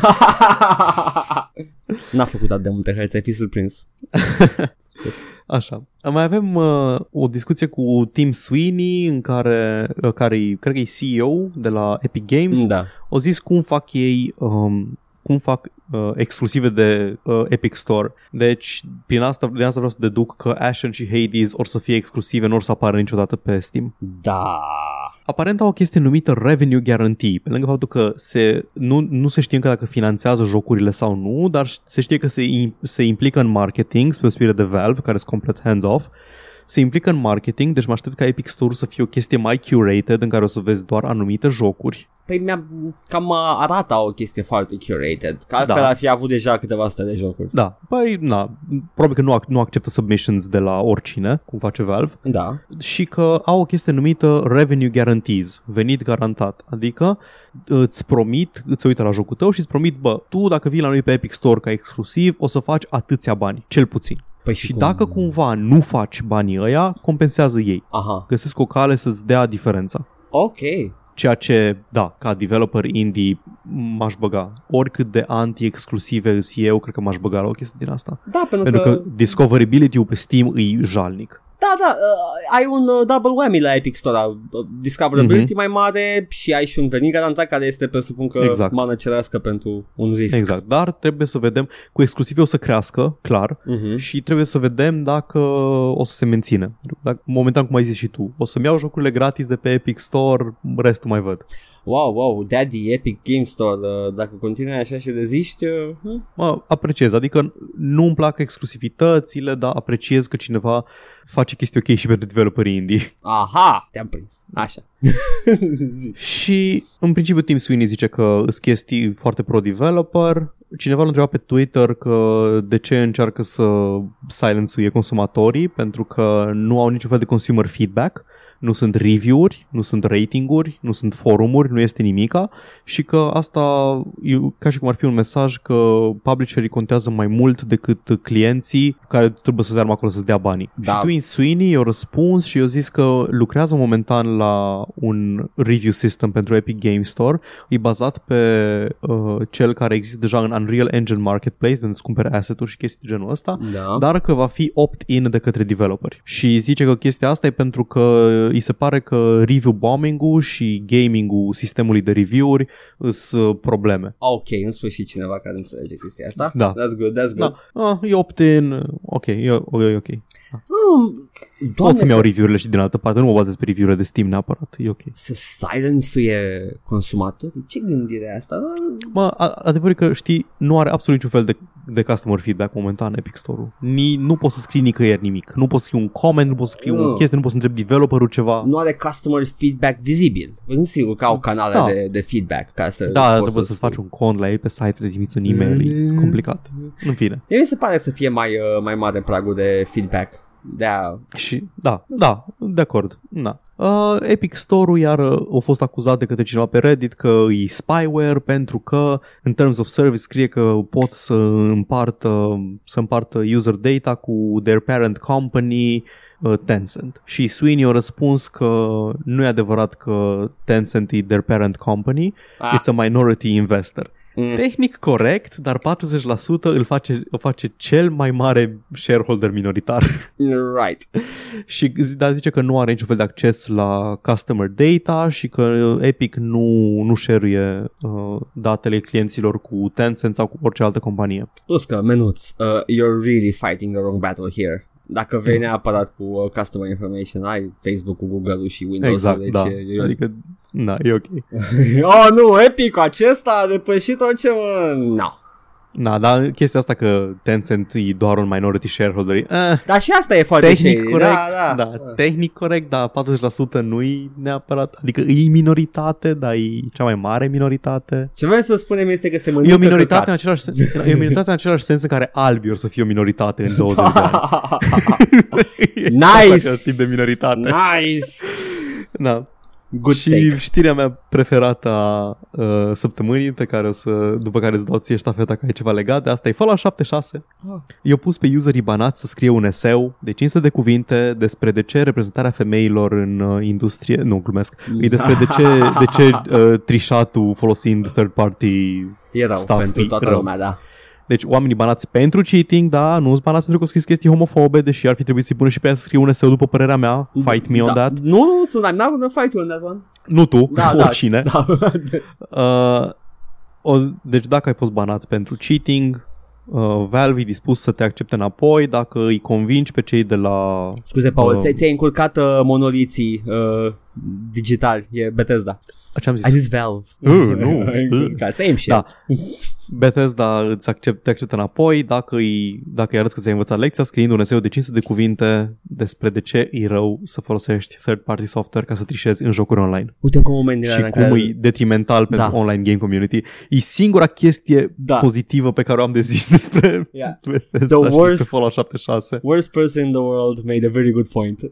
N-a făcut atât de multe hărți, ai fi surprins. Așa. Mai avem uh, o discuție cu Tim Sweeney, în care, uh, care e, cred că e CEO de la Epic Games. Da. Au zis cum fac ei, um, cum fac uh, exclusive de uh, Epic Store. Deci, prin asta, prin asta vreau să deduc că Ashen și Hades or să fie exclusive, nu or să apară niciodată pe Steam. Da. Aparent au o chestie numită Revenue Guarantee, pe lângă faptul că se, nu, nu se știe încă dacă finanțează jocurile sau nu, dar se știe că se, im- se implică în marketing spre o spire de Valve, care sunt complet hands-off, se implică în marketing, deci mă aștept ca Epic Store să fie o chestie mai curated în care o să vezi doar anumite jocuri. Păi mi-a, cam arată o chestie foarte curated, că altfel Da. ar fi avut deja câteva sute de jocuri. Da, păi, na, probabil că nu, ac- nu acceptă submissions de la oricine, cum face Valve, Da. și că au o chestie numită revenue guarantees, venit garantat, adică îți promit, îți uită la jocul tău și îți promit, bă, tu dacă vii la noi pe Epic Store ca exclusiv, o să faci atâția bani, cel puțin. Păi Și cum? dacă cumva nu faci banii ăia, compensează ei. Aha. Găsesc o cale să-ți dea diferența. Ok. Ceea ce, da, ca developer indie m-aș băga. Oricât de anti-exclusive îs eu, cred că m-aș băga la o chestie din asta. Da, pentru, Pentru că... că discoverability-ul pe Steam e jalnic. Da, da, uh, ai un uh, double whammy la Epic Store. Uh, discoverability Mhm. mai mare și ai și un venit garantat care este, presupun că, Exact. mană cerească pentru un risc. Exact, dar trebuie să vedem, cu exclusive o să crească, clar, Uh-huh. și trebuie să vedem dacă o să se menține. Dacă, momentan, cum ai zis și tu, o să-mi iau jocurile gratis de pe Epic Store, restul mai văd. Wow, wow, Daddy, Epic Game Store, uh, dacă continui așa și reziști, uh, hm? Mă, apreciez, adică nu-mi plac exclusivitățile, dar apreciez că cineva face chestii ok și pentru developerii indie. aha, te-am prins. Așa. Zi. Și în principiu Tim Sweeney zice că sunt chestii foarte pro-developer. Cineva l-a întrebat pe Twitter că de ce încearcă să silențuie consumatorii pentru că nu au niciun fel de consumer feedback nu sunt review-uri, nu sunt ratinguri, nu sunt forumuri, nu este nimica și că asta e ca și cum ar fi un mesaj că publisherii contează mai mult decât clienții care trebuie să se armă acolo să-ți dea banii. Da. Și Twin Sweeney i-a răspuns și i-a zis că lucrează momentan la un review system pentru Epic Game Store, e bazat pe uh, cel care există deja în Unreal Engine Marketplace, unde îți cumperi asset-uri și chestii de genul ăsta, Da. dar că va fi opt-in de către developeri. Și zice că chestia asta e pentru că îi se pare că review bombing-ul și gaming-ul sistemului de review-uri sunt probleme. Ok, în sfârșit cineva care înțelege chestia asta. Da. That's good, that's good. Da, ah, e opt-in, ok, e, e ok. Um, Pot doamne, să-mi iau review-urile și din altă parte, nu mă bazez pe review-urile de Steam neapărat, e ok. să silence-uie consumatorii? Ce gândire e asta? Mă, a- adevărul e că, știi, nu are absolut niciun fel de, de customer feedback momentan Epic Store-ul. Ni, nu poți să scrii nicăieri nimic. Nu poți să scrii un comment, nu poți să scrii Nu. o chestie, nu poți să întrebi developerul ceva. Nu are customer feedback vizibil. Sunt sigur că au canale Da. de, de feedback ca să Da, poți trebuie să-ți faci un cont la ei pe site, le trimiți un e-mail, e complicat. În fine. Mie mi se pare să fie mai, uh, mai mare pragul de feedback. De a... Și da, da, de acord. Da. Uh, Epic Store-ul iar uh, a fost acuzat de către cineva pe Reddit că e spyware pentru că în terms of service scrie că pot să împartă, să împartă user data cu their parent company uh, Tencent. Și Sweeney a răspuns că nu e adevărat că Tencent e their parent company, Ah. it's a minority investor. Mm. Tehnic corect, dar 40% îl face, îl face cel mai mare shareholder minoritar. Right. Și zi- dar zice că nu are niciun fel de acces la customer data și că Epic nu, nu share uh, datele clienților cu Tencent sau cu orice altă companie. Plus că, menuț, uh, you're really fighting the wrong battle here. Dacă vrei neapărat cu uh, customer information, ai Facebook-ul, Google-ul și Windows-ul. Exact, deci da. e- e- Adică, na, e ok. oh, nu, Epic acesta a depășit orice... mă, No. Na, dar chestia asta că Tencent e doar un minority shareholder, e, eh, Dar și asta e foarte tehnic shady. corect, Da, da. da, tehnic corect, dar 40% nu e neapărat, adică e minoritate, dar e cea mai mare minoritate. Ce vrem să spunem este că se mănâncă E o minoritate în căcat. același sens, e o minoritate în același sens în care albii or să fie o minoritate în 20 de ani. Nice! Acest tip de minoritate. nice! Da. Good și take. știrea mea preferată a uh, săptămânii pe care o să, după care îți dau ție ștafeta că ai ceva legat de asta e Fallout 76. Ah. Eu pus pe userii banați să scrie un eseu de 500 de cuvinte despre de ce reprezentarea femeilor în uh, industrie, nu glumesc, e despre de ce, de ce uh, trișatul folosind third party E rău Stuff pentru e toată rău. lumea, da. Deci oamenii banați pentru cheating, da, nu sunt banați pentru că au scris chestii homofobe, deși ar fi trebuit să-i pună și pe ea să scrie un eseu după părerea mea. Fight me on da. that. Nu, nu, sunt, I'm not gonna fight you on that one. Nu tu, Da, da. oricine. Da. Uh, o, deci dacă ai fost banat pentru cheating, uh, Valve e dispus să te accepte înapoi dacă îi convingi pe cei de la... Scuze, Paul, Uh. ți- ți-ai încurcat uh, monoliții uh, digitali, e Bethesda. Ce am zis? Ai zis Valve. Uh, nu. Ca same shit. Da. Bethesda îți accept, te acceptă înapoi dacă îi, dacă îi arăți că ți-ai învățat lecția scriind un eseu de 500 de cuvinte despre de ce e rău să folosești third-party software ca să trișezi în jocuri online. Uite cum moment din și alea în cum care- e detrimental pentru Da. online game community. E singura chestie Da. pozitivă pe care o am de zis despre Yeah. Bethesda The și worst- despre Fallout 76. Worst person in the world made a very good point.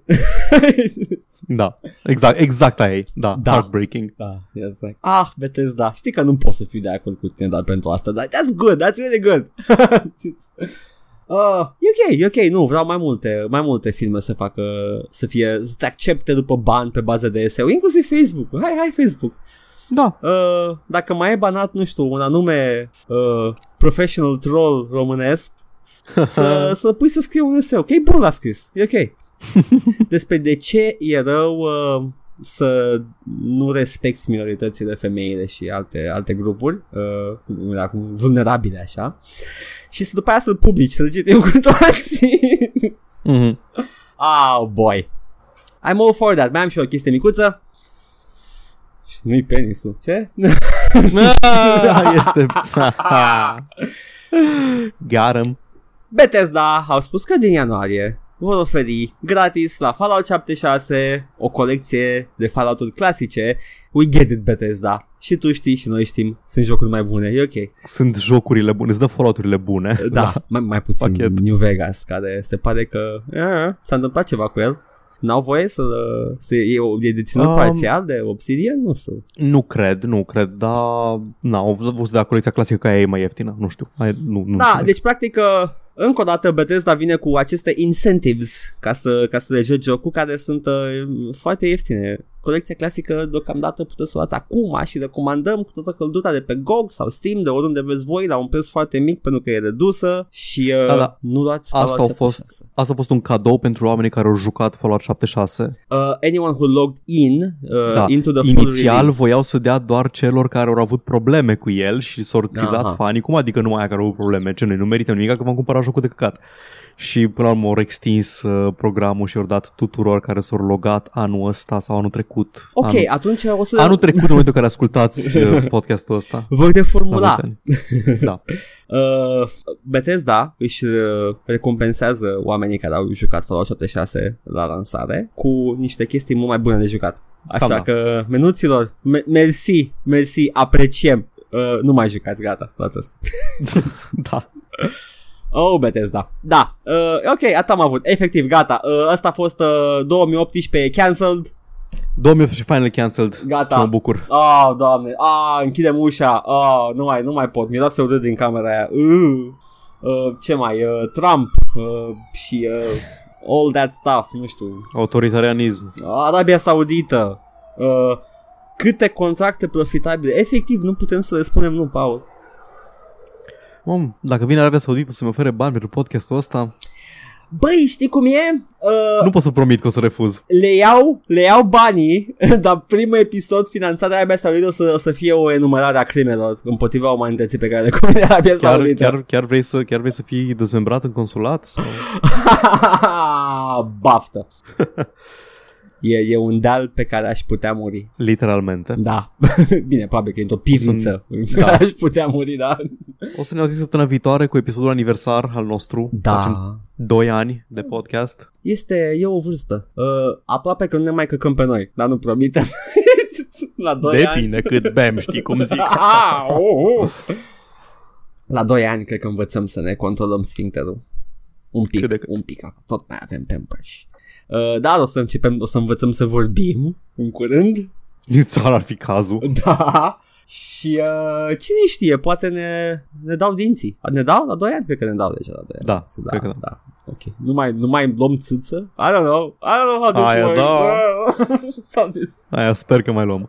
Da, exact, exact aia e. Da, Da. heartbreaking. da, yes, like, ah, Bethesda, știi că nu pot să fiu de acord cu tine doar pentru asta, dar that's good, that's really good. Uh, e ok, e ok, nu, vreau mai multe, mai multe filme să facă, să fie, să te accepte după bani pe bază de SEO, inclusiv Facebook, hai, hai Facebook. Da, Uh, dacă mai e banat, nu știu, un anume uh, professional troll românesc, să, să pui să scrie un eseu, că e bun la scris, e ok. Despre de ce e rău uh, să nu respecti minoritățile, femeile și alte, alte grupuri uh, cum era, cum vulnerabile așa și să după aia să-l publici legitim cu toți. mm-hmm. oh boy. I'm all for that. Mai am și o chestie micuță. Și Nu-i penisul. Ce? Ah, este... Got him. Bethesda au spus că din ianuarie vor oferi gratis la Fallout 76 o colecție de Fallout-uri clasice. We get it, Bethesda. Și tu știi și noi știm, sunt jocuri mai bune, e ok. Sunt jocurile bune, îți dă Fallout-urile bune. Da, mai, mai puțin Pachet. New Vegas, care se pare că eh, s-a întâmplat ceva cu el. N-au voie să, să e, e deținut Um, parțial de Obsidian? Nu știu. Nu cred, nu cred, dar... Na, au văzut de la colecția clasică că aia e mai ieftină, nu știu. Aia, nu, nu Da, înțeleg. deci practic uh, încă o dată Bethesda vine cu aceste incentives ca să, ca să le joci jocul care sunt uh, foarte ieftine. Colecția clasică deocamdată puteți să o luați acum și recomandăm cu toată căldura de pe GOG sau Steam de oriunde vreți voi la un preț foarte mic pentru că e redusă și uh, Da, da. nu luați Asta Fallout au fost- 76. Asta a fost un cadou pentru oamenii care au jucat Fallout 76. Uh, anyone who logged in uh, Da. into the full Inițial release. voiau să dea doar celor care au avut probleme cu el și s-au prizat Aha. fanii. Cum adică numai aia care au avut probleme? Ce noi nu merităm nimic că v-am cumpărat jocul de căcat. Și până la urmă au extins uh, programul și au dat tuturor care s-au logat anul ăsta sau anul trecut. Ok, Anul, atunci o să anul trecut în momentul în care ascultați uh, podcastul ăsta. voi La reformula. mulți ani. Da. Uh, Bethesda își uh, recompensează oamenii care au jucat Fallout 76 la lansare cu niște chestii mult mai bune de jucat. Așa Cam da. că, menuților, me- mersi, mersi, apreciem. Uh, nu mai jucați, gata, luați asta. da. Oh, Bethesda. Da, uh, ok, atât am avut. Efectiv, gata. Uh, asta a fost uh, 2018 cancelled. 2018 finally cancelled. Gata. Și mă bucur. Ah, doamne. Ah, închidem ușa. Ah, nu mai, nu mai pot. Miroase urât din camera aia. Uh. Uh, ce mai? Uh, Trump uh, și uh, all that stuff, nu știu. Autoritarianism. Arabia Saudită. Uh, câte contracte profitabile. Efectiv, nu putem să le spunem nu, Paul. Om, dacă vine Arabia Saudită să-mi ofere bani pentru podcastul ăsta, Băi, știi cum e? Uh, nu pot să promit că o să refuz. le iau, le iau banii, dar primul episod finanțat de Arabia Saudită o să, o să fie o enumerare a crimelor împotriva umanității pe care le comite Arabia Chiar, Saudită. chiar, chiar, vrei să, chiar vrei să fii dezmembrat în consulat? Sau... Baftă. E, e un deal pe care aș putea muri. Literalmente. Da. Bine, probabil că e într-o pivniță în da. care aș putea muri, da. O să ne auzim săptămâna viitoare cu episodul aniversar al nostru. Facem Da. 2 ani de podcast. Este, e o vârstă. Uh, aproape că nu ne mai căcăm pe noi, dar nu promitem. La 2 ani. Depinde cât bem, știi cum zic. Ah, oh, oh. La 2 ani cred că învățăm să ne controlăm sfincterul. Un pic, Cât de cât. un pic, acum. tot mai avem pampers. Uh, dar o să începem, o să învățăm să vorbim în curând. Țara ar fi cazul. Da. Și uh, cine știe, poate ne, ne dau dinții. Ne dau? La 2 ani? Cred că ne dau deja la 2 ani. Da, da, cred că da. da. Ok. Nu mai, nu mai luăm țâță? I don't know. I don't know how this Aia, works. da. Sau this. Aia sper că mai luăm.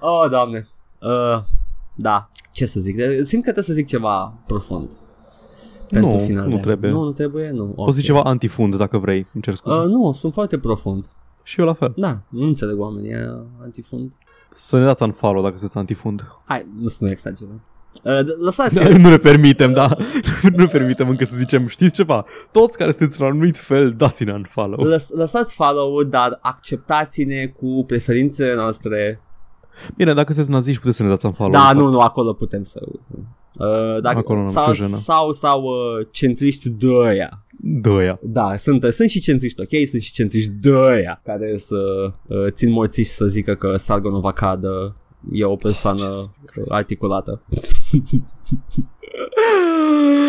Oh, doamne. Uh, da. Ce să zic? Simt că trebuie să zic ceva profund. Pentru Nu, final nu de- trebuie. Nu, nu trebuie? Nu. Poți zice ceva antifund dacă vrei. Îmi cer scuze. Uh, nu, sunt foarte profund. Și eu la fel. Da, nu înțeleg oamenii e antifund. Să ne dați unfollow dacă sunteți antifund. Hai, nu să nu exagerăm. Uh, d- lăsați nu ne permitem, da. nu ne permitem încă să zicem, știți ceva? Toți care sunteți în un anumit fel, dați-ne unfollow. Lăs, lăsați follow dar acceptați-ne cu preferințele noastre Bine, dacă sunteți naziști, puteți să ne dați în follow. Da, nu, nu, acolo putem să... Uh, dacă, Acolo nu, sau, că jenă. sau, sau uh, centriști de ăia. Dă Da, sunt, sunt și centriști ok, sunt și centriști de ăia care să uh, țin morții și să zică că Sargon of Akkad e o persoană uh, articulată.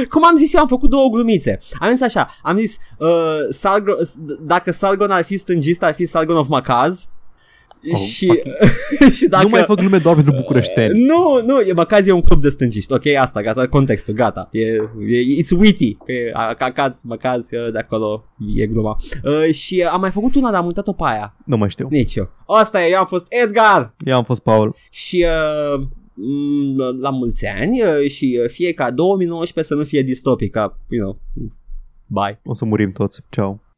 Cum am zis eu, am făcut două glumițe. Am zis așa, am zis uh, Sargon, dacă Sargon ar fi stângist, ar fi Sargon of Macaz. Oh, și, și dacă... Nu mai fac glume doar pentru bucureșteni. Nu, nu, e Macaz e un club de stângiști. Ok, asta, gata, contextul, gata. E, e it's witty. E, Macaz, Macaz, e, de acolo e gluma. Uh, și am mai făcut una, dar am uitat-o pe aia. Nu mai știu. Nici eu. Asta e, eu am fost Edgar. Eu am fost Paul. Și uh, m, la mulți ani uh, și uh, fie ca 2019 să nu fie distopic, ca, you know, bye. O să murim toți. Ciao.